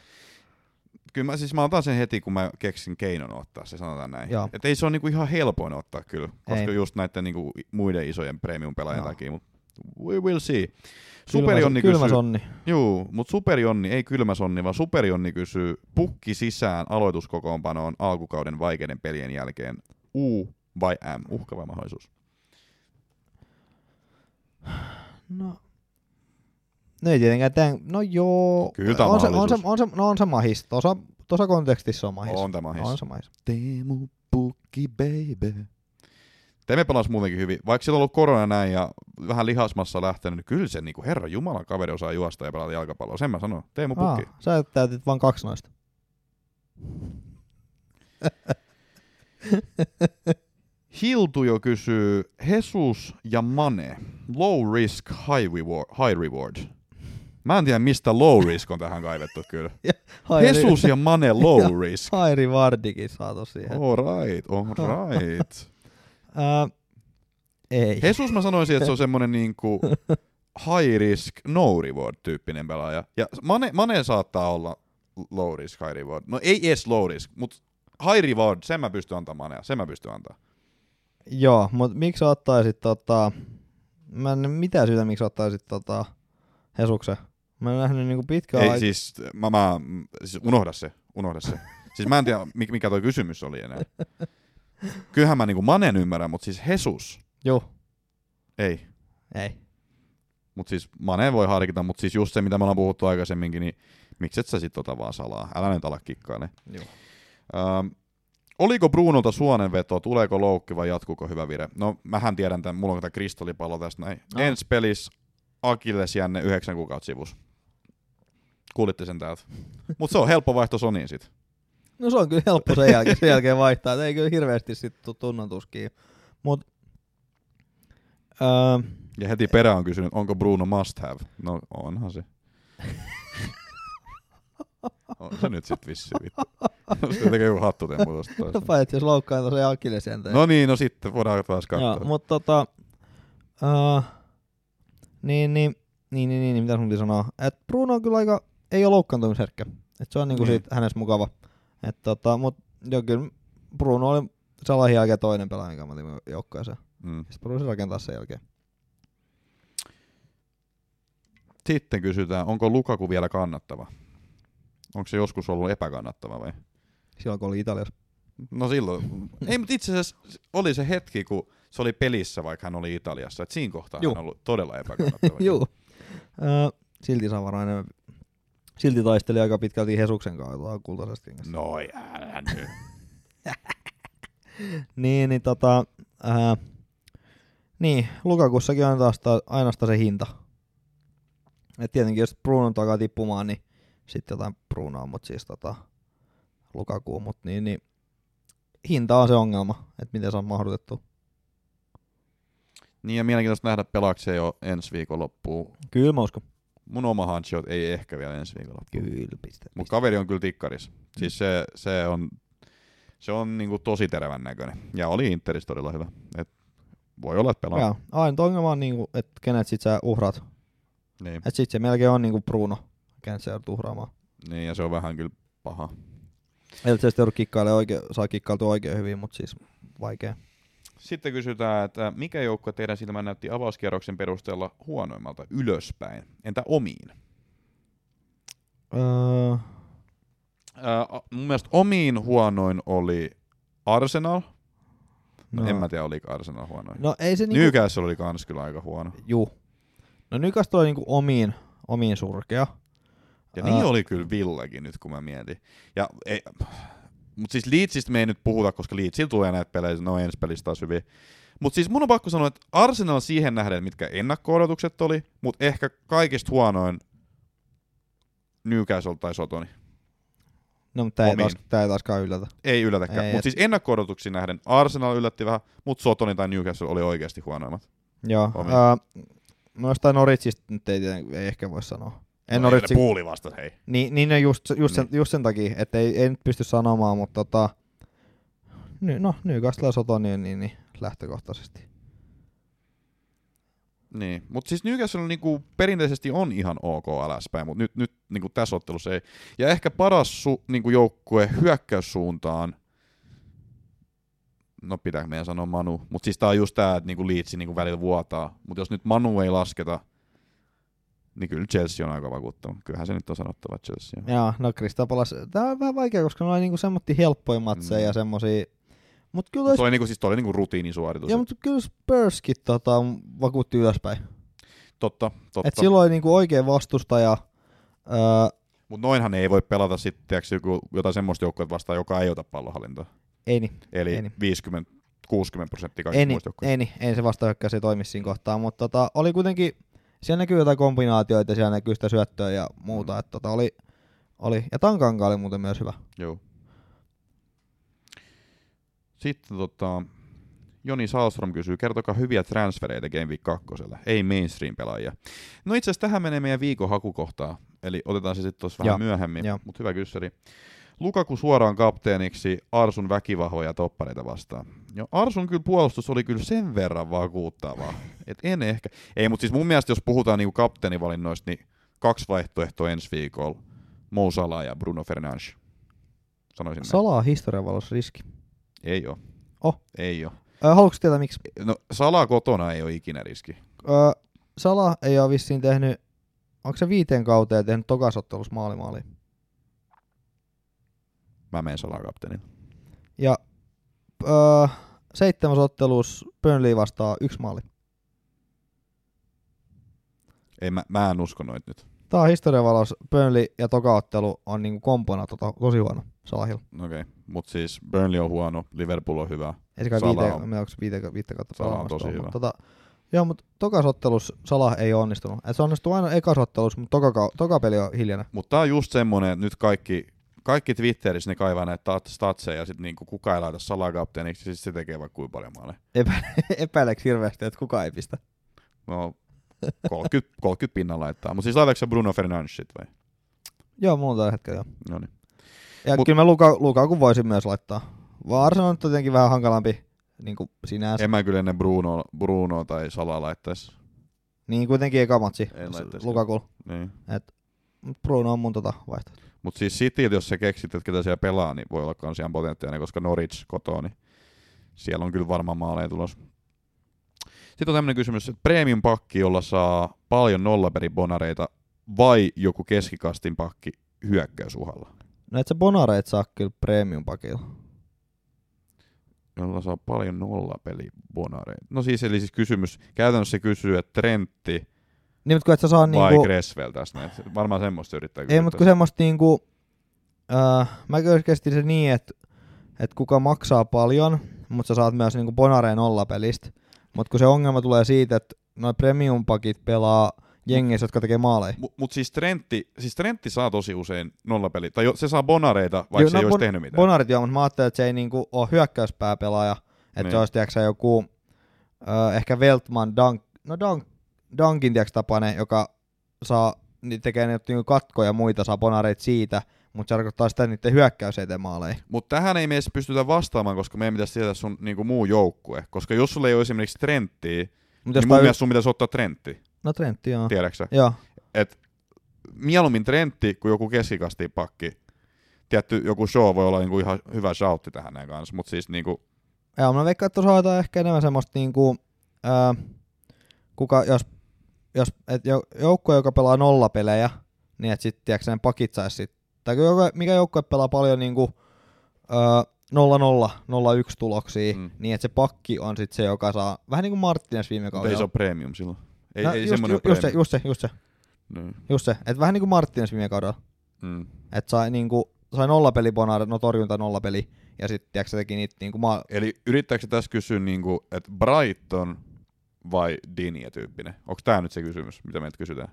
Speaker 2: Kyllä mä, siis mä otan sen heti, kun mä keksin keinon ottaa se, sanotaan näin.
Speaker 3: Joo.
Speaker 2: Et ei se ole niinku ihan helpoin ottaa kyllä, koska
Speaker 3: Ei.
Speaker 2: just näiden niinku muiden isojen premium-pelaajien
Speaker 3: Joo.
Speaker 2: takia, mutta we will see. Superjonni
Speaker 3: kylmä
Speaker 2: kysyy,
Speaker 3: sonni.
Speaker 2: juu, mutta Superjonni, ei kylmä sonni, vaan Superjonni kysyy pukki sisään aloituskokoonpanoon alkukauden vaikeiden pelien jälkeen. U vai M, uhka vai mahdollisuus?
Speaker 3: No, no ei tietenkään tämän, no joo.
Speaker 2: Kyllä tää on
Speaker 3: se, on se, on se, no on se mahis. Tuossa, tuossa kontekstissa on mahis.
Speaker 2: On tämä mahis.
Speaker 3: On se mahis.
Speaker 2: Teemu Pukki baby. Teemme pelasi muutenkin hyvin. Vaikka sillä on ollut korona näin ja vähän lihasmassa lähtenyt, niin kyllä se niinku, herra Jumala kaveri osaa juosta ja pelata jalkapalloa. Sen mä sanon. Teemu
Speaker 3: Aa,
Speaker 2: Pukki.
Speaker 3: sä täytit vain kaksi noista.
Speaker 2: Hiltujo kysyy, Jesus ja Mane, low risk, high reward. High reward. Mä en tiedä, mistä low risk on tähän kaivettu kyllä. Jesus ja Mane low risk.
Speaker 3: Hairi Vardikin saatu siihen.
Speaker 2: All right, all right.
Speaker 3: Ää, ei.
Speaker 2: Jesus mä sanoisin, että se on semmonen niinku high risk, no reward tyyppinen pelaaja. Ja Mane, Mane saattaa olla low risk, high reward. No ei edes low risk, mutta high reward, sen mä pystyn antamaan Manea, sen mä pystyn antamaan.
Speaker 3: Joo, mutta miksi ottaisit tota... Mä en mitä syytä, miksi ottaisit tota... Hesuksen. Mä en nähnyt niinku pitkään
Speaker 2: Ei
Speaker 3: aikaa.
Speaker 2: siis, mä, mä, siis unohda se, unohda se. Siis mä en tiedä, mik- mikä toi kysymys oli enää. Kyllähän mä niinku Manen ymmärrän, mutta siis Jesus,
Speaker 3: Joo,
Speaker 2: ei.
Speaker 3: ei.
Speaker 2: Mutta siis Mane voi harkita, mutta siis just se, mitä me ollaan puhuttu aikaisemminkin, niin miksi et sä sit tota vaan salaa? Älä nyt ala kikkaile.
Speaker 3: Joo.
Speaker 2: Ähm, oliko Brunolta suonenveto, tuleeko loukki vai jatkuuko hyvä vire? No mähän tiedän tämän, mulla on tämä kristallipallo tästä näin.
Speaker 3: No.
Speaker 2: Ensi pelissä Akilles jänne yhdeksän kuukautta sivus. Kuulitte sen täältä. Mutta se on helppo vaihto Soniin sit.
Speaker 3: No se on kyllä helppo sen jälkeen, sen jälkeen vaihtaa. Et ei kyllä hirveästi sit tuu tunnontuskiin. Mut... Öö,
Speaker 2: Ja heti perään on kysynyt, onko Bruno must have? No onhan se. on se nyt sit vissi vittu. Se tekee joku hattutempu tosta
Speaker 3: no paitsi jos loukkaan tosiaan akillesienteen.
Speaker 2: No niin, no sitten voidaan taas katsoa.
Speaker 3: Joo, mutta tota... Uh, niin, niin, niin, niin, niin, mitä sun piti sanoa? Et Bruno on kyllä aika, ei ole loukkaantumisherkkä. Et se on niinku
Speaker 2: Niin.
Speaker 3: siitä hänessä mukava. Et tota, mut joo, kyllä Bruno oli Salahin jälkeen toinen pelaaja, mikä mä otin joukkueeseen.
Speaker 2: Mm.
Speaker 3: Sitten Bruno rakentaa sen jälkeen.
Speaker 2: Sitten kysytään, onko Lukaku vielä kannattava? Onko se joskus ollut epäkannattava vai?
Speaker 3: Silloin kun oli Italiassa.
Speaker 2: No silloin. Ei, mutta itse asiassa oli se hetki, kun se oli pelissä, vaikka hän oli Italiassa. Et siinä kohtaa
Speaker 3: Juu.
Speaker 2: hän on ollut todella epäkannattava.
Speaker 3: Öö, silti Savarainen silti taisteli aika pitkälti Hesuksen kanssa kultaisesta kengästä.
Speaker 2: No älä nyt.
Speaker 3: Niin, niin tota, ää, niin, Lukakussakin on taas ta- ainoastaan se hinta. Et tietenkin jos Brunon takaa tippumaan, niin sitten jotain Brunoa, mutta siis tota, Lukaku, mut niin, niin hinta on se ongelma, että miten se on mahdotettu.
Speaker 2: Niin ja mielenkiintoista nähdä pelaako se jo ensi viikon loppuun.
Speaker 3: Kyllä mä uskon.
Speaker 2: Mun oma hanchiot ei ehkä vielä ensi loppuun.
Speaker 3: Kyllä, piste.
Speaker 2: Mutta kaveri on kyllä tikkaris. Siis se, se on, se on niinku tosi terävän näköinen. Ja oli Interis todella hyvä. Et voi olla, että pelaa.
Speaker 3: Joo, ainut ongelma on, niinku, että kenet sit sä uhraat.
Speaker 2: Niin.
Speaker 3: Et sit se melkein on niinku Bruno, kenet sä joudut uhraamaan.
Speaker 2: niin, ja se on vähän kyllä paha.
Speaker 3: Eli se kikkailemaan oikein, saa kikkailtua oikein hyvin, mutta siis vaikea.
Speaker 2: Sitten kysytään, että mikä joukkue teidän silmään näytti avauskierroksen perusteella huonoimmalta ylöspäin? Entä omiin?
Speaker 3: Öö,
Speaker 2: Ää, mun mielestä omiin huonoin oli Arsenal. No,
Speaker 3: no,
Speaker 2: en mä tiedä, oliko Arsenal huonoin.
Speaker 3: no ei se niinku...
Speaker 2: Newcastle oli kans kyllä aika huono.
Speaker 3: Juu. No Newcastle oli niinku omiin, omiin surkea.
Speaker 2: Ja niin oli kyllä Villakin nyt, kun mä mietin. Ja ei, mutta siis Leedsistä me ei nyt puhuta, koska Leedsillä tulee näitä pelejä, no ensi pelistä taas hyvin. Mutta siis mun on pakko sanoa, että Arsenal siihen nähden, mitkä ennakko-odotukset oli, mutta ehkä kaikista huonoin Newcastle tai Sotoni.
Speaker 3: No, mutta tää ei, taas, tää ei taaskaan yllätä.
Speaker 2: Ei yllätäkään. Mutta
Speaker 3: et-
Speaker 2: siis ennakko-odotuksiin nähden Arsenal yllätti vähän, mutta Sotoni tai Newcastle oli oikeasti huonoimmat.
Speaker 3: Joo.
Speaker 2: Omiin.
Speaker 3: Öö, no jostain Noritsista nyt ei, ei ehkä voi sanoa. En
Speaker 2: no,
Speaker 3: Noritsi,
Speaker 2: puuli vasta, hei.
Speaker 3: niin, niin ne just, just, sen,
Speaker 2: Niin.
Speaker 3: just sen takia, että ei, ei nyt pysty sanomaan, mutta tota, ny, no Newcastle ja Sotoni niin, niin lähtökohtaisesti.
Speaker 2: Niin, mutta siis Newcastle niinku perinteisesti on ihan ok alaspäin, mutta nyt, nyt niinku tässä ottelussa ei. Ja ehkä paras su, niinku joukkue hyökkäyssuuntaan, no pitää meidän sanoa Manu, mutta siis tää on just tää, että niinku Leedsi niinku välillä vuotaa, mutta jos nyt Manu ei lasketa, niin kyllä Chelsea on aika vakuuttava. Kyllähän se nyt on sanottava Chelsea.
Speaker 3: Joo, no Kristapalas, tää on vähän vaikea, koska ne on niinku semmoittia helppoja matseja
Speaker 2: Mm.
Speaker 3: ja semmosia, mut kyllä ois,
Speaker 2: toi, niinku, siis toi oli niinku rutiinisuoritus.
Speaker 3: ja, mutta kyllä Spurskin tota, vakuutti ylöspäin.
Speaker 2: Totta, totta.
Speaker 3: Et silloin oli niinku oikea vastustaja, öö,
Speaker 2: Mutta noinhan ei voi pelata sitten joku, jotain semmoista joukkuetta vastaan, joka ei ota pallohallintoa.
Speaker 3: ei niin,
Speaker 2: Eli
Speaker 3: Ei niin.
Speaker 2: 50-60 prosenttia
Speaker 3: ei
Speaker 2: kaikista
Speaker 3: niin,
Speaker 2: muista joukkueista.
Speaker 3: ei niin, ei se vastahyökkäys ei toimi siinä kohtaa, mutta tota, oli kuitenkin, siellä näkyy jotain kombinaatioita, siellä näkyy sitä syöttöä ja muuta,
Speaker 2: Mm.
Speaker 3: että tota, oli, oli, ja Tankanka oli muuten myös hyvä.
Speaker 2: Joo. Sitten tota, Joni Salström kysyy, kertokaa hyviä transfereita Game Week 2. Ei mainstream-pelaajia. No itse asiassa tähän menee meidän viikon hakukohtaa, eli otetaan se sitten tuossa vähän myöhemmin, mutta hyvä kyssäri. Lukaku suoraan kapteeniksi Arsun väkivahvoja toppareita vastaan. Ja Arsun kyllä puolustus oli kyllä sen verran vakuuttavaa, että en ehkä. Ei, mutta siis mun mielestä jos puhutaan niinku kapteenivalinnoista, niin kaksi vaihtoehtoa ensi viikolla. Mo Salah ja Bruno Fernandes. Sanoisin.
Speaker 3: Salaa historian valossa riski.
Speaker 2: Ei oo.
Speaker 3: Oh.
Speaker 2: Ei oo.
Speaker 3: Ö, haluatko tietää miksi?
Speaker 2: No Sala kotona ei ole ikinä riski.
Speaker 3: Ö, Sala ei ole vissiin tehnyt, onko se viiteen kauteen tehnyt tokasottelussa maalimaali?
Speaker 2: Mä menen Salaa kapteenin.
Speaker 3: Ja ö, seitsemäs ottelussa Burnley vastaa yksi maali.
Speaker 2: Ei, mä, mä en usko noit nyt.
Speaker 3: Tää on historian valos. Burnley ja tokaottelu on niinku kompona tota, tosi huono Salahilla.
Speaker 2: Okei, okay. mutta siis Burnley on huono, Liverpool on hyvä.
Speaker 3: Ei se kai viite,
Speaker 2: on-
Speaker 3: se viite, viite kautta
Speaker 2: Salah on tosi hyvä.
Speaker 3: mutta Tota, joo, mutta tokasottelussa Salah ei ole onnistunut. Et se onnistuu aina ekasottelussa, mutta toka, toka peli on hiljainen.
Speaker 2: Mutta tää on just semmonen, että nyt kaikki, kaikki Twitterissä ne kaivaa näitä tat- statseja ja sit niinku kuka ei laita Salaa kapteeniksi, siis se tekee vaikka kuinka paljon maaleja.
Speaker 3: Epä, epäileekö hirveästi, että kukaan ei pistä?
Speaker 2: No 30, 30 pinnan laittaa. Mutta siis laitatko Bruno Fernandes sit vai?
Speaker 3: Joo, mulla on tällä hetkellä joo.
Speaker 2: No niin.
Speaker 3: Ja
Speaker 2: Mut-
Speaker 3: kyllä mä Luka, Lukaku voisin myös laittaa. Vaan Arsenal on tietenkin vähän hankalampi niin kuin sinänsä.
Speaker 2: En mä kyllä ennen Bruno, Bruno tai Salaa laittaisi.
Speaker 3: Niin kuitenkin eka matsi
Speaker 2: En laittaisi.
Speaker 3: Lukaku.
Speaker 2: Niin.
Speaker 3: Mut Bruno on mun tota vaihtoehto.
Speaker 2: Mutta siis City, jos sä keksit, että ketä siellä pelaa, niin voi olla kans ihan potentiaalinen, koska Norwich kotoa, niin siellä on kyllä varmaan maaleja tulos. Sitten on tämmöinen kysymys, että premium pakki, jolla saa paljon nollaperibonareita vai joku keskikastin pakki hyökkäysuhalla,
Speaker 3: No et sä bonareit saa kyllä premium pakilla.
Speaker 2: jolla saa paljon nollapelibonareita. No siis, eli siis kysymys, käytännössä se kysyy, että Trentti
Speaker 3: Niin, mutta kun et sä saa
Speaker 2: vai
Speaker 3: niinku...
Speaker 2: Creswell tässä näin. Varmaan semmoista yrittää
Speaker 3: Ei, mutta kun semmoista niinku... Äh, mä kestin se niin, että et kuka maksaa paljon, mutta sä saat myös niinku bonareen nollapelistä. Mutta kun se ongelma tulee siitä, että noi premium pakit pelaa jengeissä, jotka tekee maaleja.
Speaker 2: Mutta mut siis, Trentti, siis Trentti saa tosi usein nollapeli, tai jo, se saa bonareita, vaikka
Speaker 3: Joo,
Speaker 2: se ei
Speaker 3: no
Speaker 2: olisi
Speaker 3: bon-
Speaker 2: tehnyt mitään.
Speaker 3: Bonarit joo, mutta mä ajattelin, että se ei niinku ole hyökkäyspääpelaaja. Että
Speaker 2: Niin.
Speaker 3: se olisi tiiäksä, joku ö, ehkä Veltman, Dunk, no Dunk, Dunkin tiiäksä, tapainen, joka saa, niin tekee niitä niinku katkoja ja muita, saa bonareit siitä, mutta se tarkoittaa sitä, että niiden hyökkäys eteen maaleja.
Speaker 2: Mutta tähän ei meissä pystytä vastaamaan, koska meidän pitäisi tietää sun niinku, muu joukkue. Koska jos sulla ei ole esimerkiksi Trenttiä,
Speaker 3: Mutta
Speaker 2: niin mun mielestä sun pitäisi ottaa Trentti,
Speaker 3: No Trentti, joo.
Speaker 2: tiedäksä?
Speaker 3: Joo.
Speaker 2: Et mieluummin Trentti kuin joku keskikastipakki. Tietty joku show voi olla niinku ihan hyvä shoutti tähän näin kanssa, mutta siis niinku,
Speaker 3: Joo, mä veikkaan, että tuossa haetaan ehkä enemmän semmoista niinku, ää, kuka, jos, jos et jo, joukkue, joka pelaa nollapelejä, niin että sit, tiiäksä, ne pakit sais sit, tai mikä joukkue pelaa paljon niinku, ää, 0-0, 0-1 tuloksia,
Speaker 2: Mm.
Speaker 3: mm. niin että se pakki on sit se, joka saa, vähän niin kuin Martinez viime
Speaker 2: mutta ei
Speaker 3: kaudella.
Speaker 2: se ole premium silloin. Ei,
Speaker 3: no,
Speaker 2: ei
Speaker 3: just,
Speaker 2: semmoinen
Speaker 3: ju, just, se, just se, just se,
Speaker 2: Niin.
Speaker 3: just se, että vähän niin kuin Martinez viime kaudella.
Speaker 2: Mm.
Speaker 3: Että sai niinku, sai nollapeli bonari, no torjunta nollapeli, ja sitten tiiäksä, se teki niitä niinku maa,
Speaker 2: Eli yrittääkö tässä kysyä, niinku, että Brighton vai Dinia tyyppinen? Onko tämä nyt se kysymys, mitä meiltä kysytään?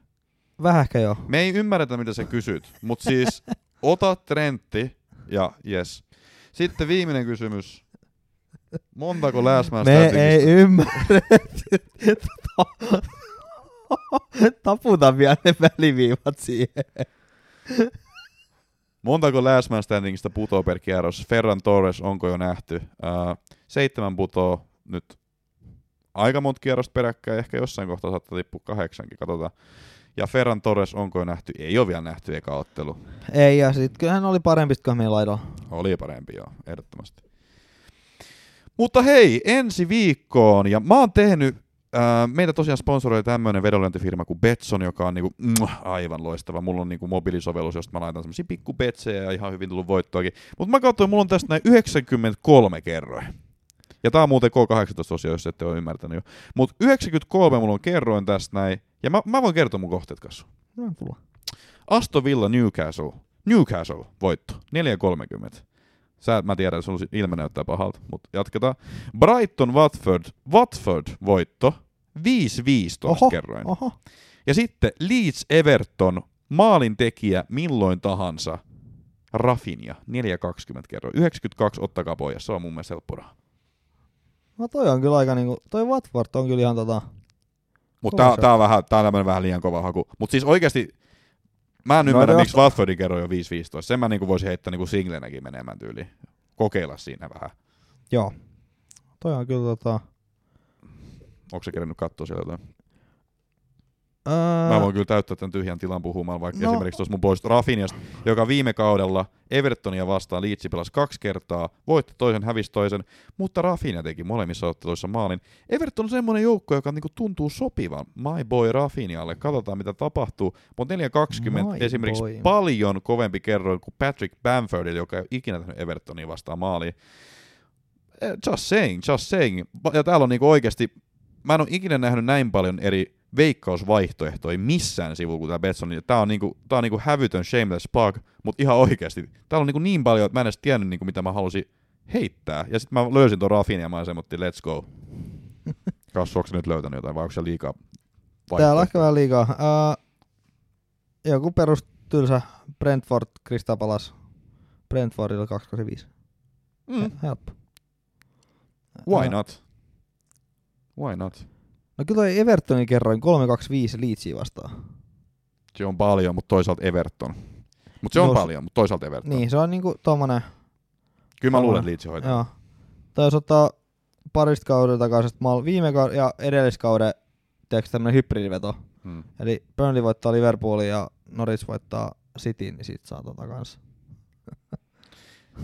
Speaker 3: vähän ehkä joo.
Speaker 2: Me ei ymmärretä, mitä sä kysyt, mutta siis ota Trentti ja yes. Sitten viimeinen kysymys. Montako lääsmää
Speaker 3: Me ei ymmärretty. Taputa vielä ne väliviivat siihen.
Speaker 2: Montako last man standingista putoo per kierros? Ferran Torres, onko jo nähty? Uh, seitsemän putoo nyt aika monta kierrosta peräkkäin, ehkä jossain kohtaa saattaa tippua kahdeksankin, katsotaan. Ja Ferran Torres, onko jo nähty? Ei ole vielä nähty eka ottelu.
Speaker 3: Ei, ja sit kyllähän oli parempi, meillä laidalla.
Speaker 2: Oli parempi joo, ehdottomasti. Mutta hei, ensi viikkoon, ja mä oon tehnyt, ää, meitä tosiaan sponsoroi tämmöinen vedonlyöntifirma kuin Betson, joka on niinku, mm, aivan loistava. Mulla on niinku mobiilisovellus, josta mä laitan semmosia pikku betsejä ja ihan hyvin tullut voittoakin. Mutta mä katsoin, mulla on tästä näin 93 kerroin. Ja tää on muuten K18-osio, jos ette ole ymmärtänyt jo. Mutta 93 mulla on kerroin tästä näin, ja mä, mä voin kertoa mun kohteet kanssa.
Speaker 3: No, tulla.
Speaker 2: Aston Villa Newcastle. Newcastle voitto. 4.30. Sä, mä tiedän, että sun ilme näyttää pahalta, mutta jatketaan. Brighton Watford. Watford voitto. 5.15
Speaker 3: Oho,
Speaker 2: kerroin.
Speaker 3: Oho.
Speaker 2: Ja sitten Leeds Everton. Maalin tekijä milloin tahansa. Rafinha. 4.20 kerroin. 92 ottakaa pois. Se on mun mielestä helppo raha.
Speaker 3: No toi on kyllä aika niinku, toi Watford on kyllä ihan tota,
Speaker 2: Mutta tää, tää, on vähän, tää on tämmönen vähän liian kova haku. Mutta siis oikeasti mä en
Speaker 3: No,
Speaker 2: ymmärrä,
Speaker 3: jos-
Speaker 2: miksi Watfordin kerroin jo 5-15. Sen mä niinku voisin heittää niinku singlenäkin menemään tyyliin. Kokeilla siinä vähän.
Speaker 3: joo. Toi on kyllä tota,
Speaker 2: Onko se kerännyt katsoa siellä jotain?
Speaker 3: Öö,
Speaker 2: Mä voin kyllä täyttää tämän tyhjän tilan puhumaan, vaikka
Speaker 3: No.
Speaker 2: esimerkiksi tuossa mun pois Rafiniasta, joka viime kaudella Evertonia vastaan Leedsi pelasi kaksi kertaa, voitti toisen, hävisi toisen, mutta Rafinha teki molemmissa otteluissa maalin. Everton on semmoinen joukko, joka niinku tuntuu sopivan my boy Rafinhalle. Katsotaan mitä tapahtuu, mutta 4.20
Speaker 3: My
Speaker 2: esimerkiksi
Speaker 3: boy.
Speaker 2: paljon kovempi kerroin kuin Patrick Bamfordille, joka ei ole ikinä tehnyt Evertonia vastaan maaliin. Eh, Just saying, just saying. Ja täällä on niinku oikeasti, mä en ole ikinä nähnyt näin paljon eri veikkausvaihtoehtoja missään sivulla kuin tämä Betson. Tää on, niinku, tää on niinku hävytön shameless plug, mutta ihan oikeasti. Täällä on niinku niin paljon, että mä en edes tiennyt niinku, mitä mä halusin heittää. Ja sitten mä löysin ton Rafin ja mä semmoittiin, let's go. Kassu, onko nyt löytänyt jotain vai onko se liikaa
Speaker 3: Täällä on ehkä vähän liikaa. Uh, joku perus tylsä Brentford Crystal Palace. Brentfordilla 285.
Speaker 2: Mm,
Speaker 3: Helppo.
Speaker 2: why not? Why not?
Speaker 3: No kyllä toi Evertonin kerroin 325 Leedsiä vastaan.
Speaker 2: Se on paljon, mutta toisaalta Everton. Mutta se on
Speaker 3: Jos-
Speaker 2: paljon, mutta toisaalta Everton.
Speaker 3: Niin, se on niinku tommonen,
Speaker 2: Kyllä mä luulen, että Leeds hoitaa.
Speaker 3: joo. Tai jos ottaa parista kauden takaisesta mal, viime kauden ja edelliskauden tiedätkö tämmönen hybridiveto.
Speaker 2: Hmm.
Speaker 3: Eli Burnley voittaa Liverpoolin ja Norwich voittaa Cityn, niin sit saa tota kanssa.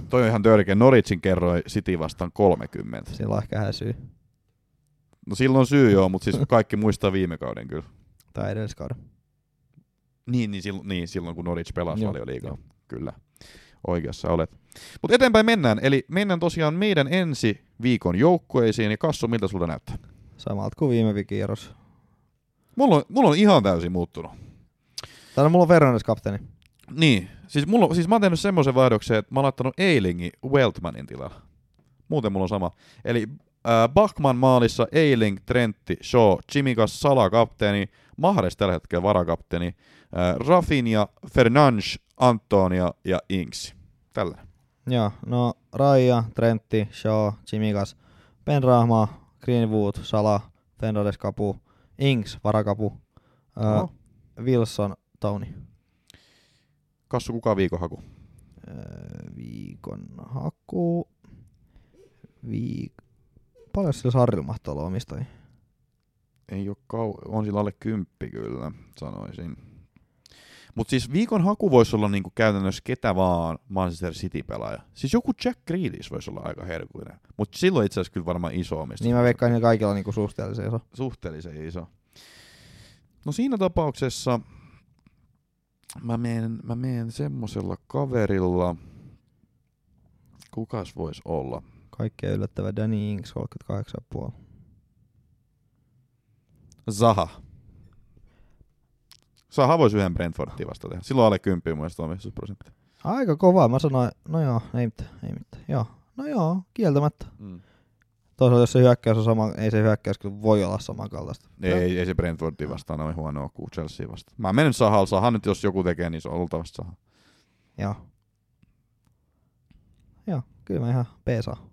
Speaker 2: Toi on ihan törkeä. Norwichin kerroi City vastaan 30.
Speaker 3: Sillä on ehkä häsyy.
Speaker 2: No silloin syy joo, mutta siis kaikki muistaa viime kauden kyllä.
Speaker 3: Tai edelliskauden.
Speaker 2: Niin, niin, silloin, niin silloin kun Norwich pelasi liikaa. Kyllä. Oikeassa olet. Mutta eteenpäin mennään. Eli mennään tosiaan meidän ensi viikon joukkueisiin. Ja Kassu, miltä sulla näyttää?
Speaker 3: Samalta kuin viime kierros.
Speaker 2: Mulla on, mulla on ihan täysin muuttunut.
Speaker 3: Täällä mulla on Fernandes kapteeni.
Speaker 2: Niin, siis, mulla, siis mä oon tehnyt semmoisen vaihdoksen, että mä oon laittanut Eilingin Weltmanin tilalla. Muuten mulla on sama. Eli äh, Bachman maalissa, Eiling, Trentti, Shaw, Chimikas, Sala kapteeni, Mahres tällä hetkellä varakapteeni, äh, Rafinha, Fernandes, Antonia ja Ings. Tällä.
Speaker 3: Joo, no Raija, Trentti, Shaw, Chimikas, Penrahma, Greenwood, Sala, Fernandes kapu, Ings, varakapu, ää,
Speaker 2: Oho.
Speaker 3: Wilson, Tony.
Speaker 2: Kassu, kuka viikon haku?
Speaker 3: Ää, viikon haku. Viik... Paljon sillä Sarrilla mahtaa olla omistajia?
Speaker 2: Ei ole kau- on sillä alle kymppi kyllä, sanoisin. Mutta siis viikon haku voisi olla niinku käytännössä ketä vaan Manchester City-pelaaja. Siis joku Jack Grealish voisi olla aika herkullinen. Mutta silloin itse asiassa kyllä varmaan iso omistus.
Speaker 3: Niin mä veikkaan, että kaikilla on niinku suhteellisen iso.
Speaker 2: Suhteellisen iso. No siinä tapauksessa mä menen, mä menen semmosella kaverilla. Kukas voisi olla?
Speaker 3: Kaikkea yllättävä Danny Ings, 38,5.
Speaker 2: Zaha. Zaha voisi yhden Brentfordin vasta tehdä. Silloin alle 10 mun mielestä omistusprosentti.
Speaker 3: Aika kova, mä sanoin, no joo, ei mitään, ei mitään. Joo, no joo, kieltämättä.
Speaker 2: Mm.
Speaker 3: Toisaalta jos se hyökkäys on sama, ei se hyökkäys kyllä voi olla samankaltaista.
Speaker 2: Ei, ei se Brentfordia vastaan ole huonoa kuin Chelsea vastaan. Mä menen Sahalla. Saha nyt jos joku tekee, niin se on oltavasti Saha.
Speaker 3: Joo. Joo, kyllä mä ihan peesaa.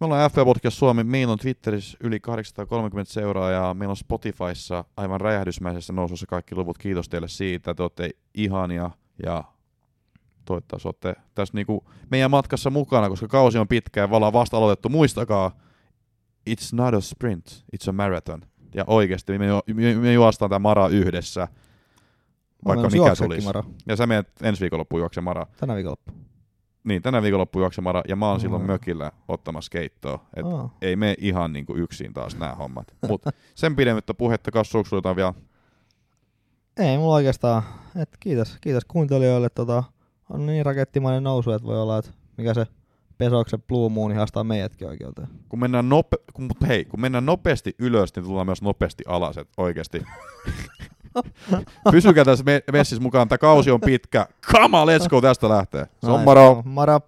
Speaker 2: Me ollaan FB Podcast Suomi. Meillä on Twitterissä yli 830 seuraajaa. Meillä on Spotifyssa aivan räjähdysmäisessä nousussa kaikki luvut. Kiitos teille siitä. Te olette ihania ja toivottavasti olette tässä niinku meidän matkassa mukana, koska kausi on pitkä ja me ollaan vasta aloitettu. Muistakaa, it's not a sprint, it's a marathon. Ja oikeasti me, ju- me, me juostaan tämä mara yhdessä, vaikka mikä tulisi.
Speaker 3: Mara,
Speaker 2: Ja sä menet ensi viikonloppuun juokse mara.
Speaker 3: tänä viikonloppu.
Speaker 2: Niin, tänä viikonloppuun juokse mara. Ja mä oon silloin
Speaker 3: Aa.
Speaker 2: mökillä ottamassa keittoa. Et
Speaker 3: Aa.
Speaker 2: ei me ihan niinku yksin taas nämä hommat. Mut sen pidemmittä puhetta, sulla jotain vielä?
Speaker 3: Ei mulla oikeastaan. Et kiitos, kiitos kuuntelijoille. Tota, on niin rakettimainen nousu, että voi olla, että mikä se Pesoksen Blue Moon haastaa meidätkin oikeuteen.
Speaker 2: Kun mennään, nope, kun, hei, kun mennään nopeasti ylös, niin tullaan myös nopeasti alas, et oikeesti. Pysykää tässä me- messissä mukaan, tämä kausi on pitkä. Come on, let's go, tästä lähtee. Se on moro!
Speaker 3: Moro!